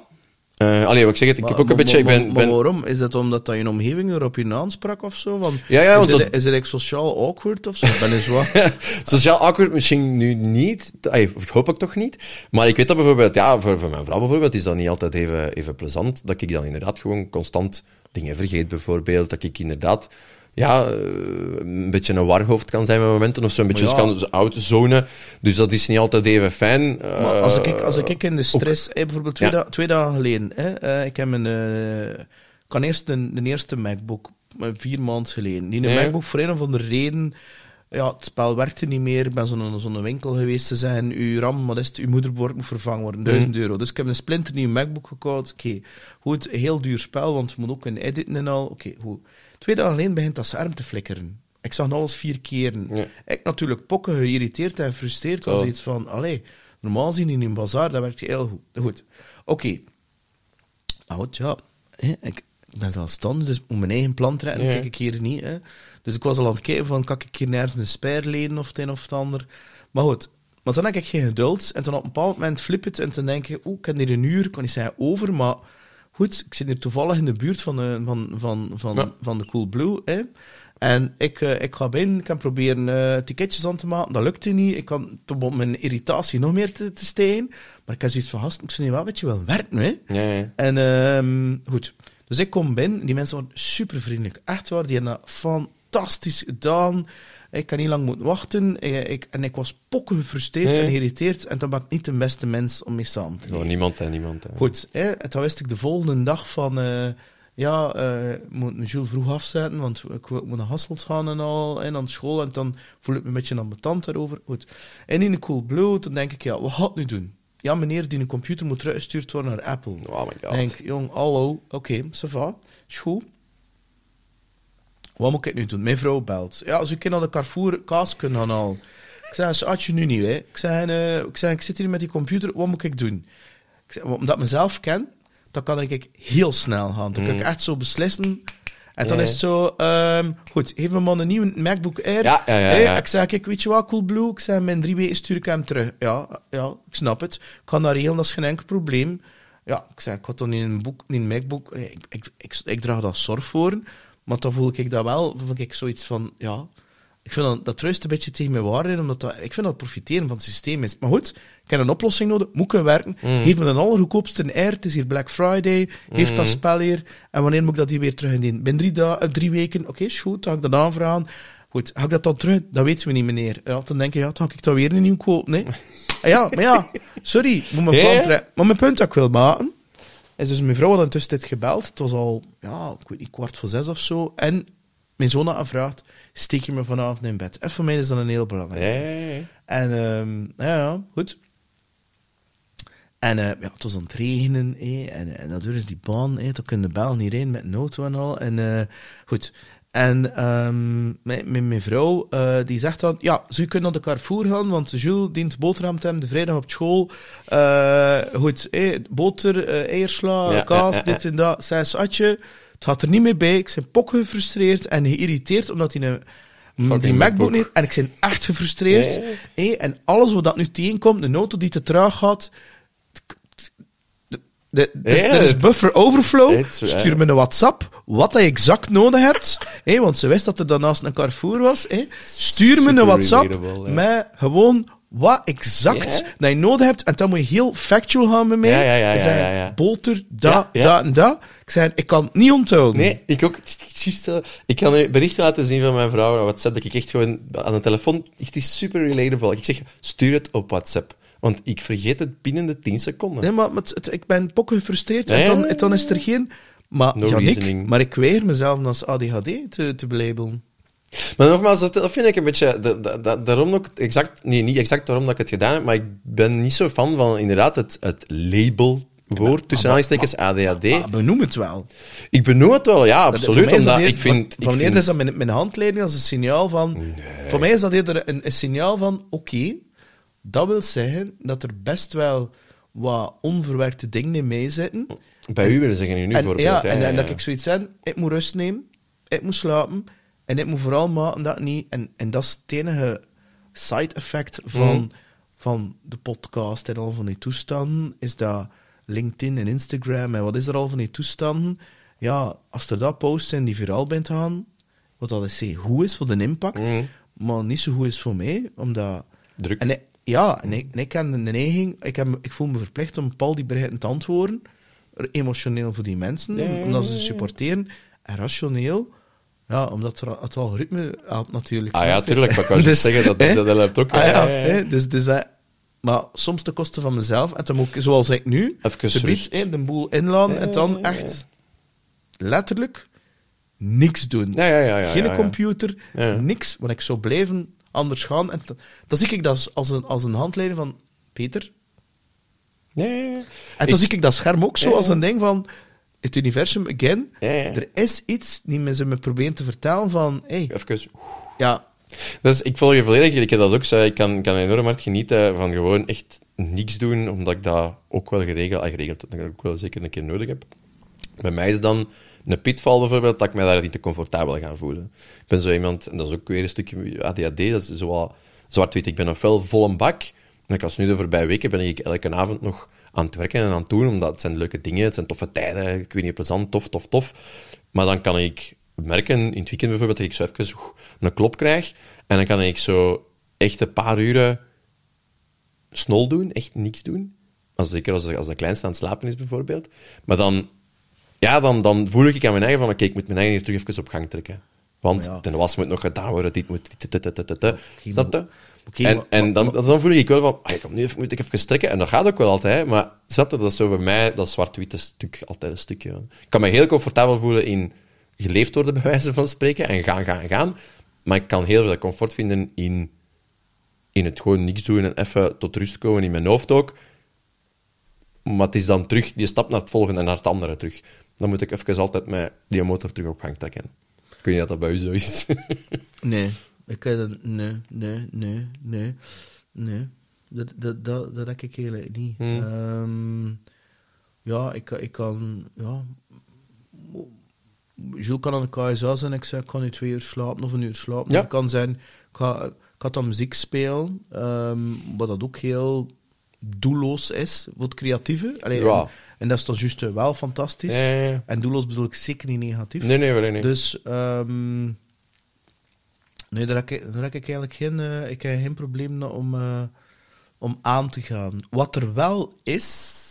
S3: Eh allee, wat ik zeg het, ik
S1: Maar-
S3: heb ook een
S1: maar-
S3: beetje... Ik ben, ben,
S1: waarom? Is dat omdat dat je omgeving erop je aansprak of zo? Want
S3: Ja, ja,
S1: is,
S3: want
S1: het,
S3: dat-
S1: is het echt sociaal awkward of zo? Ben zwaar?
S3: Sociaal awkward misschien nu niet. Ik hoop ik toch niet. Maar ik weet dat bijvoorbeeld, ja, voor, voor mijn vrouw bijvoorbeeld is dat niet altijd even, even plezant. Dat ik dan inderdaad gewoon constant dingen vergeet, bijvoorbeeld. Dat ik inderdaad, ja, eh, een beetje een warhoofd kan zijn met momenten. Of zo'n beetje
S1: ja.
S3: kan outzonen. Dus dat is niet altijd even fijn. Eh,
S1: Maar als ik, als ik in de stress... eh, bijvoorbeeld twee,
S3: Ja.
S1: da- twee dagen geleden. Hè, eh, ik heb een... eh, kan eerst de, de eerste MacBook, eh, vier maanden geleden. Die
S3: Ja.
S1: MacBook voor een of andere reden... Ja, het spel werkte niet meer. Ik ben zo'n zo'n winkel geweest. Ze zeggen, uw RAM, wat is het? Uw moederbord moet vervangen worden. 1000 euro. Dus ik heb een splinternieuwe MacBook gekocht. Oké, goed. Heel duur spel, want je moet ook in editen en al. Oké, goed. Twee dagen geleden begint dat scherm te flikkeren. Ik zag alles vier keren.
S3: Ja.
S1: Ik natuurlijk pokken, geïrriteerd en gefrustreerd. Was iets van, allee, normaal zien in een bazaar, dat werkt heel goed. Goed. Oké. Nou goed, ja. Ik, ben zelfstandig, dus moet mijn eigen plan trekken.
S3: Ja.
S1: Kijk ik hier niet. Hè. Dus ik was al aan het kijken van, kan ik hier nergens een spijr lenen of het een of het ander. Maar goed. Maar dan heb ik geen geduld. En toen op een bepaald moment flip het. En toen denk ik, oeh, ik heb hier een uur, ik kan niet zeggen over, maar goed, ik zit hier toevallig in de buurt van de, van, van, van,
S3: Ja.
S1: van de Cool Blue. Hè. En ik, eh, ik ga binnen, ik kan proberen eh, ticketjes aan te maken. Dat lukte niet. Ik kan om mijn irritatie nog meer te, te stijgen. Maar ik heb zoiets van, gast, ik zou niet wel wat je wel werken, hè.
S3: Ja, ja.
S1: En ehm, goed. Dus ik kom binnen. Die mensen waren super vriendelijk. Echt waar. Die hebben dat fantastisch gedaan. Ik kan niet lang moeten wachten. Ik, ik- en ik was pokken gefrustreerd en geïrriteerd. En dan ben ik niet de beste mens om mee samen te
S3: Zo,
S1: leven.
S3: niemand, hè, niemand. Hè.
S1: Goed. Hè, en toen wist ik de volgende dag van... eh, ja, eh, ik moet Jules vroeg afzetten, want ik, ik moet naar Hasselt gaan en al, en aan school. En dan voel ik me een beetje ambetant daarover. Goed. En in de Cool Blue, dan denk ik, ja, wat gaat nu doen? Ja, meneer, die een computer moet teruggestuurd worden naar Apple.
S3: Oh my god.
S1: Denk, jong, hallo, oké, ça va, is goed. Wat moet ik nu doen? Mijn vrouw belt. Ja, als ik naar de Carrefour kaas kunnen gaan halen. Ik zeg, ze had je nu niet, hè. Ik zeg, ik ik zit hier met die computer, wat moet ik doen? Ik zeg, omdat ik mezelf ken, dan kan ik heel snel gaan. Dan kan ik echt zo beslissen. En dan
S3: Ja.
S1: is het zo, ehm, goed, geef me man een nieuwe MacBook Air.
S3: Ja, ja, ja.
S1: Ik zeg, kijk, weet je wat, Cool Blue? Ik zeg, mijn drie weken stuur ik hem terug. Ja, ja, ik snap het. Ik kan dat regelen, dat is geen enkel probleem. Ja, ik zeg, ik had dan in een, boek, in een MacBook, nee, ik, ik, ik, ik draag dat zorg voor, maar dan voel ik dat wel, dan voel ik zoiets van, ja, ik vind dat, dat een beetje tegen mijn waarde in, omdat dat, ik vind dat profiteren van het systeem is. Maar goed, ik heb een oplossing nodig, moet kunnen werken. Geef me de allergoedkoopste Air, het is hier Black Friday, heeft dat spel hier, en wanneer moet ik dat hier weer terug indienen? Binnen drie, da- eh, drie weken, oké, is goed, dan ga ik dat aanvragen. Goed, ga ik dat dan terug? Dat weten we niet, meneer. Ja, dan denk je, ja, dan ga ik dat weer een nieuw kopen, nee? Ah ja, maar ja, sorry, moet mijn plan trekken. Maar mijn punt dat ik wil maken, is dus mijn vrouw had intussen dit gebeld. Het was al, ja, ik weet niet, kwart voor zes of zo. En mijn zoon had gevraagd, steek je me vanavond in bed? En voor mij is dat een heel belangrijk. En ehm, ja, ja, goed. En eh, ja, het was aan het regenen, en, en daardoor is die baan, hé, dan kun je de bel niet rijden met een auto en al. En eh, goed. En ehm, mijn, mijn, mijn vrouw, eh, die zegt dan, ja, ze kunnen naar de Carrefour gaan, want Jules dient boterham te hebben de vrijdag op school. Eh, goed, hé, boter, eh, eiersla,
S3: Ja,
S1: kaas,
S3: ja, ja,
S1: dit en dat. Zij Atje, het gaat er niet meer bij. Ik ben pok gefrustreerd en geïrriteerd, omdat hij een die MacBook niet. En ik ben echt gefrustreerd. En alles wat dat nu tegenkomt, een auto die te traag gaat. De,
S3: Ja,
S1: er is buffer overflow.
S3: Het.
S1: Stuur me een WhatsApp wat hij exact nodig hebt. Hé, want ze wist dat er daarnaast een Carrefour was. Hé. Stuur me een WhatsApp
S3: ja.
S1: met gewoon wat exact
S3: Ja.
S1: dat je nodig hebt. En dan moet je heel factual gaan met mij.
S3: Ja, ja, ja,
S1: En
S3: ja,
S1: zeggen. Boter, dat, dat en dat. Ik zei, ik kan het niet onthouden.
S3: Nee, ik ook. Ik kan u berichten laten zien van mijn vrouw op WhatsApp dat ik echt gewoon aan de telefoon... Het is super relatable. Ik zeg, stuur het op WhatsApp. Want ik vergeet het binnen de 10 seconden.
S1: Nee, maar het, het- ik ben pokken gefrustreerd. En dan, dan is er geen... Maar,
S3: No reasoning.
S1: maar ik weiger mezelf als ADHD te, te belabelen.
S3: Maar nogmaals, dat, dat vind ik een beetje... da- da- da- daarom ook exact... Nee, niet exact daarom dat ik het gedaan heb, maar ik ben niet zo fan van inderdaad het, het labelwoord, tussen aanhalingstekens ADHD.
S1: Maar benoem het wel.
S3: ik benoem het wel, ja, absoluut. Omdat ik vind...
S1: Van, wanneer
S3: vind-
S1: is dat mijn, mijn handleiding als een signaal van... Voor mij is dat eerder een, een signaal van... Oké, dat wil zeggen dat er best wel wat onverwerkte dingen in mij zitten.
S3: Bij u willen zeggen uw
S1: En,
S3: voorbeeld.
S1: ja, en,
S3: ja,
S1: en dat ik zoiets zeg, ik moet rust nemen, ik moet slapen, en ik moet vooral maken dat niet... En, en dat is het enige side-effect van,
S3: Mhm.
S1: van de podcast en al van die toestanden, is dat LinkedIn en Instagram en wat is er al van die toestanden, ja, als er dat posts zijn die viraal bent gaan, wat dat is goed is voor de impact,
S3: Mhm.
S1: maar niet zo goed is voor mij, omdat...
S3: Druk.
S1: En ja, en ik, en ik heb de neiging, ik, heb, ik voel me verplicht om Paul die berichten te antwoorden, emotioneel voor die mensen,
S3: ja,
S1: omdat ze supporteren, en rationeel, ja, omdat het algoritme helpt natuurlijk.
S3: Ah ja, tuurlijk, maar ik wou juist zeggen, dat- dat- dat helpt ook,
S1: Ah,
S3: ja,
S1: ja,
S3: ja, ja.
S1: hè, dus, dus dat, maar soms ten koste van mezelf, en dan moet ik, zoals ik nu,
S3: Even
S1: de boel inladen, en dan echt letterlijk niks doen.
S3: Ja, ja, ja, ja,
S1: Geen
S3: ja, ja.
S1: computer,
S3: Ja.
S1: niks, want ik zou blijven anders gaan. En dan- zie ik dat als een, als een handleiding van Peter.
S3: Ja.
S1: En dan
S3: Ik-
S1: zie ik dat scherm ook zo als een ding van het universum again. Er is iets die me ze me proberen te vertellen van, hey,
S3: Even...
S1: ja,
S3: Dus ik volg je volledig. Ik heb dat ook zei. Ik kan, kan enorm hard genieten van gewoon echt niks doen, omdat ik dat ook wel geregeld, ah, geregeld dat ik dat ook wel zeker een keer nodig heb. Bij mij is dan een pitval bijvoorbeeld, dat ik mij daar niet te comfortabel ga voelen. Ik ben zo iemand, en dat is ook weer een stukje ADHD, dat is zo zwart-wit. Ik ben ofwel vol een bak, en ik als nu de voorbije weken ben ik elke avond nog aan het werken en aan het doen, omdat het zijn leuke dingen, het zijn toffe tijden, ik weet niet, plezant, tof, tof, tof. Maar dan kan ik merken, in het weekend bijvoorbeeld, dat ik zo even een klop krijg, en dan kan ik zo echt een paar uren snol doen, echt niks doen. Zeker als, als de kleinste aan het slapen is, bijvoorbeeld. Maar dan, ja, dan, dan voel ik aan mijn eigen van, oké, ik moet mijn eigen hier terug even op gang trekken. Want
S1: Ja.
S3: de was moet nog gedaan worden, dit moet... dit, dit, dit, dit. Snap je? En
S1: maar-
S3: en dan, dan voel ik wel van, ah, ik kom nu even, moet ik even strekken. En dat gaat ook wel altijd, maar snap je, dat is zo bij mij, dat zwart-witte stuk, altijd een stukje. Ik kan me heel comfortabel voelen in geleefd worden, bij wijze van spreken, en gaan, gaan, gaan. Maar ik kan heel veel comfort vinden in, in het gewoon niks doen en even tot rust komen in mijn hoofd ook. Maar het is dan terug, die stap naar het volgende en naar het andere terug. Dan moet ik even altijd met die motor terug op gang trekken. Ik weet niet of dat bij u zo is.
S1: nee. Ik heb dat, nee, nee, nee, nee, nee. Dat, dat, dat, dat heb ik eigenlijk niet.
S3: Hmm.
S1: Ehm, ja, ik, ik kan, ja... Jules kan aan de KSA zijn, ik zeg, ik kan nu twee uur slapen of een uur slapen.
S3: Ja.
S1: Het kan zijn, ik ga, ik ga dan muziek spelen, ehm, wat dat ook heel doelloos is voor het creatieve. Allee,
S3: Ja.
S1: en, en dat is dan juist eh, wel fantastisch. En doelloos bedoel ik zeker niet negatief.
S3: Nee, nee, wel niet.
S1: Dus, ehm, nee, daar heb, ik, daar heb ik eigenlijk geen, eh, ik heb geen probleem om, eh, om aan te gaan. Wat er wel is,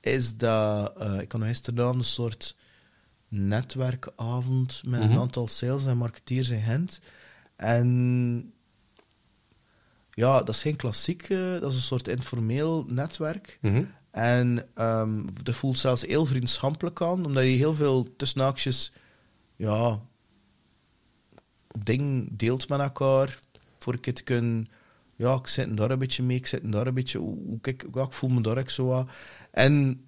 S1: is dat, eh, ik had gisteren een soort netwerkavond met een
S3: Mhm.
S1: aantal sales en marketeers in Gent. En ja, dat is geen klassiek, eh, dat is een soort informeel netwerk.
S3: Mhm.
S1: En ehm dat voelt zelfs heel vriendschappelijk aan, omdat je heel veel tussenhaakjes, ja, dingen deelt met elkaar. Voor ik het kunnen, ja, ik zit daar een beetje mee, ik zit daar een beetje, hoe, kijk, ja, ik voel me daar ook zo. En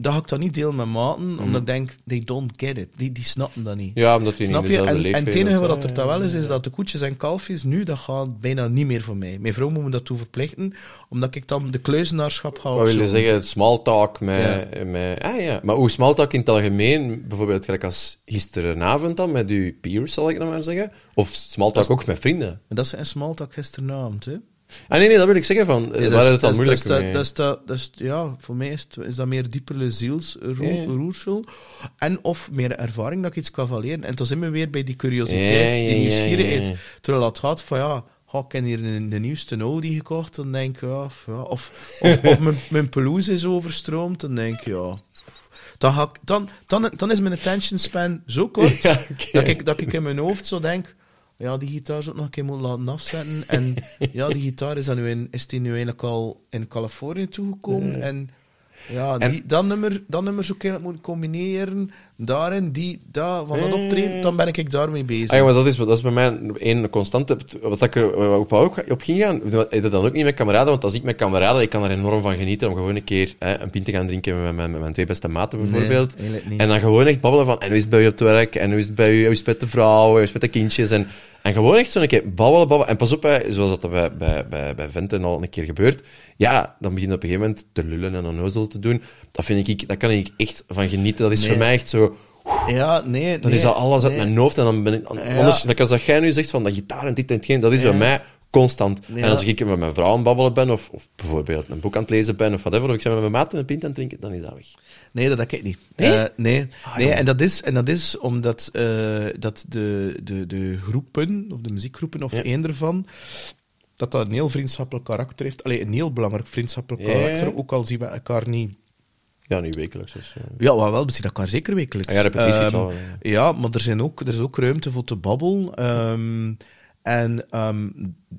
S1: dat ga ik dan niet delen met maten, omdat ik denk, they don't get it. Die, die snappen dat niet.
S3: Mhm. Ja, omdat die niet
S1: Snap
S3: in
S1: je? En, en het enige wat er dan wel is, is dat de koetjes en kalfjes nu, dat gaat bijna niet meer voor mij. Mijn vrouw moet me dat toe verplichten, omdat ik dan de kluizenaarschap ga
S3: Wat wil je zeggen? Small talk met, met... Ah ja, maar hoe small talk in het algemeen, bijvoorbeeld gelijk als gisteravond dan, met uw peers, zal ik nou maar zeggen? Of small talk ook met vrienden?
S1: Dat is een small talk gisteravond, hè.
S3: Ah nee, nee, dat wil ik zeggen van, waar
S1: dat is-
S3: is het dan moeilijk
S1: dat
S3: mee?
S1: dat dat dat Ja, voor mij is, het- is dat meer diepere
S3: Ja.
S1: zielsroersel. En of meer ervaring dat ik iets kan leren. En dan zijn we weer bij die curiositeit,
S3: Ja, ja,
S1: die nieuwsgierigheid. Terwijl dat gaat van, ja, ga ik hier de nieuwste Audi gekocht, dan denk ik, ja. Of, of, of mijn, mijn pelouse is overstroomd, dan denk ik, ja... Dan, ga ik, dan, dan, dan is mijn attention span zo kort, dat, ik, dat ik in mijn hoofd zo denk... Ja, die gitaar zou ik nog een keer moeten laten afzetten. En ja, die gitaar is, dan nu in, is die nu eigenlijk al in Californië toegekomen. En ja,
S3: En-
S1: die, dat, nummer, dat nummer ik eigenlijk moeten combineren. Daarin, die, daar, van dat optreden, dan ben ik daarmee bezig.
S3: Ah, ja, maar dat is, dat is bij mij één constante. Wat ik er op, op ging gaan, je dat dan ook niet met kameraden? Want als ik met kameraden, ik kan er enorm van genieten om gewoon een keer hè, een pint te gaan drinken met mijn, met mijn twee beste maten bijvoorbeeld.
S1: Nee,
S3: en dan gewoon echt babbelen van, en hoe is het bij je op het werk? En hoe is het bij je? Hoe is het met de vrouw? Hoe is het met de kindjes? En, en gewoon echt zo'n keer babbelen, babbelen. En pas op, hè, zoals dat bij, bij, bij, bij Venten al een keer gebeurt. Ja, dan begin je op een gegeven moment te lullen en onnozel te doen. Dat vind ik, daar kan ik echt van genieten. Dat is
S1: Nee.
S3: voor mij echt zo...
S1: ja, nee,
S3: Dan
S1: nee,
S3: is dat alles uit mijn hoofd en dan ben ik... Anders, like als dat jij nu zegt van dat gitaar en dit en hetgeen, dat is bij mij constant.
S1: Ja.
S3: En als ik met mijn vrouw aan babbelen ben, of, of bijvoorbeeld een boek aan het lezen ben, of whatever, of ik ben met mijn maat een pint aan het drinken, dan is dat weg.
S1: Nee, dat heb ik niet.
S3: Nee?
S1: Eh, nee,
S3: Ah,
S1: nee en, dat is, en dat is omdat eh, dat de, de, de groepen, of de muziekgroepen, of
S3: Ja.
S1: één ervan, dat dat een heel vriendschappelijk karakter heeft. Alleen een heel belangrijk vriendschappelijk
S3: Ja, ja, ja.
S1: karakter, ook al zien we elkaar niet...
S3: Ja, nu wekelijks. Dus, eh.
S1: Ja, wel, wel, we zien elkaar zeker wekelijks.
S3: Ah ja, repetities
S1: Ehm,
S3: wel,
S1: Ja, maar er, zijn ook, er is ook ruimte voor te babbelen. ehm, en, ehm,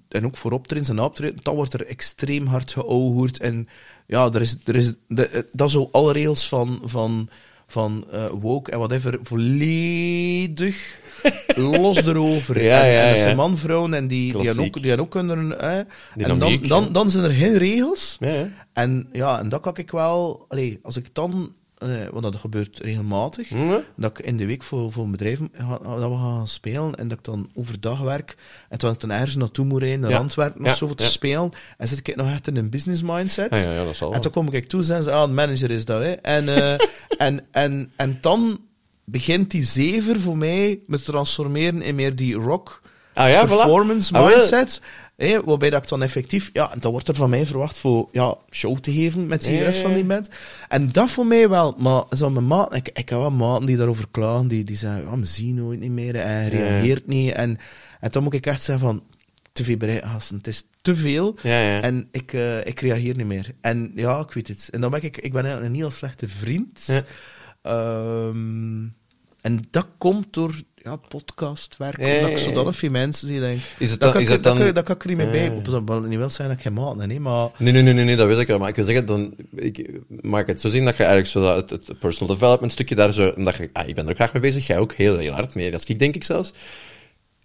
S1: en ook voor optredens en optreden, dan wordt er extreem hard geouwehoerd. En ja, er is, er is, de, dat zo alle rails van, van, van eh, woke en whatever volledig los erover.
S3: Ja,
S1: en,
S3: ja,
S1: en dat zijn
S3: ja.
S1: man, vrouwen en die, die, hebben
S3: Klassiek.
S1: ook, die ook hun... eh, en dan, dan, dan zijn er geen regels.
S3: Ja, ja.
S1: En ja, en dat kan ik wel... Allee, als ik dan... eh, want dat gebeurt regelmatig.
S3: Hm?
S1: Dat ik in de week voor, voor een bedrijf ga- dat we gaan spelen. En dat ik dan overdag werk. En terwijl ik dan ergens naartoe moet rijden, naar
S3: Ja.
S1: Antwerpen
S3: Ja,
S1: of zo, voor te
S3: ja.
S1: spelen. En zit ik nog echt in een business mindset.
S3: Dat zal
S1: En toen kom ik toe en zeggen ze, ah, een manager is dat, hè. En, eh, en, en, en dan begint die zever voor mij me te transformeren in meer die rock
S3: Ah voilà.
S1: performance
S3: Ah,
S1: waarbij dat ik dan effectief, ja, en dan wordt er van mij verwacht voor ja, show te geven met de rest van die band. En dat voor mij wel, maar zo mijn maat, ik, ik heb wel maten die daarover klagen, die, die zeggen, ja, we zien nooit niet meer hij reageert niet. En, en dan moet ik echt zeggen van, te veel bereid, gasten, het is te veel.
S3: Ja, ja.
S1: En ik, eh, ik reageer niet meer. En ja, ik weet het. En dan ben ik, ik ben eigenlijk een heel slechte vriend.
S3: Ja.
S1: Ehm, en dat komt door ja, podcastwerk.
S3: Ja, ja,
S1: omdat ik
S3: ja,
S1: zo
S3: ja.
S1: dan of veel mensen die denken...
S3: Is het
S1: dat,
S3: dan-
S1: kan
S3: is
S1: ik,
S3: het
S1: dat,
S3: dan-
S1: kan, dat kan ik er niet mee bij. Dat wil niet wel zijn dat ik geen maat nee, maar...
S3: Nee, nee, nee, nee, nee, dat weet ik wel. Maar ik wil zeggen, dan ik, maak het zo zien dat je eigenlijk zo dat, het, het personal development stukje daar zo... en Dat je, ah, ik ben er graag mee bezig, jij ook heel, heel hard mee. Als ik denk ik zelfs.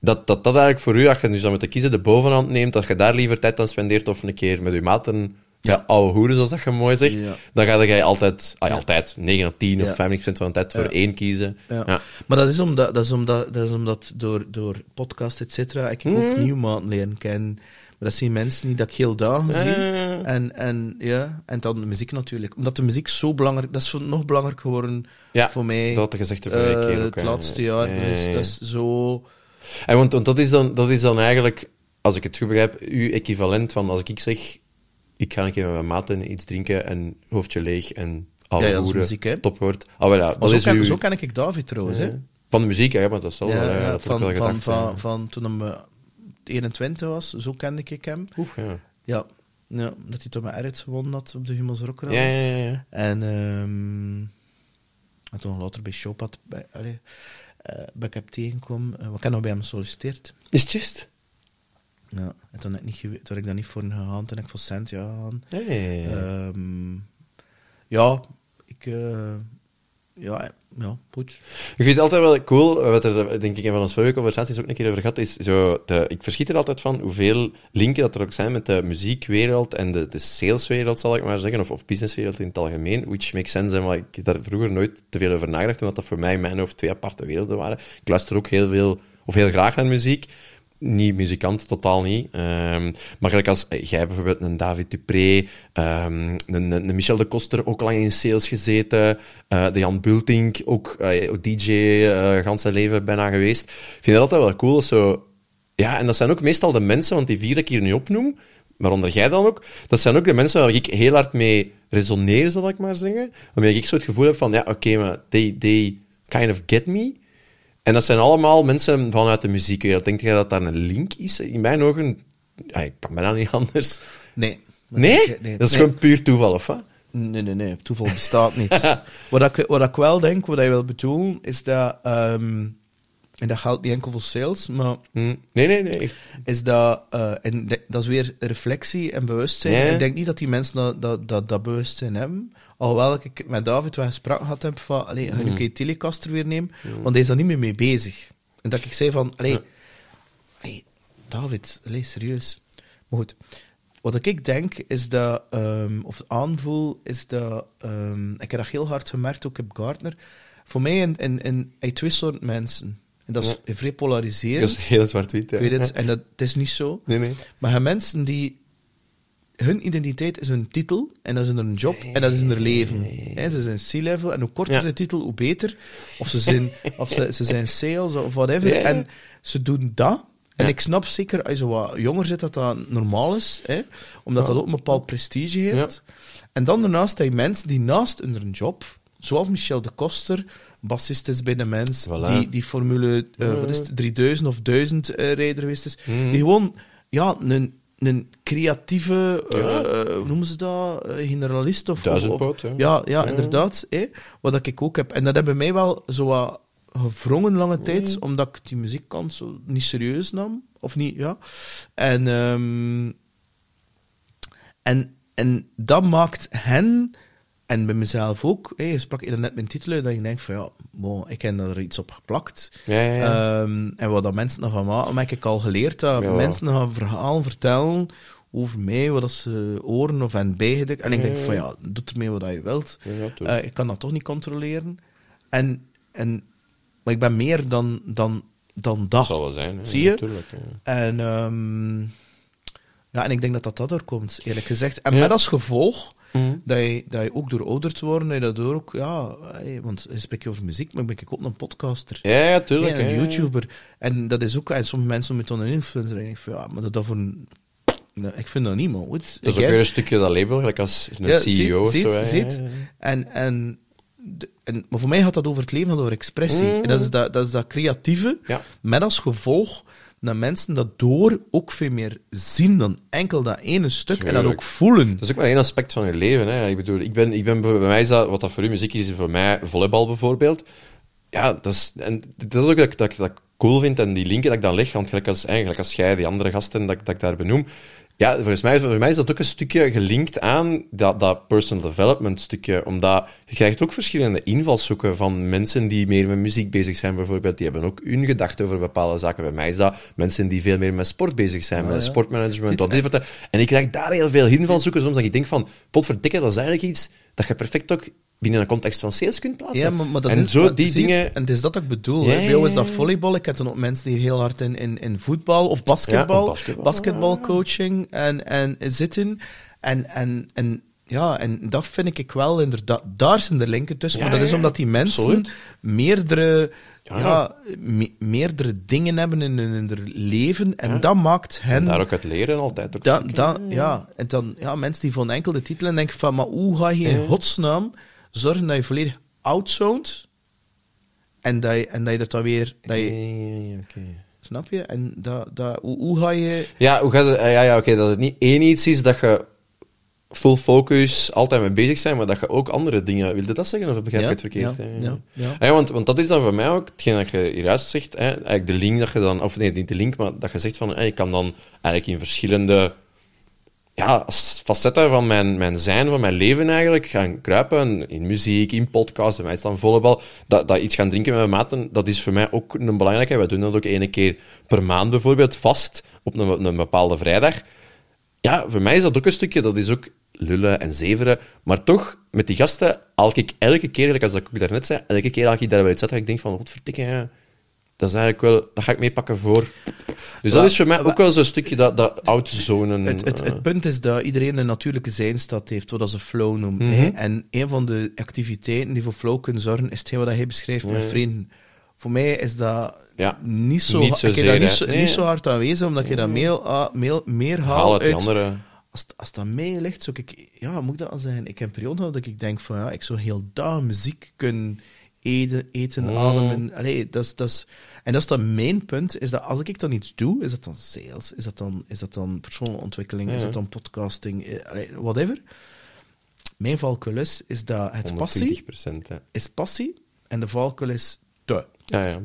S3: Dat, dat dat eigenlijk voor u, als je nu zou moeten kiezen, de bovenhand neemt, dat je daar liever tijd aan spendeert of een keer met je maten... Ja, oude hoeren, zoals dat je mooi zegt.
S1: Ja.
S3: Dan ga je altijd, ah, altijd 9 op 10
S1: Ja.
S3: of 50% van de tijd voor één kiezen.
S1: Ja.
S3: Ja.
S1: Maar dat is omdat, dat is omdat, dat is omdat door, door podcast, et cetera, ik
S3: Mhm.
S1: ook nieuw maat leren kennen. Maar dat zien mensen niet dat ik heel dagen zie.
S3: Ja.
S1: En, en, ja, en dan de muziek natuurlijk. Omdat de muziek zo belangrijk... Dat is zo- nog belangrijker geworden
S3: Ja,
S1: voor mij.
S3: dat had je gezegd de vorige
S1: eh,
S3: keer ook,
S1: Het
S3: hè.
S1: laatste jaar.
S3: Ja, ja.
S1: dat is zo...
S3: En want, want dat, is dan, dat is dan eigenlijk, als ik het goed begrijp, uw equivalent van als ik zeg, ik ga een keer met mijn maten iets drinken en hoofdje leeg en oude
S1: Ja, ja,
S3: hoeren,
S1: muziek, hè.
S3: topwoord. Ah, dat
S1: zo,
S3: is
S1: ken,
S3: uw-
S1: zo ken ik David trouwens. Hè.
S3: Van de muziek, ja, maar dat zal
S1: Ja,
S3: wel. Ja,
S1: ja,
S3: dat heb ik
S1: van,
S3: wel
S1: van,
S3: gedacht.
S1: van,
S3: ja.
S1: van toen hij 21 was, zo kende ik hem.
S3: Oeh, ja.
S1: Ja, ja dat hij toen met Erit gewonnen had op de Humo's Rock
S3: Ja, ja, ja, ja.
S1: En, ehm en toen later bij Showpad bij, allee, eh, ben ik tegengekomen. Eh, we ik nog bij hem gesolliciteerd.
S3: Is het juist?
S1: Ja, en toen ik, niet toen ik daar niet voor gegaan, toen heb ik voor cent.
S3: Ja.
S1: Ehm, ja, ik, eh, ja, ja, goed.
S3: Ik vind het altijd wel cool, wat er denk ik in van onze vorige conversaties ook een keer over gehad, is zo de, ik verschiet er altijd van hoeveel linken dat er ook zijn met de muziekwereld en de, de saleswereld, zal ik maar zeggen, of, of businesswereld in het algemeen, which makes sense, maar ik heb daar vroeger nooit te veel over nagedacht, omdat dat voor mij in mijn hoofd twee aparte werelden waren. Ik luister ook heel veel, of heel graag naar muziek, niet muzikant, totaal niet. Ehm, maar gelijk als eh, jij bijvoorbeeld een David Dupré, ehm, een, Michel de Koster, ook lang in sales gezeten, uh, de Jan Bultink, ook eh, DJ, uh, gans zijn leven bijna geweest. Ik vind dat altijd wel cool. Zo. Ja, en dat zijn ook meestal de mensen, want die vier ik hier nu opnoem, waaronder jij dan ook, dat zijn ook de mensen waar ik heel hard mee resoneer, zal ik maar zeggen. Waarmee ik zo het gevoel heb van, ja, oké, maar they, they kind of get me. En dat zijn allemaal mensen vanuit de muziekwereld. Denk je dat daar een link is? In mijn ogen, ja, ik kan bijna niet anders.
S1: Nee.
S3: Nee? nee dat is gewoon puur toeval, of wat?
S1: Nee, nee, nee. Toeval bestaat niet. wat, ik, wat ik wel denk, wat ik wil bedoelen, is dat... Um, en dat geldt niet enkel voor sales, maar...
S3: Hmm. Nee, nee, nee.
S1: Is dat... Uh, en dat is weer reflectie en bewustzijn. Ik denk niet dat die mensen dat, dat, dat, dat bewustzijn hebben. Alhoewel ik met David wel gesprek gehad heb van, allee, ga je mm. Telecaster weer nemen? Want hij is daar niet meer mee bezig. En dat ik zei van, allee, David, allee, serieus. Maar goed, wat ik denk is dat, um, of aanvoel, is dat, um, ik heb dat heel hard gemerkt ook op Gartner, voor mij in, in, in, twee soorten mensen. En dat is ja. vrij polariserend.
S3: Dat is heel zwart-wit,
S1: ja. weet het, en dat, het is niet zo.
S3: Nee, nee.
S1: Maar je mensen die hun identiteit is hun titel, en dat is hun job, en dat is hun leven. ze zijn C-level, en hoe korter de titel, hoe beter. Of ze zijn, of ze, ze zijn sales, of whatever. En ze doen dat. En ik snap zeker, als je wat jonger zit, dat dat normaal is. Omdat dat ook een bepaald prestige heeft. En dan daarnaast heb je mensen die naast hun job, zoals Michel de Koster, bassist is bij de mens, die, die Formule uh, wat is het, 3000 of 1000 uh, rijder geweest is, mm. die gewoon ja, een een creatieve, ja. uh, hoe noemen ze dat, uh, generalist of...
S3: Duizendpoot,
S1: ja. ja. Ja, inderdaad. Eh, wat ik ook heb. En dat hebben mij wel zo wat gevrongen lange tijd, omdat ik die muziekkant zo niet serieus nam. Of niet, ja. En, um, en, en dat maakt hen en bij mezelf ook, hey, je sprak net mijn titel dat je denkt van ja, bon, ik heb er iets op geplakt.
S3: Ja, ja,
S1: ja. Um, en wat dat mensen nog van maken, heb ik al geleerd dat mensen gaan verhalen vertellen over mij, wat ze horen of en bijgedekt. En ik denk van ja, doe ermee wat je wilt. Uh, ik kan dat toch niet controleren. En, en, maar ik ben meer dan, dan, dan dat. Dat
S3: zal wel zijn.
S1: Zie je? En, um, ja, en ik denk dat dat daardoor komt, eerlijk gezegd. En met als gevolg Mhm. Dat, je, dat je ook door ouder te worden, dat je daardoor ook, ja, want je spreekt je over muziek, maar ben ik ook een podcaster.
S3: Ja, ja, tuurlijk.
S1: een YouTuber. En dat is ook, en sommige mensen met een influencer, en ik van, ja, maar dat voor een ik vind dat niet, man. Goed.
S3: Dat is ook weer een stukje dat label, gelijk als een CEO.
S1: Ziet, zo, ziet. En, en, en, maar voor mij gaat dat over het leven, over expressie. Mhm. En dat is dat, dat, is dat creatieve,
S3: ja.
S1: met als gevolg dat mensen dat door ook veel meer zien dan enkel dat ene stuk en dat ook voelen.
S3: Dat is ook maar één aspect van je leven. Hè. Ik bedoel, ik ben, ik ben, bij mij is dat, wat dat voor u muziek is, voor mij volleybal bijvoorbeeld. Ja, dat is, en dat is ook dat, dat, dat ik cool vind en die linken dat ik dan leg, want gelijk als, eigenlijk als jij, die andere gasten dat, dat ik daar benoem, ja, volgens mij, voor mij is dat ook een stukje gelinkt aan dat, dat personal development stukje. Omdat je krijgt ook verschillende invalshoeken van mensen die meer met muziek bezig zijn, bijvoorbeeld. Die hebben ook hun gedachten over bepaalde zaken. Bij mij is dat mensen die veel meer met sport bezig zijn, ah, met sportmanagement. Wat dit, en ik krijg daar heel veel invalshoeken, soms dat ik denk van, potverdikke, dat is eigenlijk iets dat je perfect ook binnen een context van sales kunt plaatsen.
S1: Ja, maar, maar dat
S3: en
S1: is,
S3: zo die dingen...
S1: En het is dat ik bedoel. Ja, Bij is dat volleybal. Ik heb dan ook mensen die heel hard in, in, in voetbal of basketbal, basketbal. basketbalcoaching en, en zitten. En, en, en ja, en dat vind ik wel inderdaad. Daar zijn de linken tussen. maar dat is omdat die mensen meerdere. Ja, meerdere dingen hebben in, in hun leven en dat maakt hen... En
S3: daar ook het leren altijd.
S1: Ook da, da, ja, en dan ja, mensen die van enkel de titelen denken van, maar hoe ga je in godsnaam zorgen dat je volledig outzoont en dat je, en dat je dat dan weer... Dat je, Snap je? En dat, dat, hoe, hoe ga je...
S3: Ja, hoe gaat het, ja, ja, oké, dat het niet één iets is dat je full focus altijd mee bezig zijn, maar dat je ook andere dingen... Wilde dat zeggen, of begrijp ik het verkeerd?
S1: Ja, ja, ja.
S3: ja, want, want dat is dan voor mij ook hetgeen dat je juist zegt, hè, eigenlijk de link dat je dan... Of nee, niet de link, maar dat je zegt van, hè, je kan dan eigenlijk in verschillende ja, als facetten van mijn, mijn zijn, van mijn leven eigenlijk, gaan kruipen. In muziek, in podcast, bij mij dan volleybal. Dat, dat iets gaan drinken met mijn maten, dat is voor mij ook een belangrijke. Wij doen dat ook één keer per maand bijvoorbeeld, vast, op een, een bepaalde vrijdag. Ja, voor mij is dat ook een stukje, dat is ook lullen en zeveren. Maar toch, met die gasten, haal ik elke keer, als ik ook daarnet zei, elke keer haal ik daar wel iets uit ik denk van, wat vertikken, dat is eigenlijk wel, dat ga ik meepakken voor. Dus dat is voor mij ook wel zo'n stukje dat, dat outzonen.
S1: Het, het,
S3: eh,
S1: het punt is dat iedereen een natuurlijke zijnstaat heeft, wat ze flow noemen.
S3: Mhm.
S1: En een van de activiteiten die voor flow kunnen zorgen, is hetgeen wat hij beschrijft met
S3: Ja.
S1: vrienden. Voor mij is dat
S3: Ja,
S1: niet zo,
S3: niet
S1: dat niet zo,
S3: Nee.
S1: niet zo hard aanwezig, omdat je dat meer, ah, meer, meer
S3: haal
S1: haalt
S3: uit andere.
S1: Als, als dat mij ligt, zou ik... Ja, moet ik dat al zeggen? Ik heb een periode gehad dat ik denk van, ja, ik zou heel dag muziek kunnen eten, eten
S3: Mm.
S1: ademen. Allee, dat is, dat is, en dat is dan mijn punt, is dat als ik dan iets doe, is dat dan sales, is dat dan, is dat dan persoonlijke ontwikkeling, is dat dan podcasting, eh, allee, whatever. Mijn valkuil is, is dat het passie,
S3: 120%. Hè.
S1: is passie, en de valkuil is te.
S3: Ja, ja.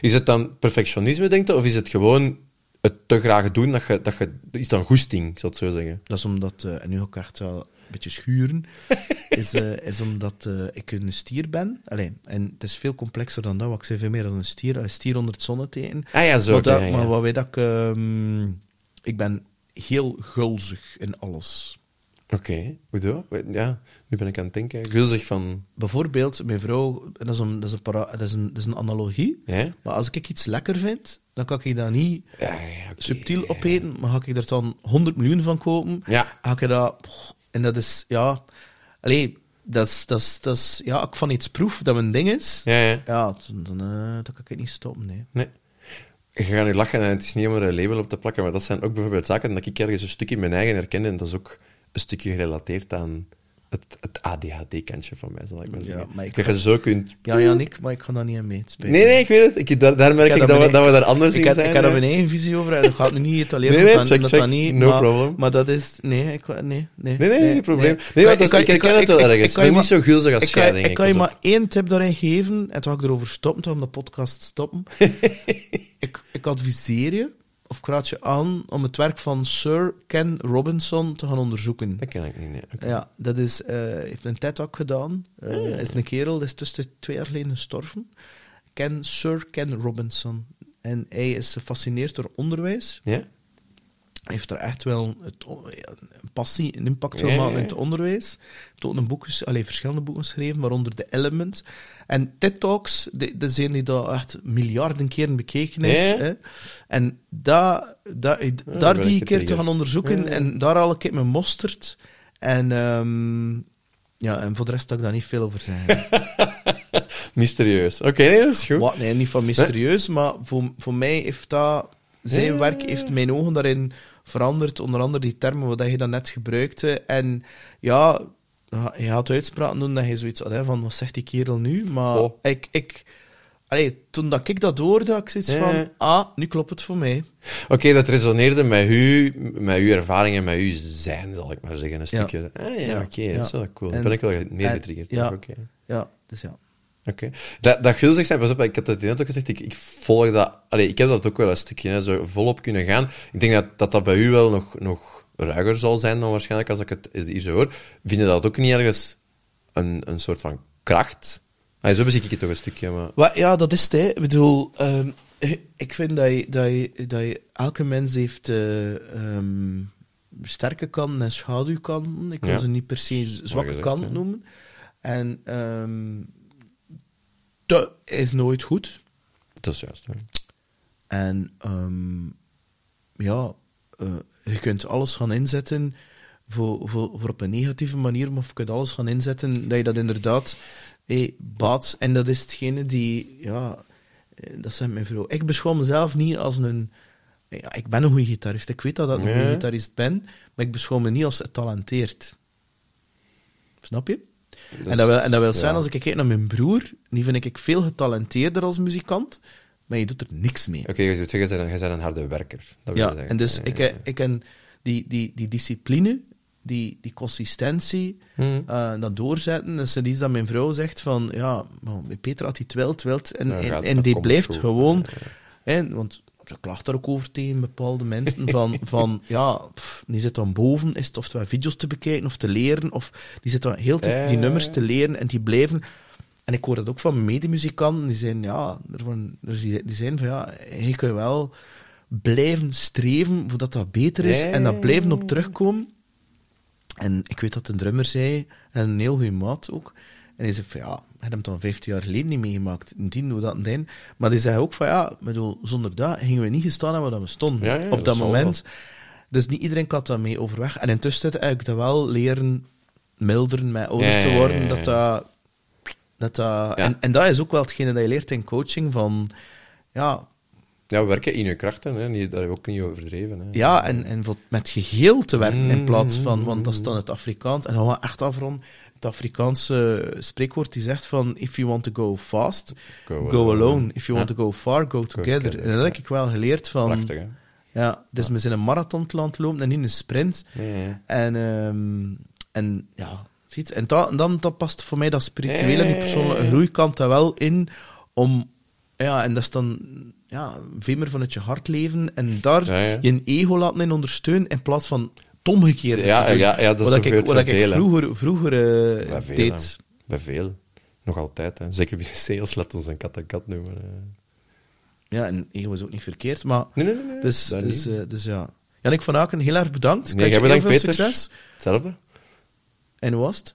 S3: Is het dan perfectionisme, denk je, of is het gewoon het te graag doen dat je, dat je is dan goesting, ik zal het zo zeggen?
S1: Dat is omdat, eh, en nu ik echt wel beetje schuren, is, eh, is omdat eh, ik een stier ben. Allee, en het is veel complexer dan dat, want ik zei veel meer dan een stier. Een stier onder het zonneteken.
S3: Ah ja, zo.
S1: maar, dat,
S3: ja, ja.
S1: maar wat weet ik, ehm, ik ben heel gulzig in alles.
S3: Oké, hoezo? Ja, nu ben ik aan het denken. Zich van...
S1: Bijvoorbeeld, mijn vrouw, dat is een, dat is een, para, dat is een, dat is een analogie,
S3: Ja?
S1: maar als ik iets lekker vind, dan kan ik dat niet
S3: Ja, ja, oké.
S1: subtiel opeten, maar ga ik er dan 100 miljoen van kopen,
S3: Ja.
S1: ga ik dat... En dat is, ja... Allee, dat is, dat is, dat is... Ja, ik van iets proef dat mijn ding is,
S3: Ja, ja.
S1: ja, dan, eh, dan kan ik het niet stoppen, nee.
S3: Nee. Je gaat nu lachen en het is niet om er een label op te plakken, maar dat zijn ook bijvoorbeeld zaken dat ik ergens een stukje in mijn eigen herken en dat is ook een stukje gerelateerd aan het, het ADHD-kantje van mij, zal ik maar
S1: Ja,
S3: zeggen.
S1: maar ik-
S3: dat je zo kunt...
S1: Ja, Janik, maar ik ga daar niet aan mee.
S3: Nee, nee, ik weet het. Ik, daar, daar merk
S1: Ik
S3: ik, dat, we, dat we daar anders
S1: ik
S3: in zijn.
S1: ik heb
S3: hè.
S1: mijn eigen visie over en ik ga het nu niet etaleren.
S3: Nee, nee,
S1: dat,
S3: check,
S1: dat,
S3: check.
S1: niet,
S3: No
S1: maar,
S3: problem.
S1: Maar dat is... Nee, ik, nee, nee.
S3: Nee, nee, geen probleem. Nee,
S1: Ik-
S3: want
S1: kan-
S3: ik herken het wel
S1: ik-
S3: ergens.
S1: ik
S3: Ik ben niet zo gulzig als
S1: ik
S3: jij,
S1: ik
S3: ik.
S1: kan je maar één tip daarin geven, en toen ga ik erover stoppen, toen om de podcast stoppen. ik, ik adviseer je, of je aan, om het werk van Sir Ken Robinson te gaan onderzoeken.
S3: Dat ken ik niet, nee.
S1: Ja, dat is, eh, heeft een TED-talk gedaan. Eh
S3: Ah.
S1: is een kerel, dat is tussen twee jaar geleden gestorven. Ken, Sir Ken Robinson. En hij is gefascineerd door onderwijs.
S3: Ja?
S1: Heeft er echt wel het, een passie, een impact wil maken in het onderwijs. Heeft ook een boek, allee, verschillende boeken geschreven, waaronder The Element. En TED-talks, de, de zijn die daar echt miljarden keren bekeken is. Hè. En daar, daar,
S3: ben
S1: daar die keer te gaan onderzoeken. En daar al een keer mijn mosterd. En, ehm, ja, en voor de rest kan ik daar niet veel over zeggen.
S3: Mysterieus. Oké, nee, dat is goed.
S1: Wat, nee, niet van mysterieus, maar voor, voor mij heeft dat... Zijn werk heeft mijn ogen daarin veranderd. Onder andere die termen wat je dan net gebruikte. En ja, je had uitspraken doen dat je zoiets had hè, van, wat zegt die kerel nu? Maar
S3: Oh.
S1: ik... ik allee, toen dat ik dat hoorde, had ik zoiets
S3: Ja.
S1: van... Ah, nu klopt het voor mij.
S3: Oké, dat resoneerde met u, met uw ervaringen, met uw zijn, zal ik maar zeggen, een
S1: Ja.
S3: stukje. Ah, ja,
S1: Ja,
S3: oké, dat is wel cool. Dan
S1: En-
S3: ben ik wel meer
S1: en-
S3: getriggerd.
S1: Ja, dus ja.
S3: Oké. Dat, dat gulzig zijn, pas op, ik had het net ook gezegd, ik, ik volg dat, allee, ik heb dat ook wel een stukje, hè, zo volop kunnen gaan. Ik denk dat dat, dat bij u wel nog, nog ruiger zal zijn dan waarschijnlijk als ik het hier zo hoor. Vind je dat ook niet ergens een, een soort van kracht? Allee, zo bezie ik het toch een stukje, maar...
S1: Ja, dat is het. Hè. Ik bedoel, ehm, ik vind dat je, dat je, dat je elke mens heeft eh, ehm, sterke kanten en schaduwkanten. Ik wil
S3: Ja.
S1: ze niet per se zwakke kant
S3: ja.
S1: noemen. En ehm dat is nooit goed.
S3: Dat is juist, hè.
S1: En ehm, ja, eh, je kunt alles gaan inzetten voor, voor, voor op een negatieve manier, maar je kunt alles gaan inzetten dat je dat inderdaad hey, baat. En dat is hetgene die, ja, eh, dat zegt mijn vrouw. Ik beschouw mezelf niet als een. Ja, ik ben een goede gitarist. Ik weet dat, dat ik een goede gitarist ben, maar ik beschouw me niet als getalenteerd. Snap je? En, dat wil, en dat wil zijn,
S3: ja.
S1: als ik kijk naar mijn broer, die vind ik veel getalenteerder als muzikant, maar je doet er niks mee.
S3: Oké, je zou zeggen, jij bent, een harde werker. Dat wil je
S1: Ja, en dus ik, eh, ik ken die, die, die discipline, die, die consistentie,
S3: Mhm.
S1: eh, dat doorzetten. Dat is iets dat mijn vrouw zegt van, ja, Peter had die twilt, twilt, en, en, en die blijft
S3: goed.
S1: gewoon, hè, want ze klacht daar ook over tegen bepaalde mensen. Van, van ja, pff, die zit dan boven, is het oftewel video's te bekijken of te leren. Of die zit dan heel de tijd die
S3: Eh.
S1: nummers te leren en die blijven. En ik hoor dat ook van medemuzikanten. Die zijn, ja, er die, zijn van ja, je kunt wel blijven streven voordat dat beter is. En dat blijven op terugkomen. En ik weet dat een drummer zei, en een heel goede maat ook. En hij zei van ja, had hem dan 15 jaar geleden niet meegemaakt. Indien hoe dat en. Maar die zei ook van ja, bedoel, zonder dat gingen we niet gestaan hebben waar we stonden.
S3: Ja, ja,
S1: op
S3: dat
S1: dat moment. Dus niet iedereen kan dat mee overweg. En intussen heb ik dat wel leren milderen met ouder te worden. Dat dat, dat, dat, en, en dat is ook wel hetgene dat je leert in coaching. Van, ja,
S3: Ja, werken in je krachten, hè. Niet, daar heb ik ook niet overdreven. Hè.
S1: ja, en, en met geheel te werken in plaats van, want dat is
S3: Mm.
S1: dan het Afrikaans. En dan gaan we echt afronden. Het Afrikaanse spreekwoord die zegt van, if you want to go fast,
S3: Go
S1: go,
S3: alone.
S1: If you
S3: Ja.
S1: want to go far, go together.
S3: together,
S1: En dat heb
S3: ja.
S1: ik wel geleerd van,
S3: Prachtig, hè.
S1: ja, dus we zijn een marathon te laten lopen en niet een sprint.
S3: Ja.
S1: En, ehm, en ja, ziet, en, dat, en dan dat past voor mij dat spirituele en die persoonlijke groeikant daar wel in om, ja, en dat is dan ja, veel meer vanuit je hart leven en daar
S3: Ja, ja.
S1: je ego laten in ondersteunen in plaats van het omgekeerde
S3: Ja,
S1: te doen.
S3: ja, ja, dat
S1: wat ik, wat vroeger, vroeger eh,
S3: Bij veel,
S1: deed.
S3: hè. Bij veel. Nog altijd, hè. Zeker bij sales, laat ons een kat en kat noemen. hè.
S1: Ja, en ego is ook niet verkeerd, maar
S3: Nee, nee, nee. nee.
S1: dus, dus, eh, dus ja. Janik van Aken, heel erg bedankt. Ik
S3: Nee, jij
S1: heel
S3: bedankt,
S1: veel
S3: Peter.
S1: succes.
S3: Hetzelfde.
S1: En hoe was het?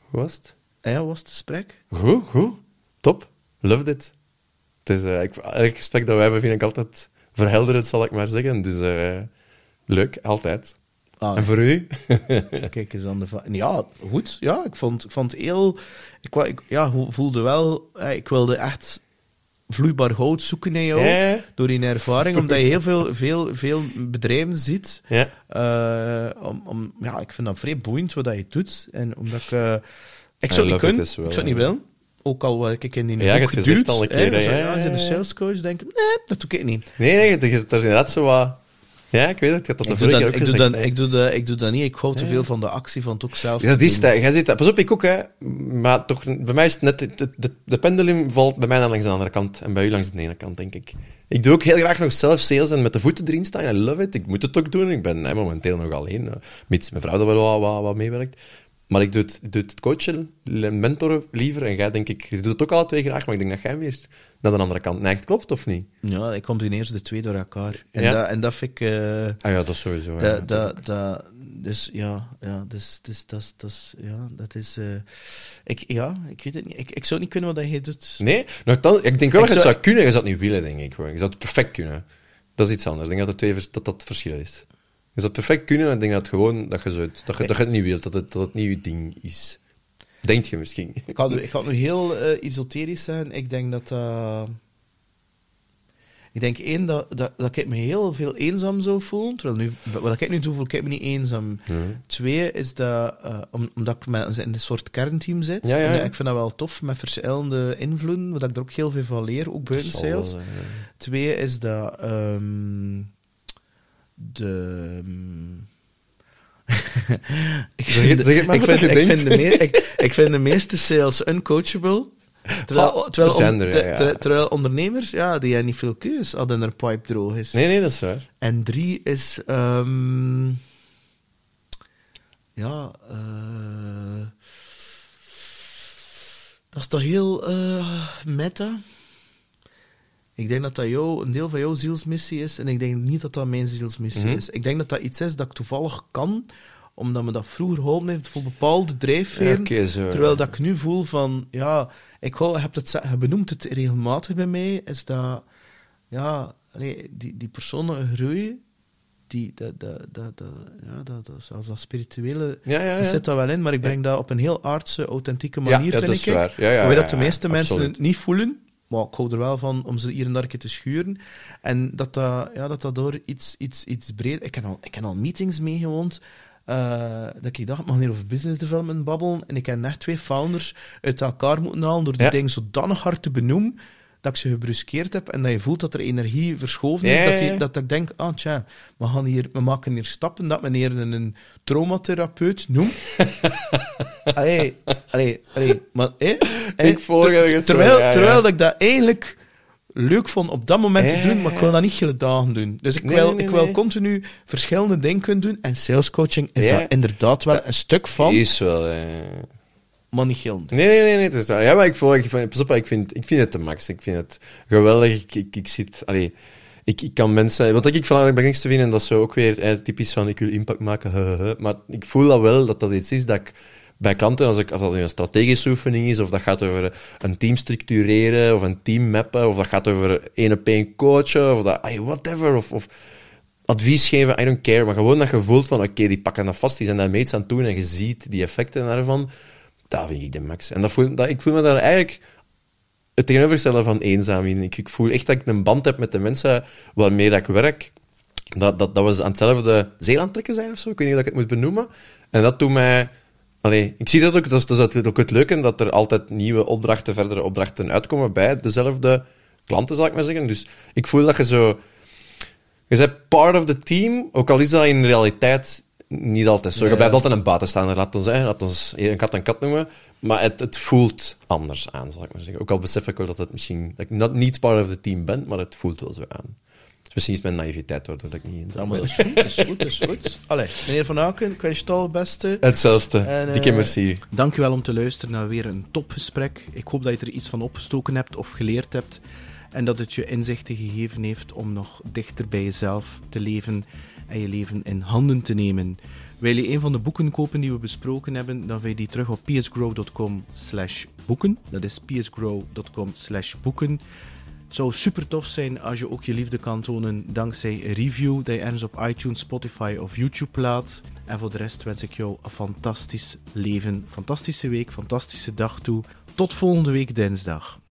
S3: Hoe was het?
S1: En ja, was het gesprek?
S3: Goed, goed. Top. Loved it. Het is, eh, ik, elk gesprek dat wij hebben vind ik altijd verhelderend, zal ik maar zeggen. Dus leuk, altijd.
S1: Ah,
S3: En voor u?
S1: Kijk eens aan de Ja, goed. Ja, ik vond, ik vond het heel... Ik, ja, voelde wel... Ik wilde echt vloeibaar hout zoeken in jou.
S3: Ja.
S1: Door die ervaring. omdat je heel veel, veel, veel bedrijven ziet.
S3: Ja.
S1: Eh, om, om, ja, ik vind dat vrij boeiend wat dat je doet. En omdat ik... eh, ik zou het niet kunnen.
S3: well,
S1: ik zou het niet
S3: ja.
S1: willen. Ook al word ik in die
S3: Ja,
S1: hoek geduwd.
S3: al een keer, hè,
S1: Zo,
S3: ja,
S1: ja, als je een
S3: ja, ja.
S1: salescoach denkt, nee, dat doe ik niet.
S3: Nee, nee, is, er is inderdaad zo wat... Ja, ik weet het, ik had dat de
S1: Ik doe,
S3: vorige
S1: dat,
S3: keer ook
S1: ik, doe
S3: gezegd.
S1: dat,
S3: hè.
S1: ik, doe dat, ik doe dat niet. Ik hou te veel van de actie van het ook zelf
S3: Ja, dat is dat. Jij zit dat. Pas op, ik ook, hè. Maar toch, bij mij is het net... De, de, de pendulum valt bij mij dan langs de andere kant. En bij u langs de ene kant, denk ik. Ik doe ook heel graag nog zelf sales en met de voeten erin staan. I love it. Ik moet het ook doen. Ik ben hè, momenteel nog alleen. eh, Mits mijn vrouw er wel wat, wat, wat meewerkt. Maar ik doe het, doe het coachen, mentoren liever. En jij, denk ik... Je doet het ook alle twee graag, maar ik denk dat jij meer naar de andere kant neigt. Klopt, of niet?
S1: Ja, ik combineer ze de twee door elkaar. En,
S3: Ja.
S1: dat, en dat vind ik... eh,
S3: Ah ja, dat is sowieso. ja.
S1: dat, dat, dat, dus ja, ja dus, dus, dat, dat, ja, dat is... eh, ik, ja, ik weet het niet. Ik, ik zou niet kunnen wat jij doet.
S3: Nee, nogthans, ik denk wel
S1: Ik
S3: dat je het
S1: zou-
S3: kunnen, je zou het niet willen, denk ik. Gewoon. Je zou het perfect kunnen. Dat is iets anders. Ik denk dat dat, twee, dat, dat het verschil is. Je zou het perfect kunnen, en ik denk dat, het gewoon, dat, je, zo het, dat, je, dat je het niet wilt, dat het, dat het niet je ding is. Denk je misschien.
S1: Ik ga, nu, ik ga nu heel eh, esoterisch zijn. Ik denk dat dat... ik denk één, dat, dat, dat ik me heel veel eenzaam zou voelen. Terwijl nu, wat ik nu doe, voel ik me niet eenzaam. Twee is dat, eh, om- omdat ik met, in een soort kernteam zit.
S3: Ja, ja,
S1: En
S3: ja.
S1: ik vind dat wel tof, met verschillende invloeden, wat ik er ook heel veel van leer, ook buiten sales.
S3: eh,
S1: Twee is dat ehm, de. ik, vind,
S3: zeg het maar
S1: ik, vind, ik, de me- ik, ik vind de meeste sales uncoachable. Terwijl, terwijl,
S3: er er, ja, ja.
S1: ondernemers, ja, die hebben niet veel keus als hun pipe droog is.
S3: Nee, nee, dat is waar.
S1: En drie is. ehm, ja. eh, dat is toch heel eh, meta. Ik denk dat dat jou, een deel van jouw zielsmissie is. En ik denk niet dat dat mijn zielsmissie
S3: Mhm.
S1: is. Ik denk dat dat iets is dat ik toevallig kan, omdat me dat vroeger geholpen heeft voor bepaalde drijfveren.
S3: Ja,
S1: terwijl dat ik nu voel van, ja, ik hou, je hebt het, je benoemt het regelmatig bij mij, is dat, ja, die, die personen groeien, die, dat, dat, dat, dat, ja, dat, dat, dat spirituele,
S3: Ja, ja, ja.
S1: zit dat wel in, maar ik breng dat op een heel aardse, authentieke manier, vind
S3: dat
S1: ik.
S3: is waar.
S1: Waarbij dat de meeste mensen
S3: absoluut.
S1: het niet voelen, maar ik hou er wel van om ze hier en daar een keer te schuren. En dat dat, ja, dat, dat door iets, iets, iets breed... Ik heb al, ik heb al meetings meegewoond, eh, dat ik dacht, ik mag hier over business development babbelen. En ik heb net twee founders uit elkaar moeten halen door die
S3: Ja.
S1: dingen zodanig hard te benoemen, dat ik ze gebruskeerd heb en dat je voelt dat er energie verschoven is.
S3: Ja,
S1: dat,
S3: ja, ja.
S1: dat ik denk, ah tja, we, gaan hier, we maken hier stappen dat meneer een, een traumatherapeut noemt. allee, allee, allee, maar... hé,
S3: Ik volg
S1: ter- terwijl,
S3: ja, ja.
S1: terwijl dat ik dat eigenlijk leuk vond op dat moment
S3: Ja,
S1: te doen, maar ik wil
S3: ja.
S1: dat niet hele dagen doen. Dus ik
S3: Nee,
S1: wil,
S3: nee,
S1: ik wil
S3: nee.
S1: continu verschillende dingen kunnen doen. En salescoaching is
S3: Ja.
S1: daar inderdaad wel een stuk van,
S3: Is wel... eh,
S1: maar niet heel.
S3: Nee, nee, nee, nee. Het is waar. Ja, maar ik, voel, ik, vind- pas op, ik, vind, ik vind het de max. Ik vind het geweldig. Ik, ik, ik zit... Allee, ik, ik kan mensen... Wat ik vooral het belangrijkste vind, en dat is zo ook weer eh, typisch van ik wil impact maken, maar ik voel dat wel, dat dat iets is dat ik bij klanten, als, ik, als dat een strategische oefening is, of dat gaat over een team structureren, of een team mappen, of dat gaat over één op één coachen, of dat, ay, whatever, of, of advies geven, I don't care, maar gewoon dat je voelt van, oké, die pakken dat vast, die zijn daar mee iets aan het en je ziet die effecten daarvan, dat vind ik de max. En dat voel, dat, ik voel me daar eigenlijk het tegenovergestelde van eenzaam in. Ik, ik voel echt dat ik een band heb met de mensen waarmee ik werk. Dat, dat, dat we aan hetzelfde zeel trekken zijn of zo. Ik weet niet hoe ik het moet benoemen. En dat doet mij... Allee, ik zie dat ook, dat dat is ook het leuke, dat er altijd nieuwe opdrachten, verdere opdrachten uitkomen bij dezelfde klanten, zal ik maar zeggen. Dus ik voel dat je zo... Je bent part of the team, ook al is dat in realiteit niet altijd zo. Je blijft altijd een buitenstaander, laat ons zeggen. Laat ons een kat een kat noemen. Maar het, het voelt anders aan, zal ik maar zeggen. Ook al besef ik wel dat het misschien... Dat ik not, niet part of the team ben, maar het voelt wel zo aan. Dus misschien is mijn naïviteit waardoor dat ik niet in
S1: Ja, maar dat is goed, dat is goed, dat is goed. Allee, meneer Van Aken, ik wens je het al het beste.
S3: Hetzelfde.
S1: En,
S3: Dikke
S1: eh,
S3: merci.
S1: Dankjewel om te luisteren naar weer een topgesprek. Ik hoop dat je er iets van opgestoken hebt of geleerd hebt. En dat het je inzichten gegeven heeft om nog dichter bij jezelf te leven en je leven in handen te nemen. Wil je een van de boeken kopen die we besproken hebben, dan vind je die terug op psgrow.com slash boeken. Dat is psgrow.com slash boeken. Het zou super tof zijn als je ook je liefde kan tonen dankzij een review dat je ergens op iTunes, Spotify of YouTube plaat. En voor de rest wens ik jou een fantastisch leven, fantastische week, fantastische dag toe. Tot volgende week dinsdag.